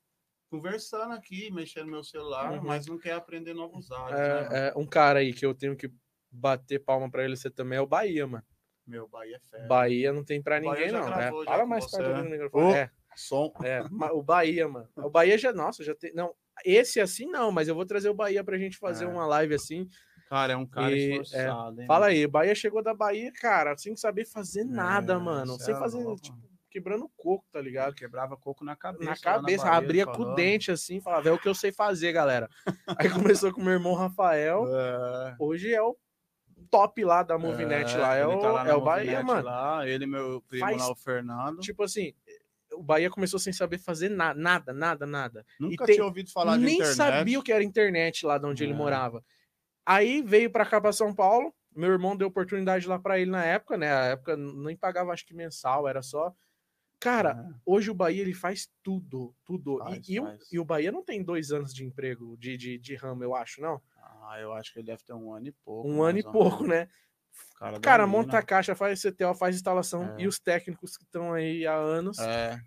conversando aqui, mexendo no meu celular, uhum. mas não quer aprender novos áreas. É, né, é, um cara aí que eu tenho que bater palma para ele você também é o Bahia, mano. Meu, Bahia é fera. Bahia não tem pra ninguém, não. Né? Fala mais perto do microfone. é. Som. É, o Bahia, mano. O Bahia já, nossa, já tem. Não, esse assim não, mas eu vou trazer o Bahia pra gente fazer é. uma live assim. Cara, é um cara e, esforçado, é, hein, Fala mano? aí, Bahia chegou da Bahia, cara, sem saber fazer nada, é, mano. Sem é fazer, louco, tipo, quebrando coco, tá ligado? Quebrava coco na cabeça. Na cabeça, na abria com o dente assim, falava, é o que eu sei fazer, galera. *laughs* aí começou com meu irmão Rafael. É. Hoje é o top lá da Movinet é, lá é o, tá lá é o Bahia, mano. Lá, ele meu primo Faz, lá, o Fernando. Tipo assim, o Bahia começou sem saber fazer na, nada, nada, nada. Nunca te... tinha ouvido falar de nem internet. Nem sabia o que era internet lá de onde é. ele morava. Aí veio para cá para São Paulo. Meu irmão deu oportunidade lá para ele na época, né? A época nem pagava acho que mensal, era só Cara, é. hoje o Bahia ele faz tudo, tudo. Faz, e, faz. e, o Bahia não tem dois anos de emprego de, de, de ramo, eu acho, não? Ah, eu acho que ele deve ter um ano e pouco. Um ano e pouco, né? Cara, cara monta a caixa, faz CTO, faz instalação. É. E os técnicos que estão aí há anos. É.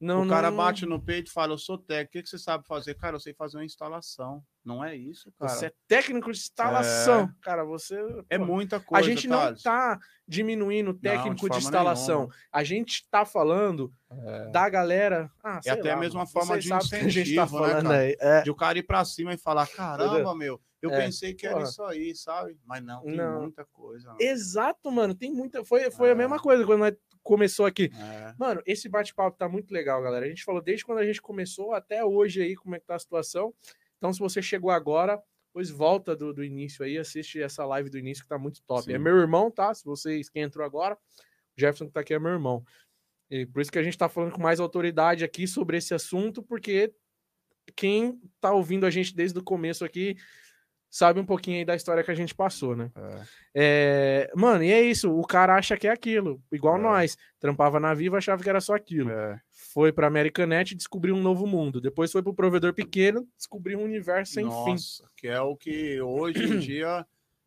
Não, o não, cara bate no peito e fala: Eu sou técnico, o que, você sabe fazer? Cara, eu sei fazer uma instalação. Não é isso, cara. Você é técnico de instalação. É... Cara, você. É muita coisa. A gente não tá diminuindo o técnico não, de, de instalação. Nenhuma. A gente tá falando é... da galera. Ah, é até lá, a mesma forma de incentivo, a gente tá né, falando né. É. De o cara ir pra cima e falar: caramba, meu. Eu é, pensei que era isso aí, sabe? Mas não, tem não. muita coisa. Mano. Exato, mano. Tem muita. Foi, foi é. a mesma coisa quando nós começou aqui. É. Mano, esse bate-papo tá muito legal, galera. A gente falou desde quando a gente começou até hoje aí como é que tá a situação. Então, se você chegou agora, pois volta do, do início aí, assiste essa live do início que tá muito top. Sim. É meu irmão, tá? Se vocês quem entrou agora, o Jefferson que tá aqui é meu irmão. E por isso que a gente tá falando com mais autoridade aqui sobre esse assunto, porque quem tá ouvindo a gente desde o começo aqui sabe um pouquinho aí da história que a gente passou, né? É. É, mano, e é isso. O cara acha que é aquilo, igual é. nós. Trampava na Viva, achava que era só aquilo. É. Foi pra Americanet e descobriu um novo mundo. Depois foi pro provedor pequeno, descobriu um universo sem Nossa, fim. Que é o que hoje em *clears throat* dia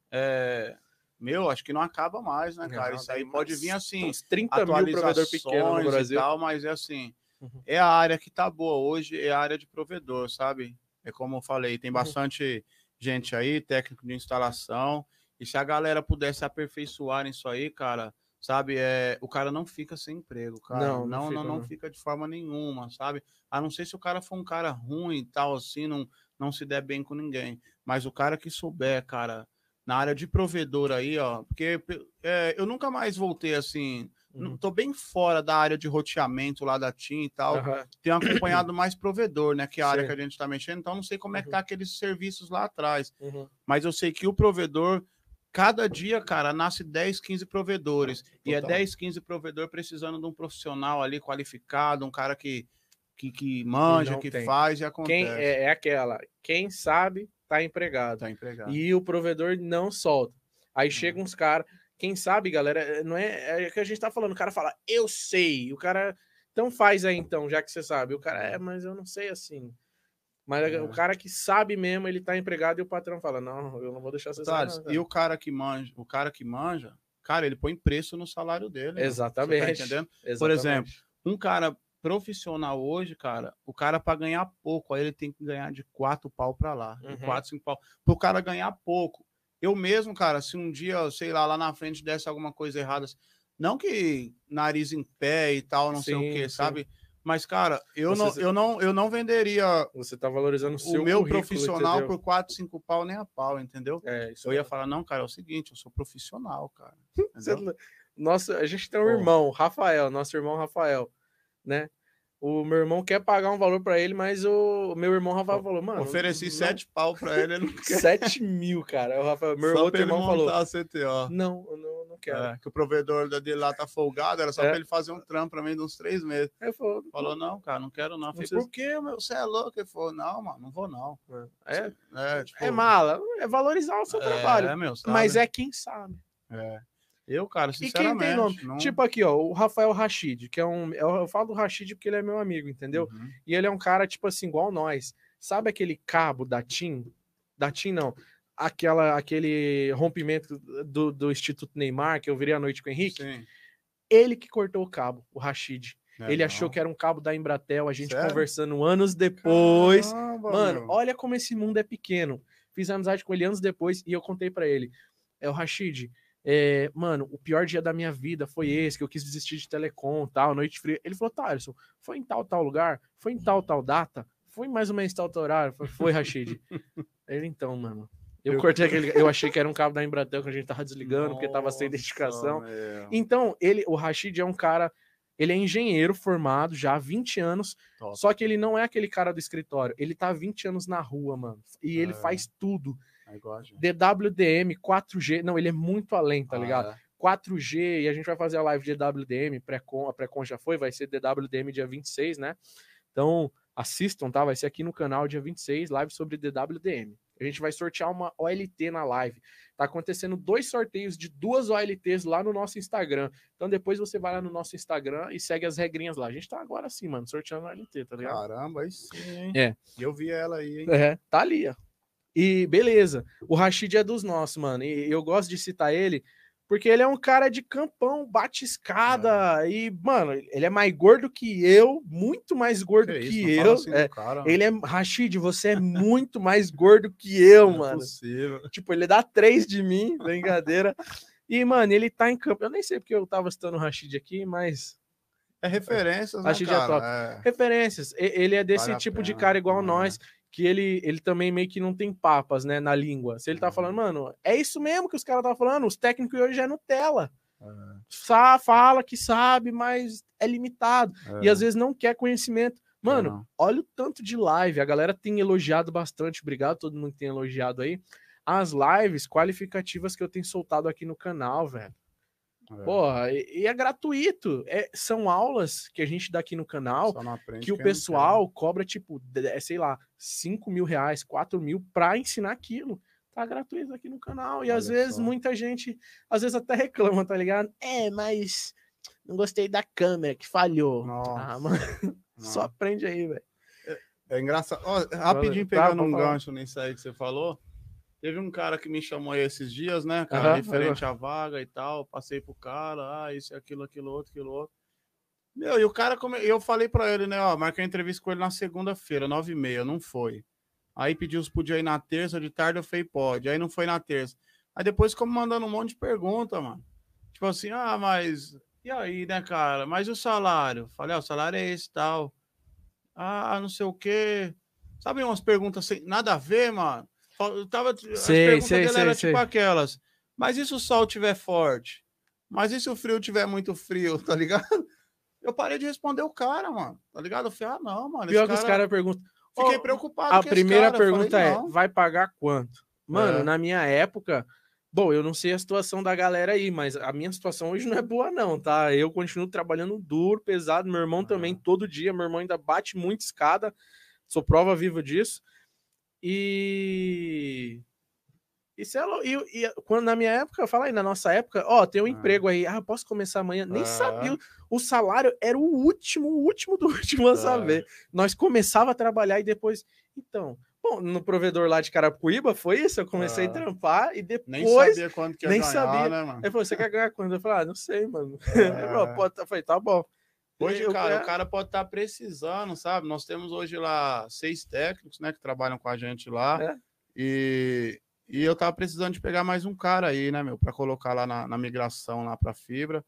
é. Meu, acho que não acaba mais, né, cara? Isso aí pode vir assim. Uns 30 mil provedor pequeno no Brasil. Tal, mas é assim. Uhum. É a área que tá boa hoje, é a área de provedor, sabe? É como eu falei, tem uhum. bastante. Uhum gente aí, técnico de instalação. E se a galera pudesse aperfeiçoar isso aí, cara, sabe? É, o cara não fica sem emprego, cara. Não, não, não, fica, não, não fica de forma nenhuma, sabe? A não ser se o cara for um cara ruim e tal, assim, não, não se der bem com ninguém. Mas o cara que souber, cara, na área de provedor aí, ó, porque é, eu nunca mais voltei assim. Uhum. Tô bem fora da área de roteamento lá da TIM e tal. Uhum. Tenho acompanhado *clears throat* mais provedor, né? Que é a Sim. área que a gente tá mexendo, então não sei como é que tá uhum. aqueles serviços lá atrás. Uhum. Mas eu sei que o provedor, cada dia, cara, nasce 10, 15 provedores. e é 10, 15 provedor precisando de um profissional ali qualificado, um cara que, que, que manja, que tem. faz e acontece. Quem é, é aquela, quem sabe tá empregado. Tá empregado. E o provedor não solta. Aí uhum. chega uns caras quem sabe, galera, eh, não é, é que a gente tá falando, o cara fala, eu sei, o cara, então faz aí então, já que você sabe. O cara, é, mas eu não sei assim. Mas é. o cara que sabe mesmo, ele tá empregado e o patrão fala, não, eu não vou deixar você sair, E o cara que manja, o cara que manja, cara, ele põe preço no salário dele. Exatamente. Né? Tá entendendo? Exatamente. Por exemplo, um cara profissional hoje, cara, o cara para ganhar pouco, aí ele tem que ganhar de quatro pau para lá, uhum. de quatro, cinco pau. Pro cara ganhar pouco, eu mesmo, cara, se um dia, sei lá, lá na frente desse alguma coisa errada, não que nariz em pé e tal, não sim, sei o que, sabe? Mas, cara, eu não, eu, não, eu não venderia. Você tá valorizando o seu meu profissional entendeu? por 4, 5 pau nem a pau, entendeu? É, eu é. ia falar, não, cara, é o seguinte, eu sou profissional, cara. *laughs* Nossa, a gente tem um irmão, Rafael, nosso irmão Rafael, né? O meu irmão quer pagar um valor para ele, mas o meu irmão Rafael falou, mano. Ofereci não... sete pau para ele, ele não quer. Sete mil, cara. O Rafael, meu Só outro irmão falou. A CTO. Não, eu não, não quero. É, que o provedor dele lá tá folgado, era só é. para ele fazer um trampo para mim de uns três meses. Ele falou, falou, não, cara, não quero não. Eu falei, por quê, meu? Você é louco? Ele falou, não, mano, não vou não. É, é, tipo... é mala, é valorizar o seu é, trabalho. É, meu, sabe? Mas é quem sabe. É. Eu, cara, sinceramente. E quem tem nome? Não... Tipo aqui, ó, o Rafael Rachid, que é um. Eu falo do Rachid porque ele é meu amigo, entendeu? Uhum. E ele é um cara, tipo assim, igual nós. Sabe aquele cabo da TIM? Da TIM, não. Aquela, aquele rompimento do, do Instituto Neymar, que eu virei à noite com o Henrique. Sim. Ele que cortou o cabo, o Rachid. É ele não. achou que era um cabo da Embratel, a gente Sério? conversando anos depois. Caramba, Mano, meu. olha como esse mundo é pequeno. Fiz amizade com ele anos depois e eu contei para ele. É o Rachid, é, mano, o pior dia da minha vida foi esse, que eu quis desistir de telecom, tal, noite fria. Ele falou, Thaleson, foi em tal, tal lugar? Foi em tal, tal data? Foi mais ou menos tal, tal horário? Foi, foi Rashid. *laughs* Ele, então, mano, eu, eu, cortei *laughs* aquele. Eu achei que era um cabo da Embratel que a gente tava desligando, Nossa, porque tava sem identificação. Meu. Então, ele, o Rashid é um cara. Ele é engenheiro formado já há 20 anos. Top. Só que ele não é aquele cara do escritório. Ele tá há 20 anos na rua, mano. E é. ele faz tudo. DWDM, 4G. Não, ele é muito além, tá ah, ligado? É. 4G, e a gente vai fazer a live de DWDM, pré-com, a pré-con já foi, vai ser DWDM dia 26, né? Então, assistam, tá? Vai ser aqui no canal dia 26, live sobre DWDM. A gente vai sortear uma OLT na live. Tá acontecendo dois sorteios de duas OLTs lá no nosso Instagram. Então depois você vai lá no nosso Instagram e segue as regrinhas lá. A gente tá agora sim, mano, sorteando a OLT, tá ligado? Caramba, aí sim, hein? É. Eu vi ela aí, hein? É, tá ali, ó. E beleza. O Rashid é dos nossos, mano. E eu gosto de citar ele porque ele é um cara de campão, bate escada. É. E, mano, ele é mais gordo que eu, muito mais gordo que, que eu. Assim é, ele é. Rashid, você é muito mais gordo que eu, Não é mano. É possível. Tipo, ele dá três de mim, brincadeira. E, mano, ele tá em campo. Eu nem sei porque eu tava citando o Rashid aqui, mas. É referências, né, Rashid é cara? É top. É... Referências. Ele é desse vale tipo de cara igual nós que ele, ele também meio que não tem papas, né, na língua. Se ele tá falando, uhum. mano, é isso mesmo que os caras tá falando, os técnicos hoje é Nutella. É. Sá, fala que sabe, mas é limitado. É. E às vezes não quer conhecimento. Mano, é olha o tanto de live. A galera tem elogiado bastante. Obrigado todo mundo que tem elogiado aí. As lives qualificativas que eu tenho soltado aqui no canal, velho. É. Porra, e, e, é gratuito. É, são aulas que a gente dá aqui no canal que o pessoal cobra, tipo, é, sei lá, 5 mil reais, 4 mil pra ensinar aquilo. Tá gratuito aqui no canal. E Olha às vezes só. muita gente, às vezes até *laughs* reclama, tá ligado? É, mas não gostei da câmera que falhou. Nossa. Ah, mano, *laughs* só aprende aí, velho. É, é, engraçado. Ó, rapidinho pegando tá, um gancho nisso aí que você falou. Teve um cara que me chamou aí esses dias, né, cara, uhum, referente uhum. à vaga e tal. Passei pro cara, ah, isso, aquilo, aquilo, outro, aquilo, outro. Meu, e o cara, come... eu falei pra ele, né, ó, marquei a entrevista com ele na segunda-feira, nove e meia, não foi. Aí pediu se podia ir na terça, de tarde eu falei, pode. Aí não foi na terça. Aí depois ficou mandando um monte de pergunta, mano. Tipo assim, ah, mas. E aí, né, cara? Mas o salário? Falei, ah, o salário é esse tal. Ah, não sei o quê. Sabe umas perguntas sem nada a ver, mano? Eu tava, sei, as perguntas sei, dele sei, eram tipo aquelas. Mas e se o sol tiver forte? Mas e se o frio tiver muito frio, *laughs* tá ligado? Eu parei de responder o cara, mano. Tá ligado? Eu falei, ah, não, mano. Pior que os caras perguntam. Fiquei preocupado. A primeira cara. pergunta falei, é: vai pagar quanto? Mano, é. na minha época, Bom, eu não sei a situação da galera aí, mas a minha situação hoje não é boa, não, tá? Eu continuo trabalhando duro, pesado. Meu irmão também, todo dia. Meu irmão ainda bate muito escada. Sou prova viva disso. E. Isso é e, e, quando na minha época, fala aí, na nossa época, ó, tem um ah. emprego aí, ah, posso começar amanhã? Nem ah. sabia. O salário era o último, o último do *laughs* último a ah. saber. Nós começava a trabalhar e depois. Então, bom, no provedor lá de Carapuíba foi isso. Eu comecei a ah. trampar e depois. Nem sabia quanto que ia nem ganhar, sabia. né, mano? Ele falou: você quer ganhar quanto? Eu falei: ah, não sei, mano. *laughs* É. Tá, falei, tá bom. Hoje, eu, cara, o cara pode estar tá precisando, sabe? Nós temos hoje lá seis técnicos, né, que trabalham com a gente lá. É? E, e eu tava precisando de pegar mais um cara aí, né, meu, para colocar lá na, na migração lá para fibra.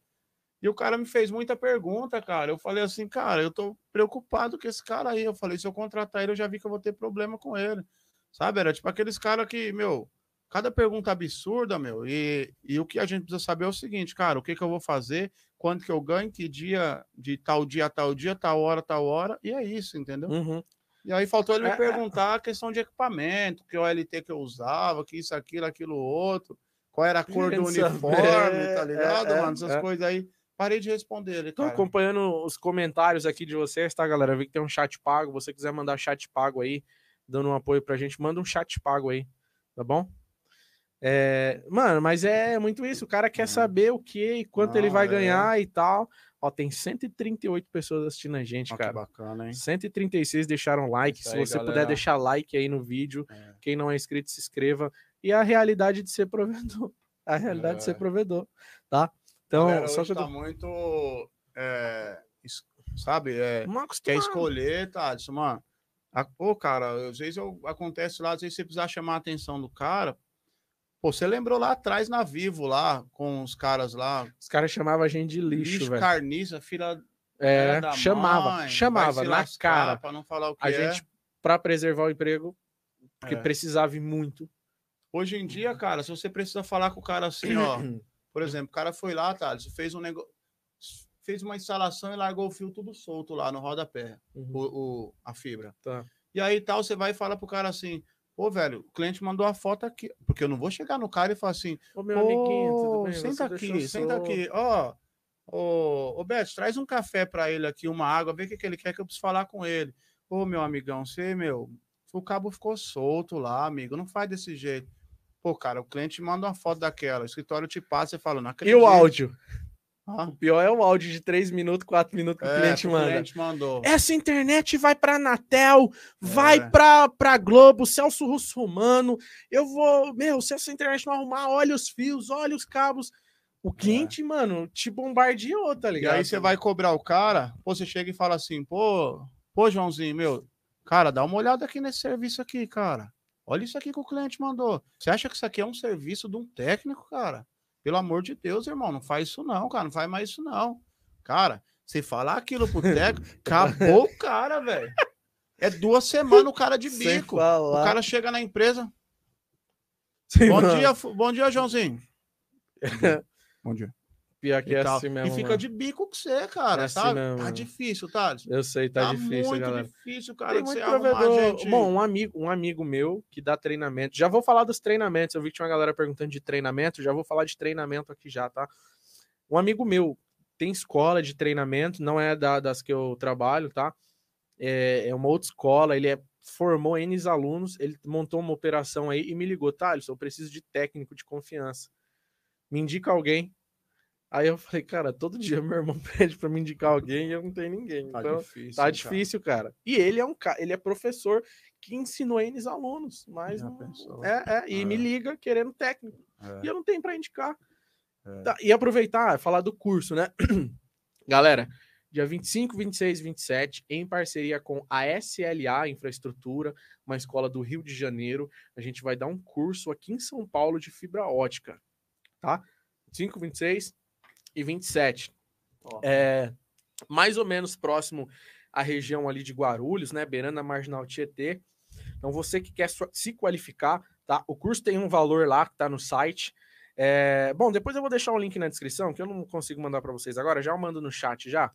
E o cara me fez muita pergunta, cara. Eu falei assim, cara, eu tô preocupado com esse cara aí. Eu falei, se eu contratar ele, eu já vi que eu vou ter problema com ele. Sabe? Era tipo aqueles caras que, meu, cada pergunta absurda, meu. E, e o que a gente precisa saber é o seguinte, cara, o que, que eu vou fazer, quanto que eu ganho, que dia, de tal dia, tal dia, tal hora, tal hora, e é isso, entendeu? Uhum. E aí faltou ele me é, é. perguntar a questão de equipamento, que OLT que eu usava, que isso, aquilo, aquilo, outro, qual era a cor do uniforme, é, tá ligado, é, mano? Essas é. coisas aí. Parei de responder ele, cara. Tô acompanhando os comentários aqui de vocês, tá, galera? Eu vi que tem um chat pago. Se você quiser mandar chat pago aí, dando um apoio pra gente, manda um chat pago aí, tá bom? É, mano, mas é muito isso. O cara quer saber o que e quanto Não, ele vai é. ganhar e tal. Ó, tem 138 pessoas assistindo a gente, Ó, cara. Que bacana, hein? 136 deixaram like. Isso Se aí, você galera. puder deixar like aí no vídeo, é. quem não é inscrito, se inscreva. E a realidade de ser provedor. *laughs* A realidade de ser é. provedor, tá? Então, galera, só que eu tá muito. É, sabe? É, quer escolher, tá? Mano. Pô, cara, às vezes eu, acontece lá, às vezes você precisa chamar a atenção do cara Pô, você lembrou lá atrás na Vivo, lá, com os caras lá. Os caras chamavam a gente de lixo, lixo velho. carniça, filha. É, chamava, mãe, chamava na cara. Pra não falar o que a é. gente, pra preservar o emprego, porque é. precisava muito. Hoje em dia, cara, se você precisa falar com o cara assim, ó. *clears throat* por exemplo, o cara foi lá, tá? fez um negócio. Fez uma instalação e largou o fio tudo solto lá no rodapé, uhum. o, o, a fibra. Tá. E aí tal, você vai e fala pro cara assim: Pô, velho, o cliente mandou a foto aqui. Porque eu não vou chegar no cara e falar assim: Ô, meu amiguinho, tudo bem? Senta aqui, senta aqui. Ó, ô, ô Beto, traz um café para ele aqui, uma água, vê o que, que ele quer que eu preciso falar com ele. Ô, meu amigão, você, meu, o cabo ficou solto lá, amigo, não faz desse jeito. Pô, cara, o cliente manda uma foto daquela, o escritório te passa e fala, não acredito. E o áudio? Ah. O pior é o áudio de 3 minutos, 4 minutos que é, o cliente manda. O cliente mandou. Essa internet vai para Anatel, vai é. para pra Globo, Celso Russo Romano. Eu vou, meu, se essa internet não arrumar, olha os fios, olha os cabos. O cliente, é. mano, te bombardeou, tá ligado? E aí você vai cobrar o cara, pô, você chega e fala assim, pô, pô, Joãozinho, meu, cara, dá uma olhada aqui nesse serviço aqui, cara. Olha isso aqui que o cliente mandou. Você acha que isso aqui é um serviço de um técnico, cara? Pelo amor de Deus, irmão, não faz isso não, cara, não faz mais isso não. Cara, você falar aquilo pro técnico, *laughs* acabou o cara, velho. É duas semanas o cara de bico. O cara chega na empresa. Sim, bom mano. dia, bom dia, Joãozinho. *laughs* bom dia. Pior que e é tal. assim mesmo. E fica mano. de bico com você, cara, é assim sabe? Mesmo, tá difícil, tá? Eu sei, tá, tá difícil, muito galera. difícil, cara. Tem muito provedor. Gente... Bom, um amigo, um amigo meu que dá treinamento. Já vou falar dos treinamentos. Eu vi que tinha uma galera perguntando de treinamento. Já vou falar de treinamento aqui já, tá? Um amigo meu tem escola de treinamento, não é da, das que eu trabalho, tá? É, é uma outra escola. Ele é, formou N alunos. Ele montou uma operação aí e me ligou, Thales, eu preciso de técnico de confiança. Me indica alguém Aí eu falei, cara, todo dia meu irmão *laughs* pede para me indicar alguém e eu não tenho ninguém. Tá então, difícil, tá difícil, cara. cara. E ele é um cara, ele é professor que ensinou N alunos, mas não, é, é, e é. me liga querendo técnico. É. E eu não tenho para indicar. É. Tá, e aproveitar, falar do curso, né? *clears throat* Galera, dia 25, 26 e 27, em parceria com a SLA Infraestrutura, uma escola do Rio de Janeiro, a gente vai dar um curso aqui em São Paulo de fibra ótica, tá? 25, 26 e 27. Oh. É, mais ou menos próximo à região ali de Guarulhos, né? Beirando a Marginal Tietê. Então, você que quer se qualificar, tá? O curso tem um valor lá que tá no site. É, bom, depois eu vou deixar o um link na descrição, que eu não consigo mandar para vocês agora, já eu mando no chat já.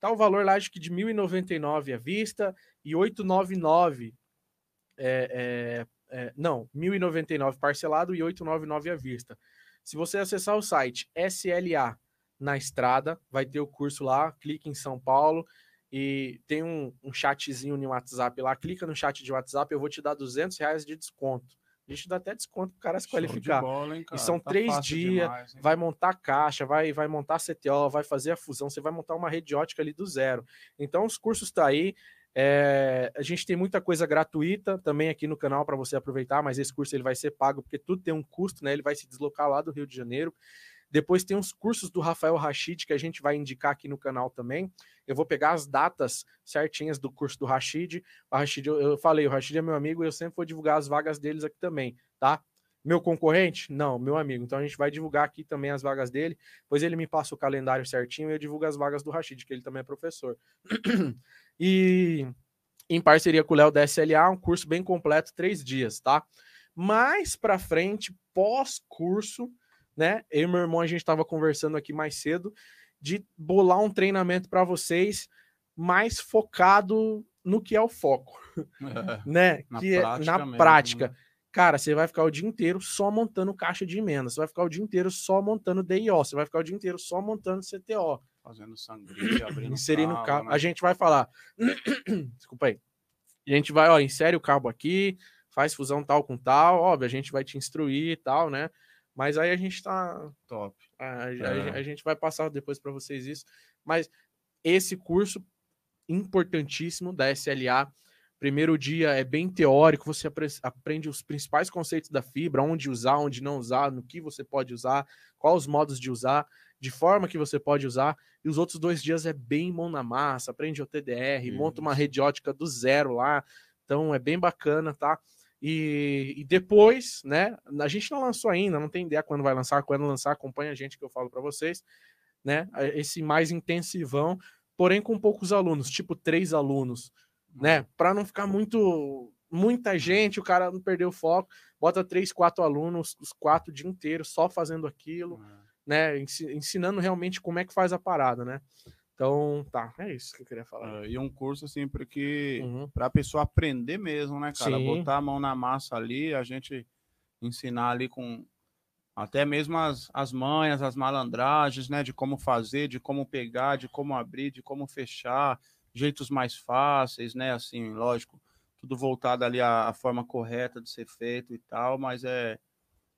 Tá o valor lá acho que de 1.099 à vista e 899 é, é, é, não, 1.099 parcelado e 899 à vista. Se você acessar o site SLA na estrada, vai ter o curso lá, clique em São Paulo e tem um, um chatzinho no WhatsApp lá, clica no chat de WhatsApp, eu vou te dar 200 reais de desconto. A gente dá até desconto para o cara se qualificar. Bola, hein, cara? E são tá três dias, demais, vai montar caixa, vai, vai montar CTO, vai fazer a fusão, você vai montar uma rede ótica ali do zero. Então os cursos estão tá aí. É, a gente tem muita coisa gratuita também aqui no canal para você aproveitar, mas esse curso ele vai ser pago porque tudo tem um custo, né? Ele vai se deslocar lá do Rio de Janeiro. Depois tem os cursos do Rafael Rachid, que a gente vai indicar aqui no canal também. Eu vou pegar as datas certinhas do curso do Rachid. O eu falei, o Rachid é meu amigo e eu sempre vou divulgar as vagas deles aqui também, tá? Meu concorrente? Não, meu amigo. Então a gente vai divulgar aqui também as vagas dele. Pois ele me passa o calendário certinho e eu divulgo as vagas do Rachid, que ele também é professor. *clears throat* e em parceria com o Léo da SLA, um curso bem completo, três dias, tá? Mais para frente, pós-curso, né? Eu e meu irmão a gente estava conversando aqui mais cedo de bolar um treinamento para vocês mais focado no que é o foco, é, né? Na que prática é na mesmo, prática. Né? Cara, você vai ficar o dia inteiro só montando caixa de emenda, você vai ficar o dia inteiro só montando DIO, você vai ficar o dia inteiro só montando CTO. Fazendo sangria, abrindo Inserindo cabo. cabo. Né? A gente vai falar. *coughs* Desculpa aí. A gente vai, ó, insere o cabo aqui, faz fusão tal com tal, óbvio, a gente vai te instruir e tal, né? Mas aí a gente tá top. A, é. a gente vai passar depois para vocês isso. Mas esse curso importantíssimo da SLA. Primeiro dia é bem teórico, você aprende os principais conceitos da fibra, onde usar, onde não usar, no que você pode usar, quais os modos de usar, de forma que você pode usar. E os outros dois dias é bem mão na massa, aprende o TDR, monta uma rede ótica do zero lá. Então é bem bacana, tá? E, e, depois, né? A gente não lançou ainda, não tem ideia quando vai lançar, quando lançar, acompanha a gente que eu falo para vocês, né? Esse mais intensivão, porém com poucos alunos, tipo três alunos, né? Para não ficar muito muita gente, o cara não perder o foco, bota três, quatro alunos, os quatro o dia inteiro só fazendo aquilo, né? Ensinando realmente como é que faz a parada, né? Então, tá, é isso que eu queria falar. Uh, e um curso sempre assim, que uhum. para a pessoa aprender mesmo, né, cara? Sim. Botar a mão na massa ali, a gente ensinar ali com até mesmo as, as manhas, as malandragens, né? De como fazer, de como pegar, de como abrir, de como fechar, jeitos mais fáceis, né? Assim, lógico, tudo voltado ali à, à forma correta de ser feito e tal, mas é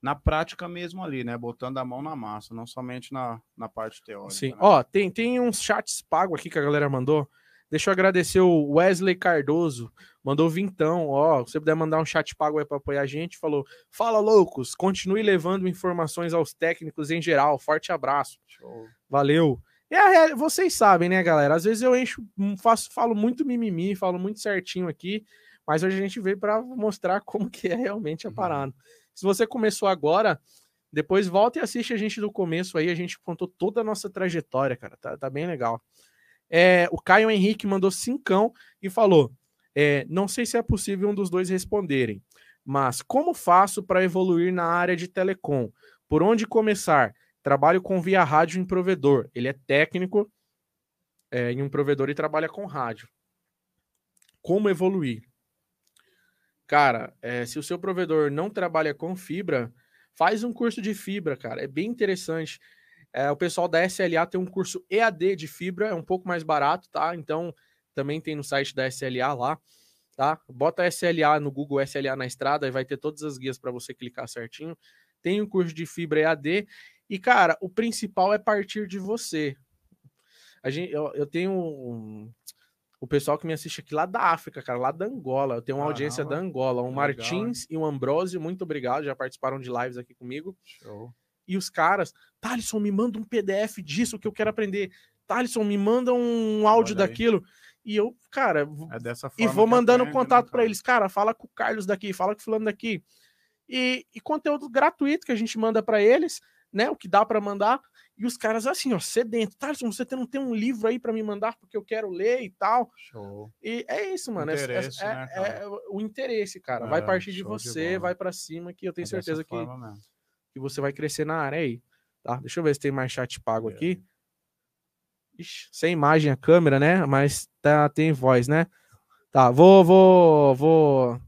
na prática mesmo ali, né? Botando a mão na massa, não somente na, na parte teórica. Sim. Né? Ó, tem, tem uns chats pagos aqui que a galera mandou. Deixa eu agradecer o Wesley Cardoso, mandou vintão, ó, se você puder mandar um chat pago aí para apoiar a gente, falou: "Fala loucos, continue levando informações aos técnicos em geral. Forte abraço". Show. Valeu. E a, vocês sabem, né, galera? Às vezes eu encho, hum, faço, falo muito mimimi, falo muito certinho aqui, mas hoje a gente veio para mostrar como que é realmente a uhum. parada. Uhum. Se você começou agora, depois volta e assiste a gente do começo aí, a gente contou toda a nossa trajetória, cara. Tá, tá bem legal. É, o Caio Henrique mandou cincão e falou: é, não sei se é possível um dos dois responderem, mas como faço para evoluir na área de telecom? Por onde começar? Trabalho com via rádio em provedor. Ele é técnico é, em um provedor e trabalha com rádio. Como evoluir? Cara, é, se o seu provedor não trabalha com fibra, faz um curso de fibra, cara. É bem interessante. É, o pessoal da SLA tem um curso EAD de fibra, é um pouco mais barato, tá? Então, também tem no site da SLA lá, tá? Bota SLA no Google SLA na estrada e vai ter todas as guias para você clicar certinho. Tem um curso de fibra EAD e, cara, o principal é partir de você. A gente, eu, eu tenho um, o pessoal que me assiste aqui lá da África, cara, lá da Angola. Eu tenho uma audiência da Angola. Um Martins e um Ambrosio, muito obrigado, já participaram de lives aqui comigo. Show e os caras, Thalisson, me manda um PDF disso que eu quero aprender. Thalisson, me manda um áudio daquilo. E eu, cara, é e vou mandando aprende, contato né, para eles. Cara, fala com o Carlos daqui, fala com o fulano daqui. E, e conteúdo gratuito que a gente manda para eles, né? O que dá para mandar. E os caras assim, ó, sedento. Thalisson, você não tem um livro aí para me mandar porque eu quero ler e tal. Show. E é isso, mano. É, interesse, é, né, é, é, o interesse, cara. vai é, partir de você, de vai para cima, que eu tenho é certeza que. Mesmo que você vai crescer na área aí. Tá? Deixa eu ver se tem mais chat pago é. aqui. Ixi, sem imagem a câmera, né? Mas tá, tem voz, né? Tá, vou, vou, vou.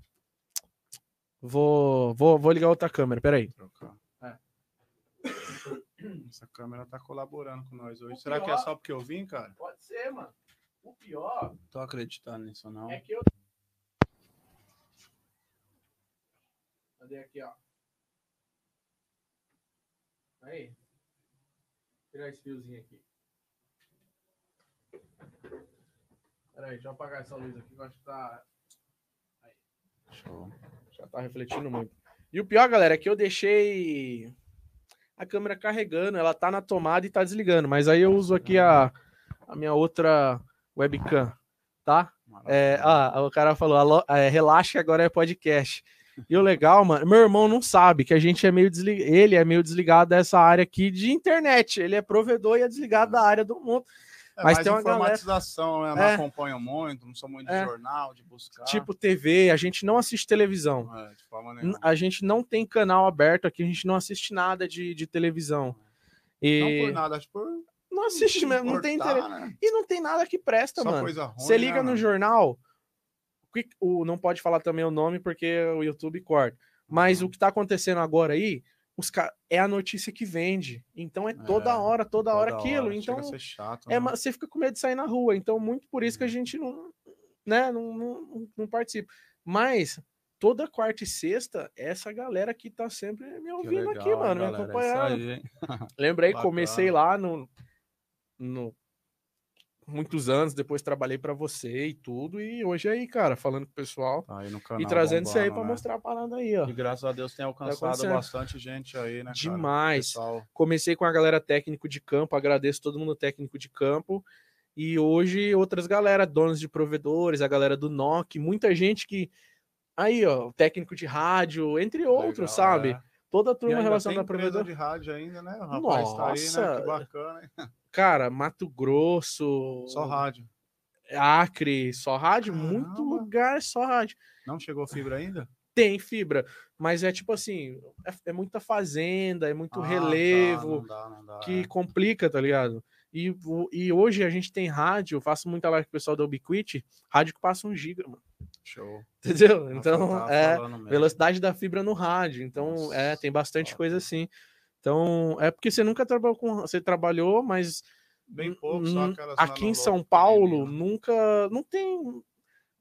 Vou, vou, vou ligar outra câmera, peraí. É. Essa câmera tá colaborando com nós hoje. O Será pior... que é só porque eu vim, cara? Pode ser, mano. O pior. Tô acreditando nisso, não. É que eu. Cadê aqui, ó? Aí. Tirar esse fiozinho aqui. Peraí, deixa eu apagar essa luz aqui que eu acho que tá. Aí. Show. Já tá refletindo muito. E o pior, galera, é que eu deixei a câmera carregando, ela tá na tomada e tá desligando, mas aí eu uso aqui a, a minha outra webcam, tá? É, ah, o cara falou, é, relaxa agora é podcast. E o legal, mano, meu irmão não sabe que a gente é meio desligado, ele é meio desligado dessa área aqui de internet. Ele é provedor e é desligado da área do mundo. É, mas tem uma informatização, galera... né? Eu não é. acompanho muito, não sou muito de é. jornal, de buscar. Tipo TV, a gente não assiste televisão. É, a gente não tem canal aberto aqui, a gente não assiste nada de, de televisão. E... Não por nada, acho por não assiste mesmo, não tem interesse. Né? E não tem nada que presta, Só mano. Você liga né, no jornal, o, não pode falar também o nome porque o YouTube corta. Mas uhum. o que tá acontecendo agora aí, os é a notícia que vende. Então é toda é, hora, toda, toda hora aquilo. Hora. Então chato, é, né? você fica com medo de sair na rua. Então, muito por isso que a uhum. gente não, né, não, não, não participa. Mas toda quarta e sexta, essa galera aqui tá sempre me ouvindo legal, aqui, mano, galera, me acompanhando. Aí, Lembrei, *laughs* comecei lá no, no muitos anos, depois trabalhei para você e tudo, e hoje aí, cara, falando com o pessoal canal, e trazendo isso aí para né? mostrar a parada aí, ó. E graças a Deus tem tá alcançado tá bastante gente aí, né? Demais. Comecei com a galera técnico de campo, agradeço todo mundo técnico de campo. E hoje outras galera, donos de provedores, a galera do NOC, muita gente que. Aí, ó, técnico de rádio, entre outros, Legal, sabe? É. Toda a turma relacionada a provedor. de rádio ainda, né? O rapaz Nossa. tá aí, né? Que bacana, hein? Cara, Mato Grosso. Só rádio. Acre, só rádio. Caramba. Muito lugar, só rádio. Não chegou fibra ainda? Tem fibra, mas é tipo assim, é, é muita fazenda, é muito ah, relevo, tá, não dá, não dá, que é. complica, tá ligado? E, e hoje a gente tem rádio, faço muita live com o pessoal da Ubiquiti, rádio que passa um giga, mano. Show. Entendeu? Então, é velocidade da fibra no rádio. Então, Nossa, é, tem bastante coisa assim. Então, é porque você nunca trabalhou com. Você trabalhou, mas. Bem pouco, só Aqui em São Paulo, nunca. Não tem.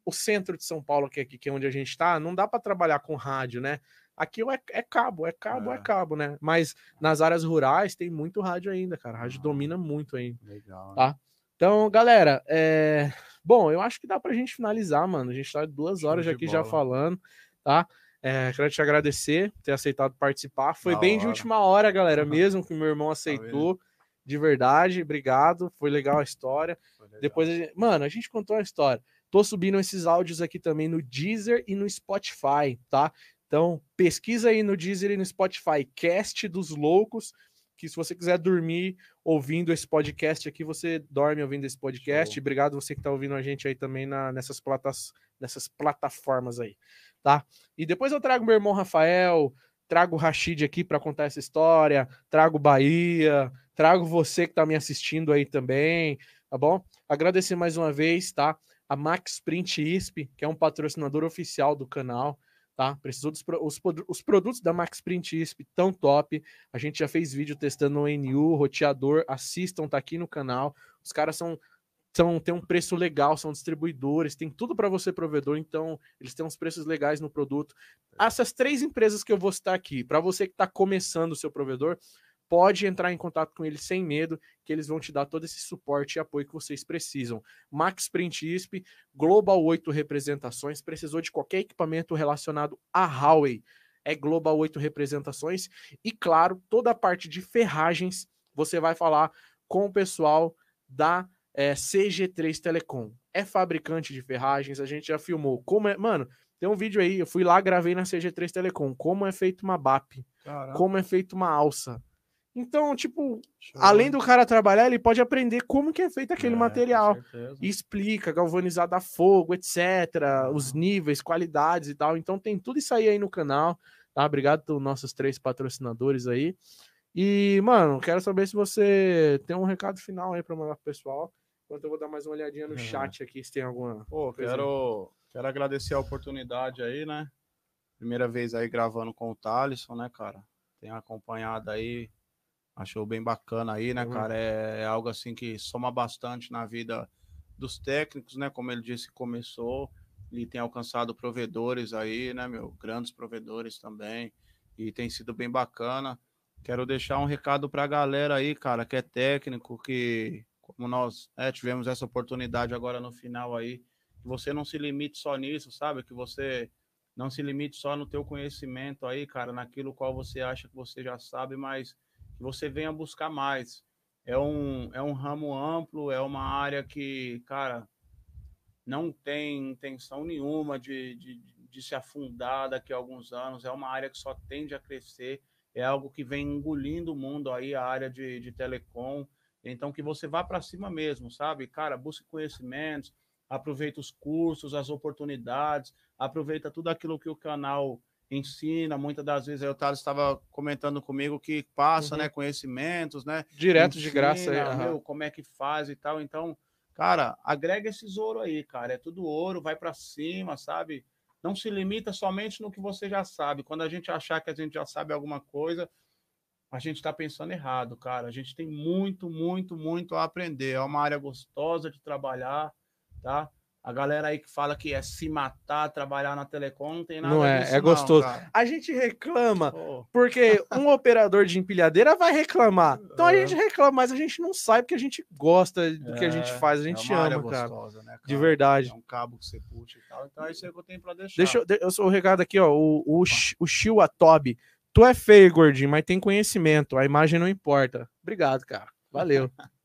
O centro de São Paulo, que é aqui, que é onde a gente está, não dá para trabalhar com rádio, né? Aqui é, é cabo, é cabo, é. é. cabo, né? Mas nas áreas rurais tem muito rádio ainda, cara. A rádio ah, domina muito ainda. Legal. Tá? Então, galera, é... bom, eu acho que dá pra gente finalizar, mano. A gente tá duas horas aqui já falando, tá? É, quero te agradecer por ter aceitado participar. Foi da bem hora. de última hora, galera, *laughs* mesmo que meu irmão tá aceitou. Tá de verdade, obrigado. Foi legal a história. Legal. Depois, a gente... mano, a gente contou a história. Tô subindo esses áudios aqui também no Deezer e no Spotify, tá? Então, pesquisa aí no Deezer e no Spotify, Cast dos Loucos, que se você quiser dormir ouvindo esse podcast aqui, você dorme ouvindo esse podcast. Show. Obrigado você que está ouvindo a gente aí também na, nessas, platas, nessas plataformas aí, tá? E depois eu trago meu irmão Rafael, trago o Rashid aqui para contar essa história, trago Bahia, trago você que está me assistindo aí também, tá bom? Agradecer mais uma vez, tá? A Max Print ISP, que é um patrocinador oficial do canal tá? Precisou dos os, os produtos da Max Print ISP tão top. A gente já fez vídeo testando o NU, roteador, assistam, tá aqui no canal. Os caras são são, tem um preço legal, são distribuidores, tem tudo para você provedor, então eles têm uns preços legais no produto. Essas três empresas que eu vou citar aqui, para você que está começando o seu provedor, pode entrar em contato com eles sem medo, que eles vão te dar todo esse suporte e apoio que vocês precisam. Max Print ISP, Global 8 representações, precisou de qualquer equipamento relacionado a Huawei, é Global 8 representações e claro, toda a parte de ferragens, você vai falar com o pessoal da é, CG3 Telecom. É fabricante de ferragens, a gente já filmou. Como é, mano, tem um vídeo aí, eu fui lá, gravei na CG3 Telecom, como é feito uma BAP, como é feito uma alça, então, tipo, Show. além do cara trabalhar, ele pode aprender como que é feito aquele é, material. explica, galvanizado a fogo, etc. Uhum. Os níveis, qualidades e tal. Então tem tudo isso aí aí no canal. Tá? Obrigado pelos nossos três patrocinadores aí. E, mano, quero saber se você tem um recado final aí para mandar pro pessoal. Enquanto eu vou dar mais uma olhadinha no uhum. chat aqui, se tem alguma. Pô, quero, quero agradecer a oportunidade aí, né? Primeira vez aí gravando com o Thalisson, né, cara? Tenho acompanhado aí Achou bem bacana aí, né, uhum. cara? É, é, algo assim que soma bastante na vida dos técnicos, né? Como ele disse, começou e tem alcançado provedores aí, né, meu? Grandes provedores também. E tem sido bem bacana. Quero deixar um recado para a galera aí, cara, que é técnico, que como nós é, tivemos essa oportunidade agora no final aí, que você não se limite só nisso, sabe? Que você não se limite só no teu conhecimento aí, cara, naquilo qual você acha que você já sabe, mas que você venha buscar mais. É um, é um ramo amplo, é uma área que, cara, não tem intenção nenhuma de, de, de se afundar daqui a alguns anos. É uma área que só tende a crescer. É algo que vem engolindo o mundo aí, a área de, de telecom. Então, que você vá para cima mesmo, sabe? Cara, busque conhecimentos, aproveita os cursos, as oportunidades, aproveita tudo aquilo que o canal ensina, muitas das vezes aí o Thales estava comentando comigo que passa, uhum. né, conhecimentos, né? Direto ensina, de graça aí, meu, como é que faz e tal. Então, cara, agrega esses ouro aí, cara. É tudo ouro, vai para cima, sabe? Não se limita somente no que você já sabe. Quando a gente achar que a gente já sabe alguma coisa, a gente está pensando errado, cara. A gente tem muito, muito, muito a aprender. É uma área gostosa de trabalhar, tá? A galera aí que fala que é se matar, trabalhar na Telecom, não tem nada Não é, disso, é gostoso. Não, a gente reclama oh. porque um *laughs* operador de empilhadeira vai reclamar. Então a gente reclama, mas a gente não sai porque a gente gosta do é, que a gente é, faz, a gente é ama, gostosa, cara. Né, cara. De verdade. É um cabo que você puxa e tal. Então é isso aí que eu tenho pra deixar. Deixa eu, eu sou o recado aqui, ó. O, o, o Shio Atobi. Tu é feio, gordinho, mas tem conhecimento. A imagem não importa. Obrigado, cara. Valeu. *laughs*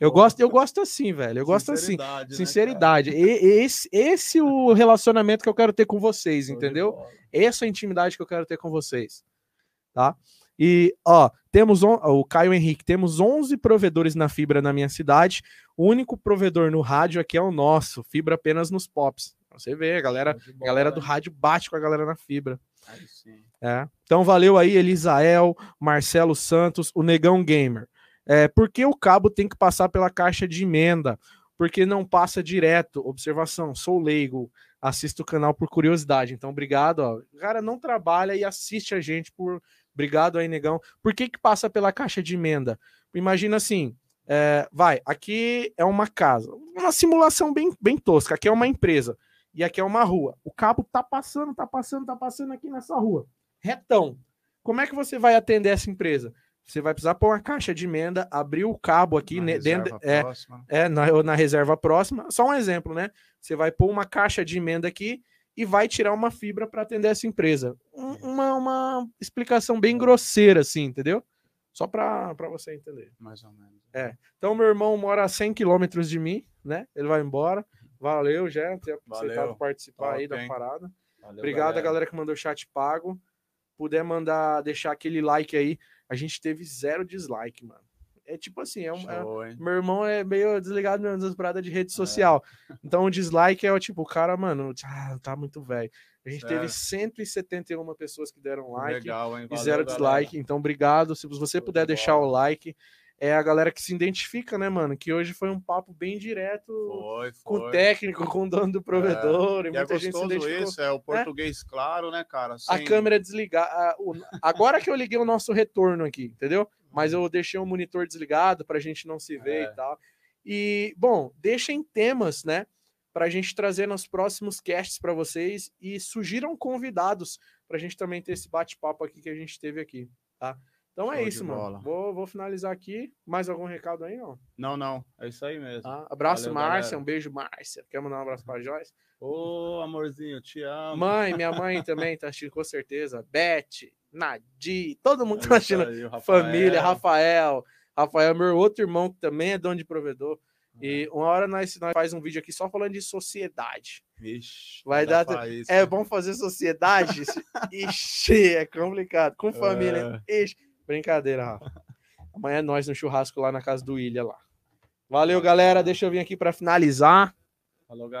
Eu gosto, eu gosto assim, velho. Eu gosto assim. Né, Sinceridade. E, esse, esse o relacionamento que eu quero ter com vocês, entendeu? Essa é a intimidade que eu quero ter com vocês. Tá? E, ó, temos on, o Caio Henrique, temos 11 provedores na fibra na minha cidade. O único provedor no rádio aqui é o nosso, fibra apenas nos pops. Você vê, a galera, a galera do rádio bate com a galera na fibra. É. Então valeu aí, Elisael, Marcelo Santos, o Negão Gamer. É, por que o cabo tem que passar pela caixa de emenda? Porque não passa direto. Observação, sou leigo, assisto o canal por curiosidade. Então, obrigado. Ó. O cara não trabalha e assiste a gente por. Obrigado aí, negão. Por que, que passa pela caixa de emenda? Imagina assim: é, vai, aqui é uma casa, uma simulação bem, bem tosca. Aqui é uma empresa e aqui é uma rua. O cabo tá passando, tá passando, tá passando aqui nessa rua, retão. Como é que você vai atender essa empresa? Você vai precisar pôr uma caixa de emenda, abrir o cabo aqui na dentro, é, é na, na reserva próxima. Só um exemplo, né? Você vai pôr uma caixa de emenda aqui e vai tirar uma fibra para atender essa empresa. Um, uma, uma explicação bem grosseira, assim, entendeu? Só para você entender. Mais ou menos. É. Então, meu irmão mora a 100 quilômetros de mim, né? Ele vai embora. Valeu, já, ter aceitado participar Top, aí da hein? parada. Valeu, Obrigado galera. a galera que mandou chat pago. Puder mandar, deixar aquele like aí. A gente teve zero dislike, mano. É tipo assim, é um, Show, é, meu irmão é meio desligado das paradas de rede é. social. É. Então o dislike é o tipo, o cara, mano, ah, tá muito velho. A gente certo. teve 171 pessoas que deram like Legal, e zero dislike. Galera. Então, obrigado. Se você puder deixar o like, é a galera que se identifica, né, mano? Que hoje foi um papo bem direto foi, foi. com o técnico, com o dono do provedor. É. E, e muita é gente se identificou. isso, é o português é? claro, né, cara? Sem... A câmera desligar. Agora que eu liguei o nosso retorno aqui, entendeu? Mas eu deixei o monitor desligado para a gente não se ver é. e tal. E, bom, deixem temas, né? Para a gente trazer nos próximos casts para vocês e sugiram convidados para a gente também ter esse bate-papo aqui que a gente teve aqui, tá? Então é Show é isso, mano. Vou, vou finalizar aqui. Mais algum recado aí, não? Não, não. É isso aí mesmo. Ah, abraço, Valeu, Márcia. Galera. Um beijo, Márcia. Quer mandar um abraço pra Joyce? Ô, amorzinho, te amo. Mãe, minha mãe *laughs* também tá assistindo, com certeza. Beth, Nadi, todo mundo é tá assistindo. Aí, Rafael. Família, Rafael. Rafael, meu outro irmão que também é dono de provedor. E uma hora nós, nós faz um vídeo aqui só falando de sociedade. Vixe, vai dar. É bom fazer sociedade? *laughs* Ixi, é complicado. Com família. É. Ixi. Brincadeira, Rafa. *laughs* Amanhã é nós no churrasco lá na casa do Ilha lá. Valeu, galera. Deixa eu vir aqui para finalizar. Falou, galera.